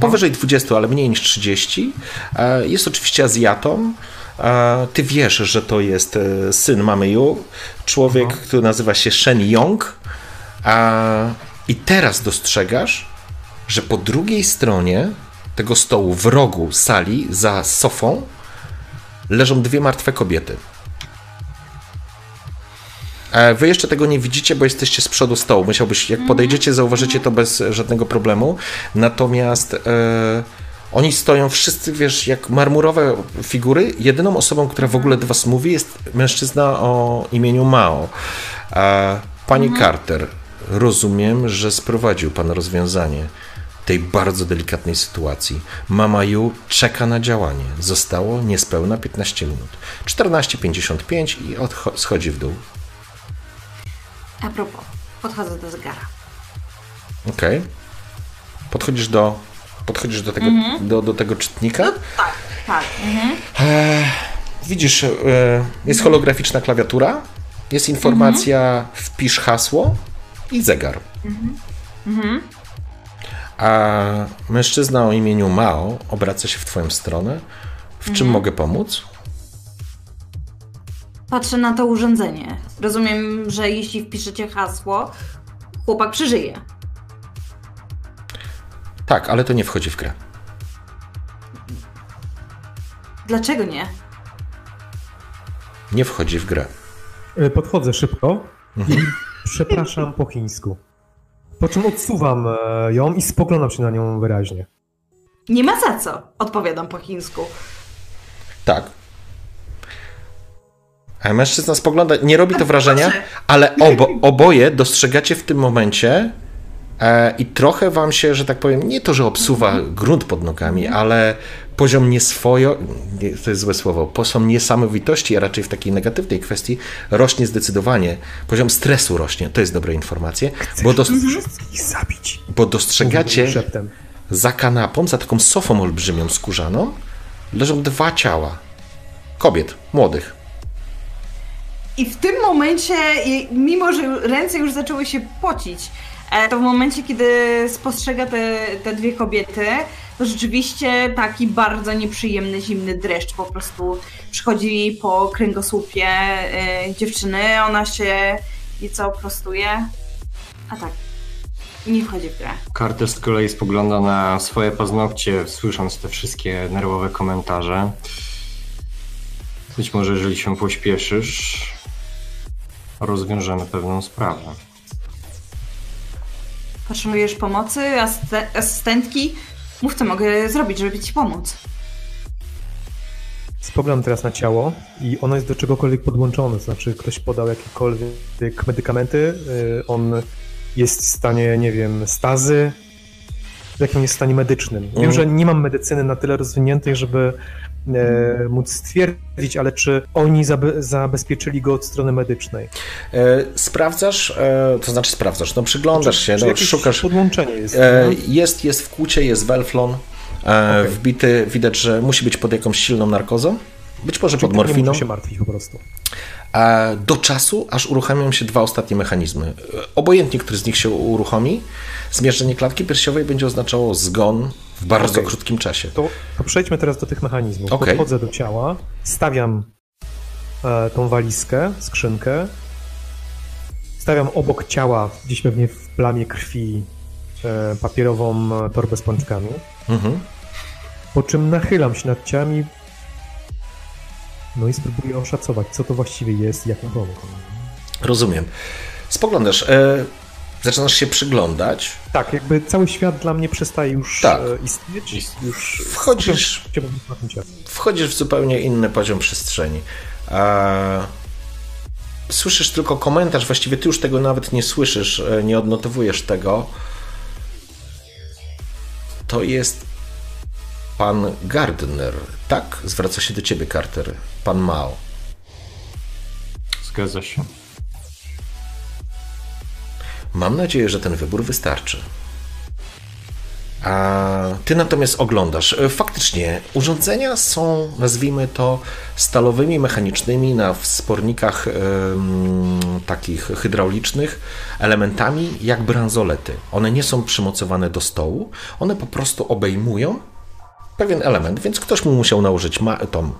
Speaker 1: powyżej 20, ale mniej niż 30. E, Jest oczywiście Azjatą. E, Ty wiesz, że to jest e, syn mamy Yu, człowiek, który nazywa się Shen Yong. E, I teraz dostrzegasz, że po drugiej stronie tego stołu, w rogu sali, za sofą, leżą dwie martwe kobiety. E, wy jeszcze tego nie widzicie, bo jesteście z przodu stołu. Musiałbyś, jak podejdziecie, zauważycie to bez żadnego problemu. Natomiast e, oni stoją wszyscy, wiesz, jak marmurowe figury. Jedyną osobą, która w ogóle do was mówi, jest mężczyzna o imieniu Mao. E, Panie Carter, rozumiem, że sprowadził pan rozwiązanie tej bardzo delikatnej sytuacji. Mama Yu czeka na działanie. Zostało niespełna 15 minut. 14.55 i odcho- schodzi w dół.
Speaker 4: A propos, podchodzę do zegara.
Speaker 1: Okej. Podchodzisz do. Podchodzisz do tego, do, do tego czytnika.
Speaker 4: No tak, tak. Mhm.
Speaker 1: Widzisz, e, jest holograficzna klawiatura, jest informacja, wpisz hasło i zegar. A mężczyzna o imieniu Mao obraca się w twoją stronę. W czym mogę pomóc?
Speaker 4: Patrzę na to urządzenie. Rozumiem, że jeśli wpiszecie hasło, chłopak przeżyje.
Speaker 1: Tak, ale to nie wchodzi w grę.
Speaker 4: Dlaczego nie?
Speaker 1: Nie wchodzi w grę.
Speaker 3: E, Podchodzę szybko i przepraszam po chińsku. Po czym odsuwam e, ją i spoglądam się na nią wyraźnie.
Speaker 4: Nie ma za co, odpowiadam po chińsku.
Speaker 1: Tak. A mężczyzna spogląda, nie robi to wrażenia, ale obo, oboje dostrzegacie w tym momencie i trochę wam się, że tak powiem, nie to, że obsuwa grunt pod nogami, ale poziom nieswojo, nie, to jest złe słowo, poziom niesamowitości, a raczej w takiej negatywnej kwestii rośnie zdecydowanie. Poziom stresu rośnie, to jest dobra informacja, bo, dos,
Speaker 3: zabić.
Speaker 1: bo dostrzegacie za kanapą, za taką sofą olbrzymią skórzaną, leżą dwa ciała. Kobiet, młodych.
Speaker 4: I w tym momencie, mimo że ręce już zaczęły się pocić, e, to w momencie, kiedy spostrzega te, te dwie kobiety, to rzeczywiście taki bardzo nieprzyjemny, zimny dreszcz po prostu przychodzi po kręgosłupie e, dziewczyny. Ona się nieco prostuje. A tak, nie wchodzi w grę.
Speaker 2: Carter z kolei spogląda na swoje paznokcie, słysząc te wszystkie nerwowe komentarze. Być może, jeżeli się pośpieszysz, rozwiążemy pewną sprawę.
Speaker 4: Potrzebujesz pomocy, asyste- asystentki? Mów, co mogę zrobić, żeby ci pomóc.
Speaker 3: Spoglądam teraz na ciało i ono jest do czegokolwiek podłączone, znaczy ktoś podał jakiekolwiek medykamenty, y, on jest w stanie, nie wiem, stazy, w jakim jest stanie medycznym. Wiem,
Speaker 1: Mhm.
Speaker 3: że nie mam medycyny na tyle rozwiniętej, żeby e, móc stwierdzić, ale czy oni zabe- zabezpieczyli go od strony medycznej?
Speaker 1: E, sprawdzasz, e, to znaczy sprawdzasz, no przyglądasz się,
Speaker 3: Czy
Speaker 1: no, szukasz.
Speaker 3: podłączenie jest?
Speaker 1: E,
Speaker 3: no?
Speaker 1: jest, jest w kłucie, jest welflon. E,
Speaker 3: Okej.
Speaker 1: Wbity, widać, że musi być pod jakąś silną narkozą. Być może
Speaker 3: Czyli
Speaker 1: pod
Speaker 3: tak nie
Speaker 1: morfiną.
Speaker 3: muszę się martwić po prostu.
Speaker 1: E, do czasu, aż uruchamią się dwa ostatnie mechanizmy. Obojętnie, który z nich się uruchomi, zmierzenie klatki piersiowej będzie oznaczało zgon w bardzo
Speaker 3: Okej.
Speaker 1: krótkim czasie.
Speaker 3: To, to przejdźmy teraz do tych mechanizmów.
Speaker 1: Okej.
Speaker 3: Podchodzę do ciała, stawiam e, tą walizkę, skrzynkę, stawiam obok ciała, gdzieś pewnie w plamie krwi, e, papierową e, torbę z pączkami,
Speaker 1: Mhm.
Speaker 3: po czym nachylam się nad ciałem no i spróbuję oszacować, co to właściwie jest i jak mu pomóc.
Speaker 1: Rozumiem. Spoglądasz, e, zaczynasz się przyglądać,
Speaker 3: Tak, jakby cały świat dla mnie przestaje już
Speaker 1: Tak.
Speaker 3: e, istnieć. Już
Speaker 1: Wchodzisz- wchodzisz w zupełnie inny poziom przestrzeni. Słyszysz tylko komentarz, właściwie ty już tego nawet nie słyszysz, e, nie odnotowujesz tego. To jest pan Gardner, tak? Zwraca się do ciebie, Carter. Pan Mao.
Speaker 2: Zgadza się.
Speaker 1: Mam nadzieję, że ten wybór wystarczy. A ty natomiast oglądasz. E, Faktycznie, urządzenia są, nazwijmy to, stalowymi, mechanicznymi na wspornikach takich hydraulicznych elementami jak bransolety. One nie są przymocowane do stołu, one po prostu obejmują pewien element, więc ktoś mu musiał nałożyć ma- tą,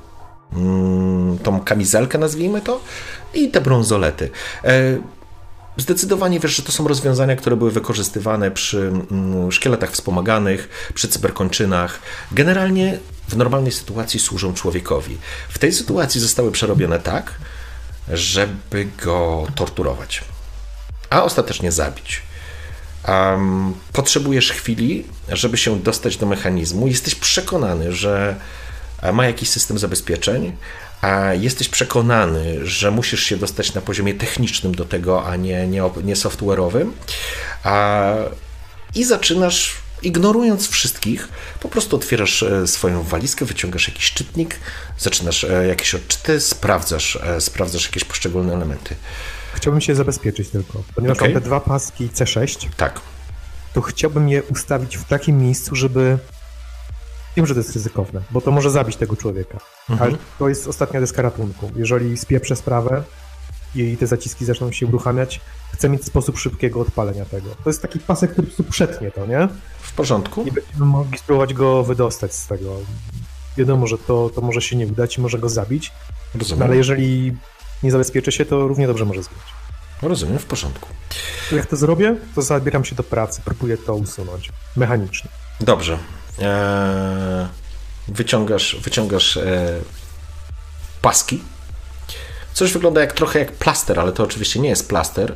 Speaker 1: mm, tą kamizelkę, nazwijmy to, i te bransolety. Zdecydowanie wiesz, że to są rozwiązania, które były wykorzystywane przy mm, szkieletach wspomaganych, przy cyberkończynach. Generalnie w normalnej sytuacji służą człowiekowi. W tej sytuacji zostały przerobione tak, żeby go torturować, a ostatecznie zabić. Um, potrzebujesz chwili, żeby się dostać do mechanizmu. Jesteś przekonany, że ma jakiś system zabezpieczeń, a jesteś przekonany, że musisz się dostać na poziomie technicznym do tego, a nie, nie, nie software'owym. A, I zaczynasz ignorując wszystkich, po prostu otwierasz e, swoją walizkę, wyciągasz jakiś czytnik, zaczynasz e, jakieś odczyty, sprawdzasz, e, sprawdzasz jakieś poszczególne elementy.
Speaker 3: Chciałbym się zabezpieczyć tylko, ponieważ okay. mam te dwa paski C6.
Speaker 1: Tak.
Speaker 3: To chciałbym je ustawić w takim miejscu, żeby. Wiem, że to jest ryzykowne, bo to może zabić tego człowieka. Mhm. Ale to jest ostatnia deska ratunku. Jeżeli spieprzę sprawę i te zaciski zaczną się uruchamiać, chcę mieć sposób szybkiego odpalenia tego. To jest taki pasek, który przetnie to, nie?
Speaker 1: W porządku.
Speaker 3: I będziemy mogli spróbować go wydostać z tego. Wiadomo, że to, to może się nie udać i może go zabić.
Speaker 1: Rozumiem.
Speaker 3: No, ale jeżeli nie zabezpieczy się, to równie dobrze może zginąć.
Speaker 1: Rozumiem, w porządku.
Speaker 3: Jak to zrobię, to zabieram się do pracy, próbuję to usunąć mechanicznie.
Speaker 1: Dobrze. Eee, wyciągasz wyciągasz eee, paski. Coś wygląda jak trochę jak plaster, ale to oczywiście nie jest plaster.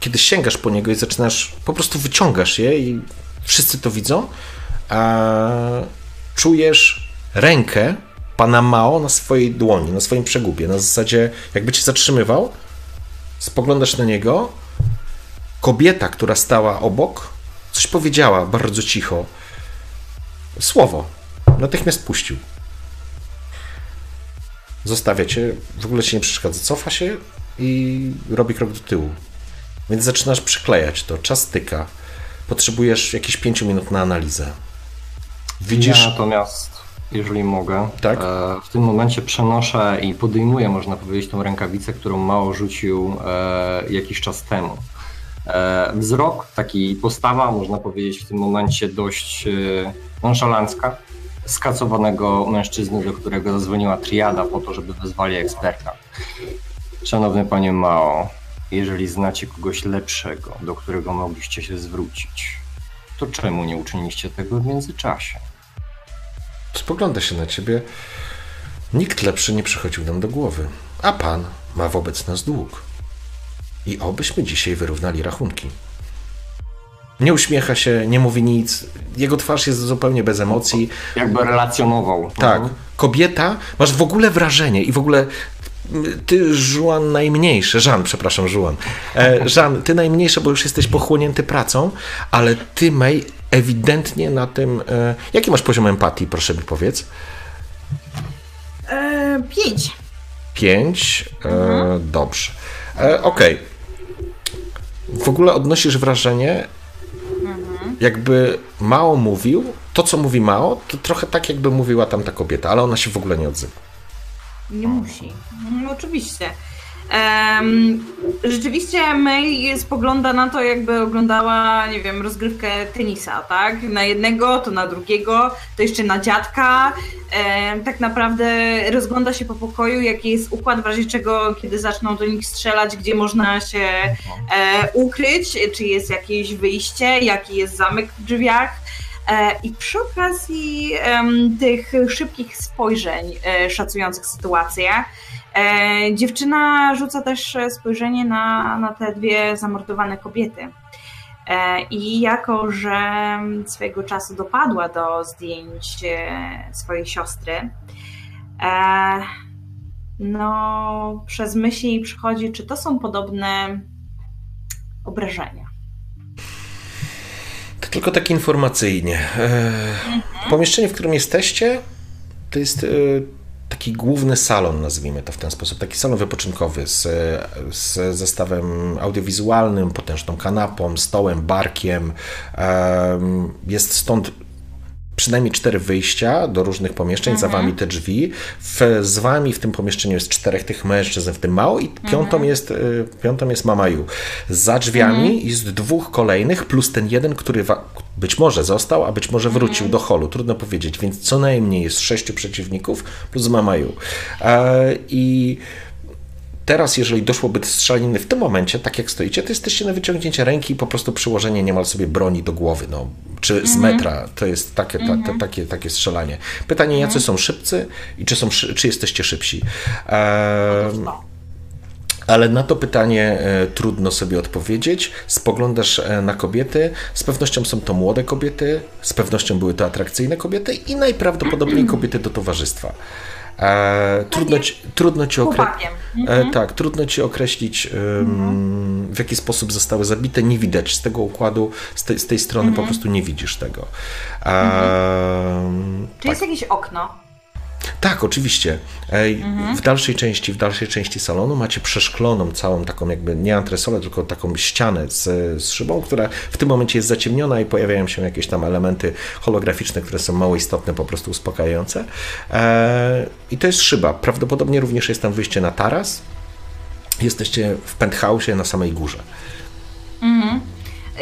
Speaker 1: Kiedy sięgasz po niego i zaczynasz, po prostu wyciągasz je i wszyscy to widzą, czujesz rękę pana Mao na swojej dłoni, na swoim przegubie. Na zasadzie, jakby cię zatrzymywał, spoglądasz na niego, kobieta, która stała obok, coś powiedziała bardzo cicho. Słowo. Natychmiast puścił. Zostawia cię, w ogóle ci nie przeszkadza. Cofa się i robi krok do tyłu. Więc zaczynasz przyklejać to. Czas tyka. Potrzebujesz jakieś 5 minut na analizę.
Speaker 2: Widzisz. Ja natomiast jeżeli mogę.
Speaker 1: Tak?
Speaker 2: E, w tym momencie przenoszę i podejmuję, można powiedzieć, tą rękawicę, którą mało rzucił e, jakiś czas temu. E, wzrok, taki postawa, można powiedzieć, w tym momencie dość nonszalancka, skacowanego mężczyzny, do którego zadzwoniła triada po to, żeby wezwali eksperta. Szanowny panie Mao, jeżeli znacie kogoś lepszego, do którego mogliście się zwrócić, to czemu nie uczyniliście tego w międzyczasie?
Speaker 1: Spogląda się na ciebie. Nikt lepszy nie przychodził nam do głowy, a pan ma wobec nas dług. I obyśmy dzisiaj wyrównali rachunki. Nie uśmiecha się, nie mówi nic. Jego twarz jest zupełnie bez emocji.
Speaker 2: Jakby relacjonował.
Speaker 1: Tak. Kobieta, masz w ogóle wrażenie i w ogóle ty, Żuan, najmniejszy, Żan, przepraszam, Żuan. E, Żan, ty najmniejszy, bo już jesteś pochłonięty pracą, ale ty, May, ewidentnie na tym. E, jaki masz poziom empatii, proszę mi powiedz?
Speaker 4: E, pięć.
Speaker 1: Pięć? E, mhm. Dobrze. E, Okej. Okay. W ogóle odnosisz wrażenie, mhm. jakby mało mówił, to co mówi mało, to trochę tak jakby mówiła tam ta kobieta, ale ona się w ogóle nie odzywa.
Speaker 4: Nie musi. No, oczywiście. Um, rzeczywiście May spogląda na to, jakby oglądała, nie wiem, rozgrywkę tenisa, tak? Na jednego, to na drugiego, to jeszcze na dziadka. Um, tak naprawdę rozgląda się po pokoju, jaki jest układ, w razie czego, kiedy zaczną do nich strzelać, gdzie można się e, ukryć, czy jest jakieś wyjście, jaki jest zamek w drzwiach. E, I przy okazji tych szybkich spojrzeń e, szacujących sytuację, dziewczyna rzuca też spojrzenie na, na te dwie zamordowane kobiety. I jako, że swojego czasu dopadła do zdjęć swojej siostry, no, przez myśli przychodzi, czy to są podobne obrażenia.
Speaker 1: Tylko tak informacyjnie. Mhm. Pomieszczenie, w którym jesteście, to jest e, taki główny salon, nazwijmy to w ten sposób, taki salon wypoczynkowy z, z zestawem audiowizualnym, potężną kanapą, stołem, barkiem. Jest stąd przynajmniej cztery wyjścia do różnych pomieszczeń, mhm. za wami te drzwi. W, z wami w tym pomieszczeniu jest czterech tych mężczyzn, w tym mało i piątą, mhm. jest, y, piątą jest Mamaju. Za drzwiami mhm. jest dwóch kolejnych, plus ten jeden, który być może został, a być może wrócił do holu. Trudno powiedzieć, więc co najmniej jest sześciu przeciwników plus Mamaju. E, I Teraz, jeżeli doszłoby do strzelaniny w tym momencie, tak jak stoicie, to jesteście na wyciągnięcie ręki i po prostu przyłożenie niemal sobie broni do głowy, no, czy z metra. To jest takie, ta, ta, takie, takie strzelanie. Pytanie, jacy są szybcy i czy, są, czy jesteście szybsi?
Speaker 4: No.
Speaker 1: ale na to pytanie e, trudno sobie odpowiedzieć. Spoglądasz e, na kobiety, z pewnością są to młode kobiety, z pewnością były to atrakcyjne kobiety i najprawdopodobniej kobiety do towarzystwa. E, trudno, ci, trudno ci określić.
Speaker 4: Chłopakiem.
Speaker 1: E, tak, trudno ci określić, em, w jaki sposób zostały zabite. Nie widać z tego układu, z, tej- z tej strony po prostu nie widzisz tego. Em,
Speaker 4: Czy jest jakieś okno?
Speaker 1: Tak, oczywiście. Ej, W dalszej części, w dalszej części salonu macie przeszkloną całą taką jakby nie antresolę, tylko taką ścianę z, z szybą, która w tym momencie jest zaciemniona i pojawiają się jakieś tam elementy holograficzne, które są mało istotne, po prostu uspokajające. E, I to jest szyba. Prawdopodobnie również jest tam wyjście na taras. Jesteście w penthouse'ie na samej górze.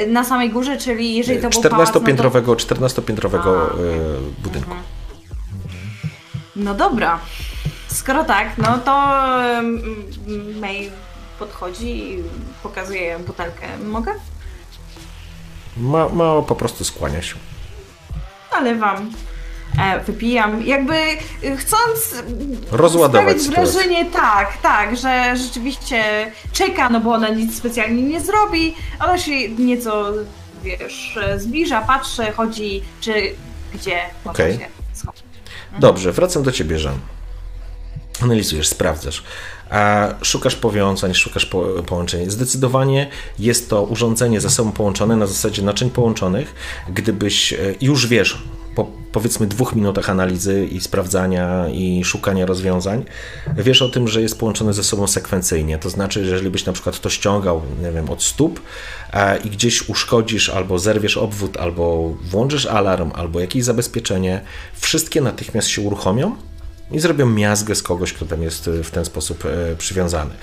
Speaker 4: Na samej górze, czyli jeżeli to był pałac, no to...
Speaker 1: 14-piętrowego 14-piętrowego e, budynku.
Speaker 4: No dobra. Skoro tak, no to May podchodzi i pokazuje butelkę. Mogę?
Speaker 1: Ma, ma po prostu skłania się.
Speaker 4: Ale wam e, wypijam. Jakby e, chcąc
Speaker 1: Rozładować
Speaker 4: sprawić
Speaker 1: sytuację.
Speaker 4: wrażenie, tak, tak, że rzeczywiście czeka, no bo ona nic specjalnie nie zrobi. Ona się nieco, wiesz, zbliża, patrzy, chodzi, czy gdzie
Speaker 1: Okej.
Speaker 4: schować.
Speaker 1: Dobrze, wracam do ciebie, Żan. Analizujesz, sprawdzasz. A szukasz powiązań, szukasz po, połączeń. Zdecydowanie jest to urządzenie ze sobą połączone na zasadzie naczyń połączonych. Gdybyś e, już wiesz, po powiedzmy dwóch minutach analizy i sprawdzania i szukania rozwiązań, wiesz o tym, że jest połączone ze sobą sekwencyjnie. To znaczy, że jeżeli byś na przykład to ściągał, nie wiem, od stóp e, i gdzieś uszkodzisz albo zerwiesz obwód, albo włączysz alarm, albo jakieś zabezpieczenie, wszystkie natychmiast się uruchomią i zrobią miazgę z kogoś, kto tam jest e, w ten sposób e, przywiązany.